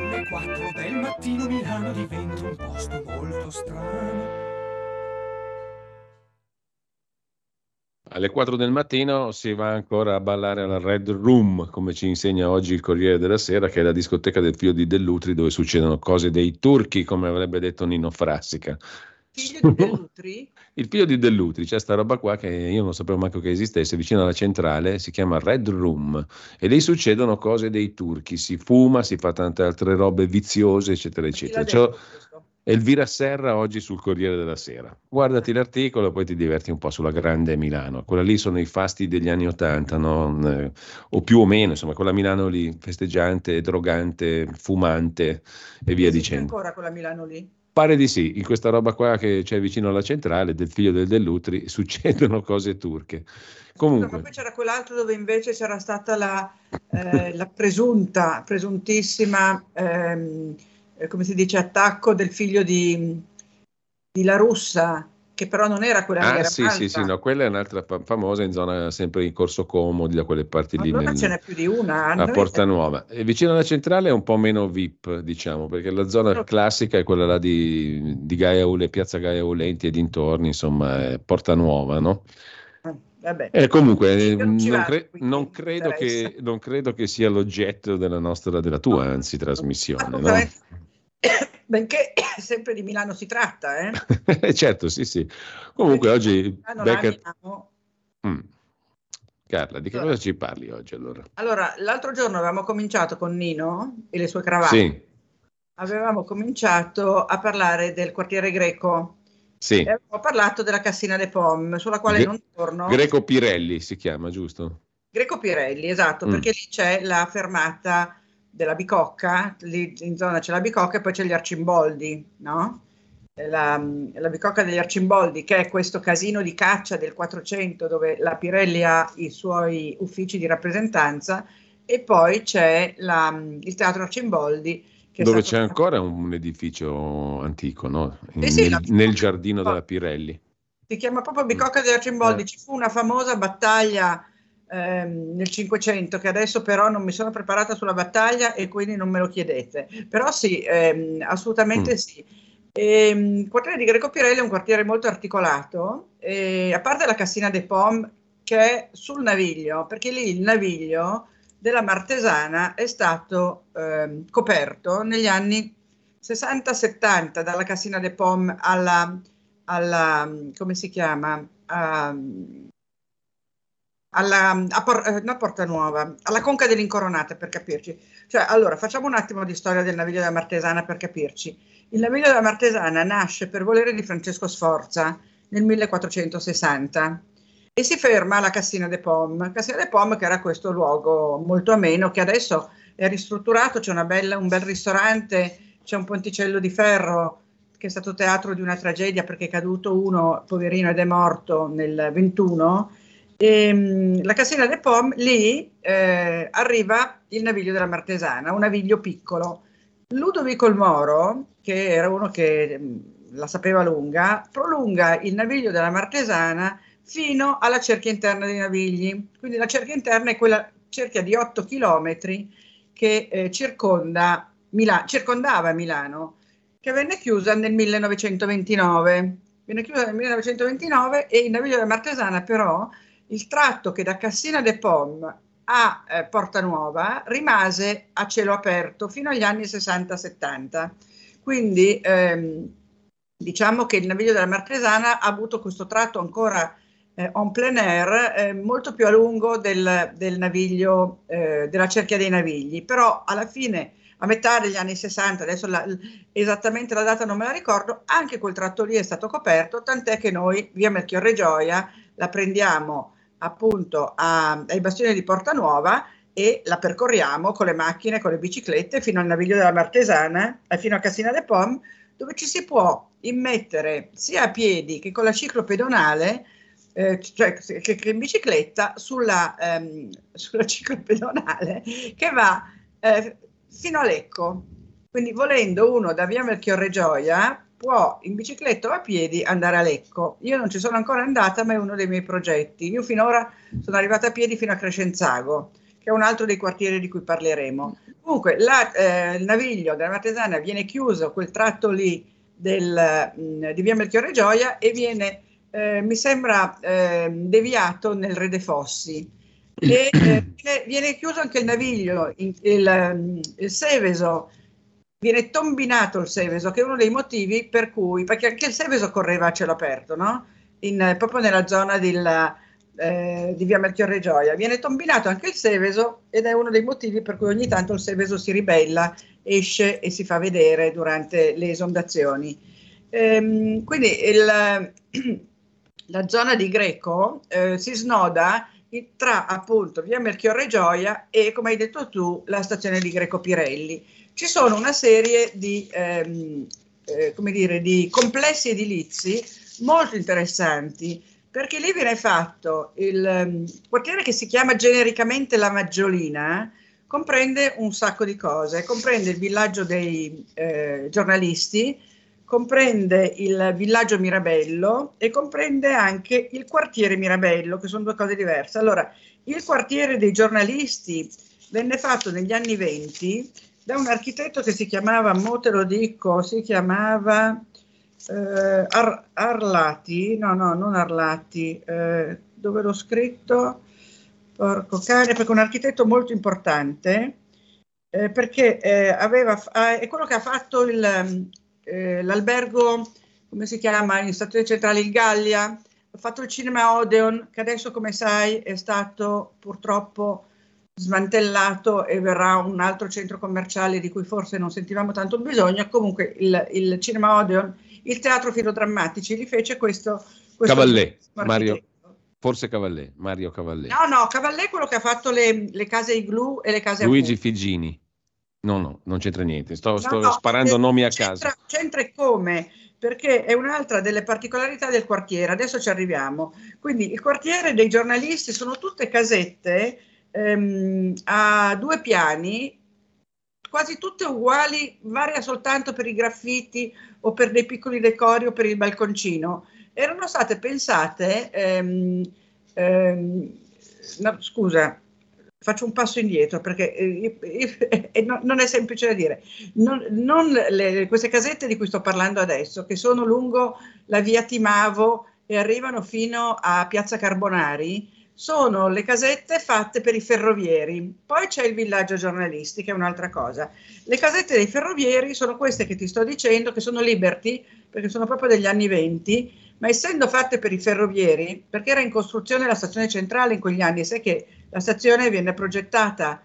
Alle 4 del mattino Milano diventa un posto molto strano. Alle 4 del mattino si va ancora a ballare alla Red Room, come ci insegna oggi il Corriere della Sera, che è la discoteca del figlio di Dell'Utri dove succedono cose dei turchi, come avrebbe detto Nino Frassica. Figlio di Dell'Utri? il figlio di Dell'Utri, c'è sta roba qua che io non sapevo manco che esistesse, vicino alla centrale, si chiama Red Room e lì succedono cose dei turchi, si fuma, si fa tante altre robe viziose, eccetera, eccetera. C'è Elvira Serra oggi sul Corriere della Sera. Guardati l'articolo e poi ti diverti un po' sulla grande Milano. Quella lì sono i fasti degli anni Ottanta, no? Eh, o più o meno, insomma, quella Milano lì festeggiante, drogante, fumante e via dicendo. ancora quella Milano lì? Pare di sì, in questa roba qua che c'è vicino alla centrale del figlio del Dell'Utri succedono cose turche. Comunque. No, poi c'era quell'altro dove invece c'era stata la, eh, la presunta, presuntissima, ehm, eh, come si dice, attacco del figlio di, di La Russa che però non era quella ah, che era sì, sì, sì, no, quella è un'altra fa- famosa in zona sempre in Corso Como, da quelle parti lì. Allora ce n'è più di una. A Porta Nuova. E vicino alla centrale è un po' meno VIP, diciamo, perché la zona no. classica è quella là di, di Gaia Ule, Piazza Gaia Ulenti e dintorni, insomma, è Porta Nuova, no? Vabbè. Eh, comunque, non, non, cre- non, credo che, non, credo che, sia l'oggetto della nostra, della tua, anzi, trasmissione. No? benché sempre di Milano si tratta. Eh? certo, sì, sì. Comunque Perché oggi... Becker... Mm. Carla, di che allora, cosa ci parli oggi allora? Allora, l'altro giorno avevamo cominciato con Nino e le sue cravatte. Sì. Avevamo cominciato a parlare del quartiere greco. Sì. E avevamo parlato della Cassina de Pom, sulla quale Gre- non torno. Greco Pirelli si chiama, giusto? Greco Pirelli, esatto, mm. perché lì c'è la fermata della bicocca, lì in zona c'è la bicocca e poi c'è gli arcimboldi, no? La, la, bicocca degli Arcimboldi, che è questo casino di caccia del 400 dove la Pirelli ha i suoi uffici di rappresentanza, e poi c'è la, il Teatro Arcimboldi. dove c'è ancora un edificio antico, no? In, sì, nel, nel, giardino della Pirelli. Si chiama proprio Bicocca degli Arcimboldi. Eh. Ci fu una famosa battaglia ehm, nel 500, che adesso però non mi sono preparata sulla battaglia e quindi non me lo chiedete. Però sì, ehm, assolutamente mm. sì. E, ehm, il quartiere di Greco Pirelli è un quartiere molto articolato, e, a parte la Cassina de Pom che è sul Naviglio, perché lì il Naviglio della Martesana è stato ehm, coperto negli anni 60-70 dalla Cassina de Pom alla, alla, come si chiama, a, alla, a Por, eh, no, Porta Nuova, alla Conca dell'Incoronata per capirci. Cioè, allora, facciamo un attimo di storia del naviglio della Martesana per capirci. Il naviglio della Martesana nasce per volere di Francesco Sforza nel 1460 e si ferma alla Cassina de Pom. Cassina de Pom che era questo luogo molto ameno che adesso è ristrutturato, c'è bella, un bel ristorante, c'è un ponticello di ferro che è stato teatro di una tragedia perché è caduto uno, poverino, ed è morto nel 21 e, ehm, la Cassina de Pom, lì eh, arriva il naviglio della Martesana, un naviglio piccolo. Ludovico il Moro, che era uno che mm, la sapeva lunga, prolunga il naviglio della Martesana fino alla cerchia interna dei navigli. Quindi la cerchia interna è quella cerchia di 8 km che eh, circonda Mila- circondava Milano, che venne chiusa nel 1929. Venne chiusa nel 1929 e il naviglio della Martesana però il tratto che da Cassina de Pom a eh, Porta Nuova rimase a cielo aperto fino agli anni 60-70. Quindi ehm, diciamo che il naviglio della Martesana ha avuto questo tratto ancora eh, en plein air eh, molto più a lungo del, del naviglio, eh, della cerchia dei navigli, però alla fine a metà degli anni 60, adesso la, esattamente la data non me la ricordo, anche quel tratto lì è stato coperto, tant'è che noi via Melchiorre Gioia la prendiamo appunto a, ai bastioni di Porta Nuova e la percorriamo con le macchine, con le biciclette fino al Naviglio della Martesana, eh, fino a Cassina de Pom, dove ci si può immettere sia a piedi che con la ciclopedonale, eh, cioè che, che, in bicicletta, sulla, ehm, sulla ciclopedonale che va eh, fino a Lecco. Quindi volendo uno da via Melchiorre Gioia può in bicicletta o a piedi andare a Lecco. Io non ci sono ancora andata, ma è uno dei miei progetti. Io finora sono arrivata a piedi fino a Crescenzago, che è un altro dei quartieri di cui parleremo. Comunque, la, eh, il naviglio della Martesana viene chiuso, quel tratto lì del, mh, mm, di via Melchiorre Gioia, e viene, eh, mi sembra, eh, deviato nel Re de Fossi. E eh, viene chiuso anche il naviglio, il, il, mm, il Seveso viene tombinato il Seveso, che è uno dei motivi per cui, perché anche il Seveso correva a cielo aperto, no? In, proprio nella zona del, eh, di via Melchiorre Gioia. Viene tombinato anche il Seveso ed è uno dei motivi per cui ogni tanto il Seveso si ribella, esce e si fa vedere durante le esondazioni. Ehm, quindi il, la zona di Greco eh, si snoda tra appunto via Melchiorre Gioia e, come hai detto tu, la stazione di Greco Pirelli ci sono una serie di, ehm, eh, come dire, di complessi edilizi molto interessanti perché lì viene fatto il um, quartiere che si chiama genericamente La Maggiolina, comprende un sacco di cose, comprende il villaggio dei eh, giornalisti, comprende il villaggio Mirabello e comprende anche il quartiere Mirabello, che sono due cose diverse. Allora, il quartiere dei giornalisti venne fatto negli anni 20 da un architetto che si chiamava, mo te lo dico, si chiamava eh, Ar- Arlati, no, no, non Arlati, eh, dove l'ho scritto? Porco cane, perché un architetto molto importante, eh, perché eh, aveva, ah, è quello che ha fatto il, eh, l'albergo, come si chiama, in stazione centrale, il Gallia, ha fatto il cinema Odeon, che adesso, come sai, è stato purtroppo smantellato e verrà un altro centro commerciale di cui forse non sentivamo tanto bisogno. Comunque il, il Cinema Odeon, il Teatro Filodrammatici li fece questo... questo Cavallè, Mario, forse Cavallè, Mario Cavallè. No, no, Cavallè è quello che ha fatto le, le case Igloo e le case Luigi Figini. No, no, non c'entra niente, sto, sto no, sparando nomi a c'entra, caso. C'entra come? perché è un'altra delle particolarità del quartiere, adesso ci arriviamo. Quindi il quartiere dei giornalisti sono tutte casette ehm, a due piani, quasi tutte uguali, varia soltanto per i graffiti o per dei piccoli decori o per il balconcino. Erano state pensate, ehm, ehm, no, scusa, faccio un passo indietro perché eh, eh, eh, non è semplice da dire. Non, non le, queste casette di cui sto parlando adesso, che sono lungo la via Timavo e arrivano fino a Piazza Carbonari, sono le casette fatte per i ferrovieri. Poi c'è il villaggio giornalisti, che è un'altra cosa. Le casette dei ferrovieri sono queste che ti sto dicendo, che sono Liberty, perché sono proprio degli anni 20, ma essendo fatte per i ferrovieri, perché era in costruzione la stazione centrale in quegli anni, sai che la stazione viene progettata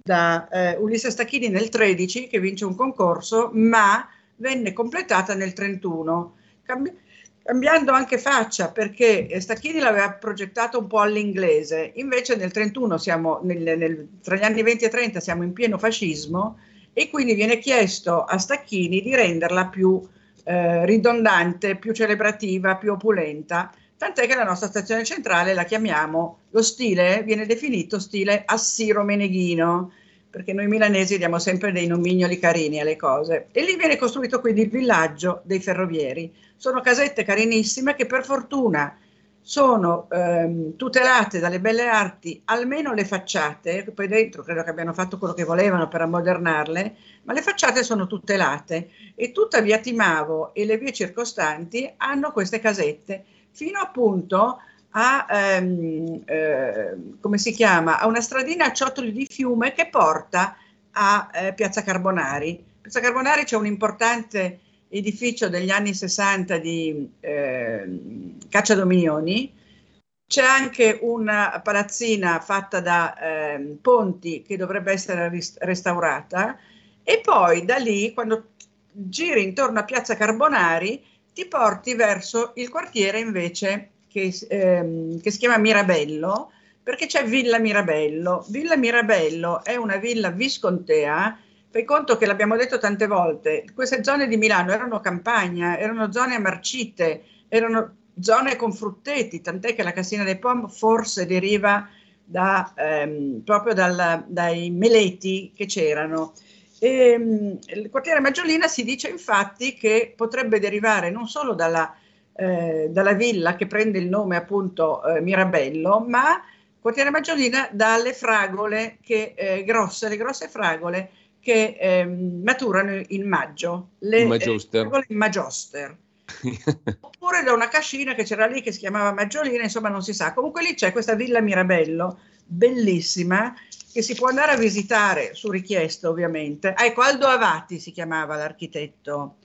da eh, Ulisse Stacchini nel 13, che vince un concorso, ma venne completata nel 31. Cambi- cambiando anche faccia perché Stacchini l'aveva progettato un po' all'inglese, invece nel 31 siamo nel, nel, tra gli anni 20 e 30 siamo in pieno fascismo e quindi viene chiesto a Stacchini di renderla più eh, ridondante, più celebrativa, più opulenta, tant'è che la nostra stazione centrale la chiamiamo, lo stile viene definito stile Assiro Meneghino, perché noi milanesi diamo sempre dei nomignoli carini alle cose. E lì viene costruito quindi il villaggio dei ferrovieri. Sono casette carinissime che per fortuna sono ehm, tutelate dalle belle arti, almeno le facciate, poi dentro credo che abbiano fatto quello che volevano per ammodernarle, ma le facciate sono tutelate e tutta via Timavo e le vie circostanti hanno queste casette, fino appunto a, ehm, eh, come si chiama, a una stradina a ciottoli di fiume che porta a eh, Piazza Carbonari. Piazza Carbonari c'è un importante edificio degli anni 60 di eh, Caccia Dominioni, c'è anche una palazzina fatta da eh, ponti che dovrebbe essere ris- restaurata. E poi da lì, quando giri intorno a Piazza Carbonari, ti porti verso il quartiere invece che, ehm, che si chiama Mirabello, perché c'è Villa Mirabello. Villa Mirabello è una villa viscontea, fai conto che l'abbiamo detto tante volte, queste zone di Milano erano campagna, erano zone marcite, erano zone con frutteti, tant'è che la Cassina dei Pom forse deriva da, ehm, proprio dal, dai meleti che c'erano. E, ehm, il quartiere Maggiolina si dice infatti che potrebbe derivare non solo dalla eh, dalla villa che prende il nome appunto eh, Mirabello, ma quartiere Maggiolina dalle fragole che, eh, grosse, le grosse fragole che ehm, maturano in maggio, le Magioster. fragole in Magioster. Oppure da una cascina che c'era lì che si chiamava Maggiolina, insomma non si sa. Comunque lì c'è questa villa Mirabello, bellissima, che si può andare a visitare su richiesta ovviamente. Ah, ecco, Aldo Avati si chiamava l'architetto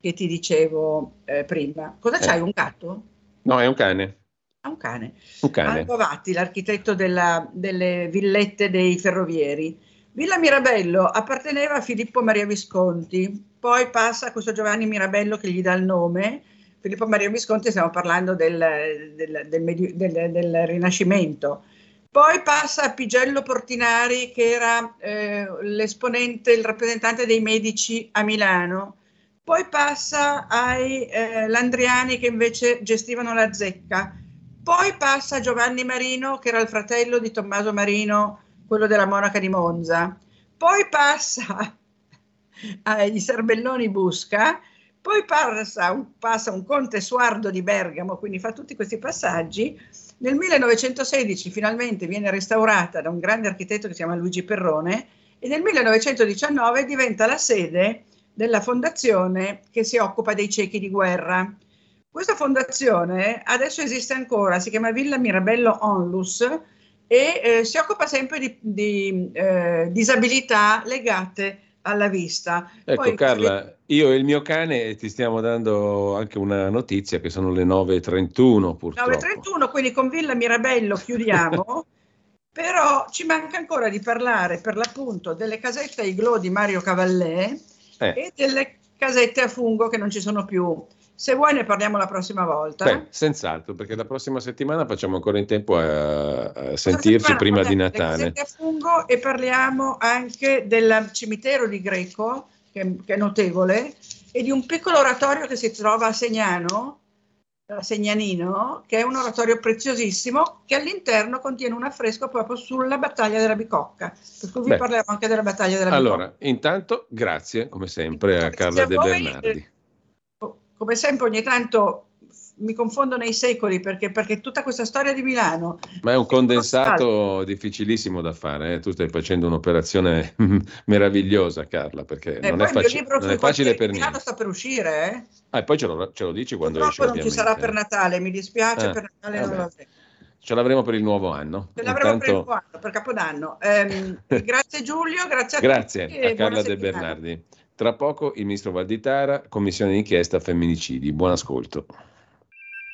che ti dicevo eh, prima. Cosa c'hai? Eh. Un gatto? No, è un cane. Ah, un cane. Un cane. Aldo Vatti, l'architetto della, delle villette dei ferrovieri. Villa Mirabello apparteneva a Filippo Maria Visconti, poi passa a questo Giovanni Mirabello che gli dà il nome. Filippo Maria Visconti, stiamo parlando del, del, del, del Rinascimento. Poi passa a Pigello Portinari, che era eh, l'esponente, il rappresentante dei medici a Milano poi passa ai eh, Landriani che invece gestivano la zecca, poi passa a Giovanni Marino che era il fratello di Tommaso Marino, quello della monaca di Monza, poi passa agli Serbelloni Busca, poi passa un, passa un conte Suardo di Bergamo, quindi fa tutti questi passaggi. Nel 1916 finalmente viene restaurata da un grande architetto che si chiama Luigi Perrone e nel 1919 diventa la sede della fondazione che si occupa dei ciechi di guerra. Questa fondazione adesso esiste ancora, si chiama Villa Mirabello Onlus e eh, si occupa sempre di, di eh, disabilità legate alla vista. Ecco Poi, Carla, io e il mio cane ti stiamo dando anche una notizia che sono le 9.31 purtroppo. 9.31, quindi con Villa Mirabello chiudiamo. Però ci manca ancora di parlare per l'appunto delle casette Iglo di Mario Cavallè, eh. e delle casette a fungo che non ci sono più. Se vuoi ne parliamo la prossima volta. Beh, senz'altro, perché la prossima settimana facciamo ancora in tempo a, a sentirci prima di Natale. Le casette a fungo e parliamo anche del cimitero di Greco, che, che, è notevole, e di un piccolo oratorio che si trova a Segnano, Segnanino, che è un oratorio preziosissimo, che all'interno contiene un affresco proprio sulla battaglia della Bicocca. Per cui vi Beh. parleremo anche della battaglia della Bicocca. Allora, intanto grazie come sempre a Carla De Bernardi. eh, come sempre ogni tanto mi confondo nei secoli perché, perché tutta questa storia di Milano Ma è un condensato difficilissimo da fare, eh? tu stai facendo un'operazione meravigliosa Carla, perché eh, non, è, faci- non è facile per Milano niente. sta per uscire eh? Ah, e poi ce lo, ce lo dici quando esce purtroppo non ci sarà per Natale mi dispiace Ah, per Natale vabbè. non lo ce l'avremo per il nuovo anno. Ce l'avremo Intanto... per il nuovo anno, per Capodanno. Ehm, grazie Giulio, grazie a. Grazie a Carla De Bernardi. Tra poco il ministro Valditara, commissione d'inchiesta femminicidi. Buon ascolto.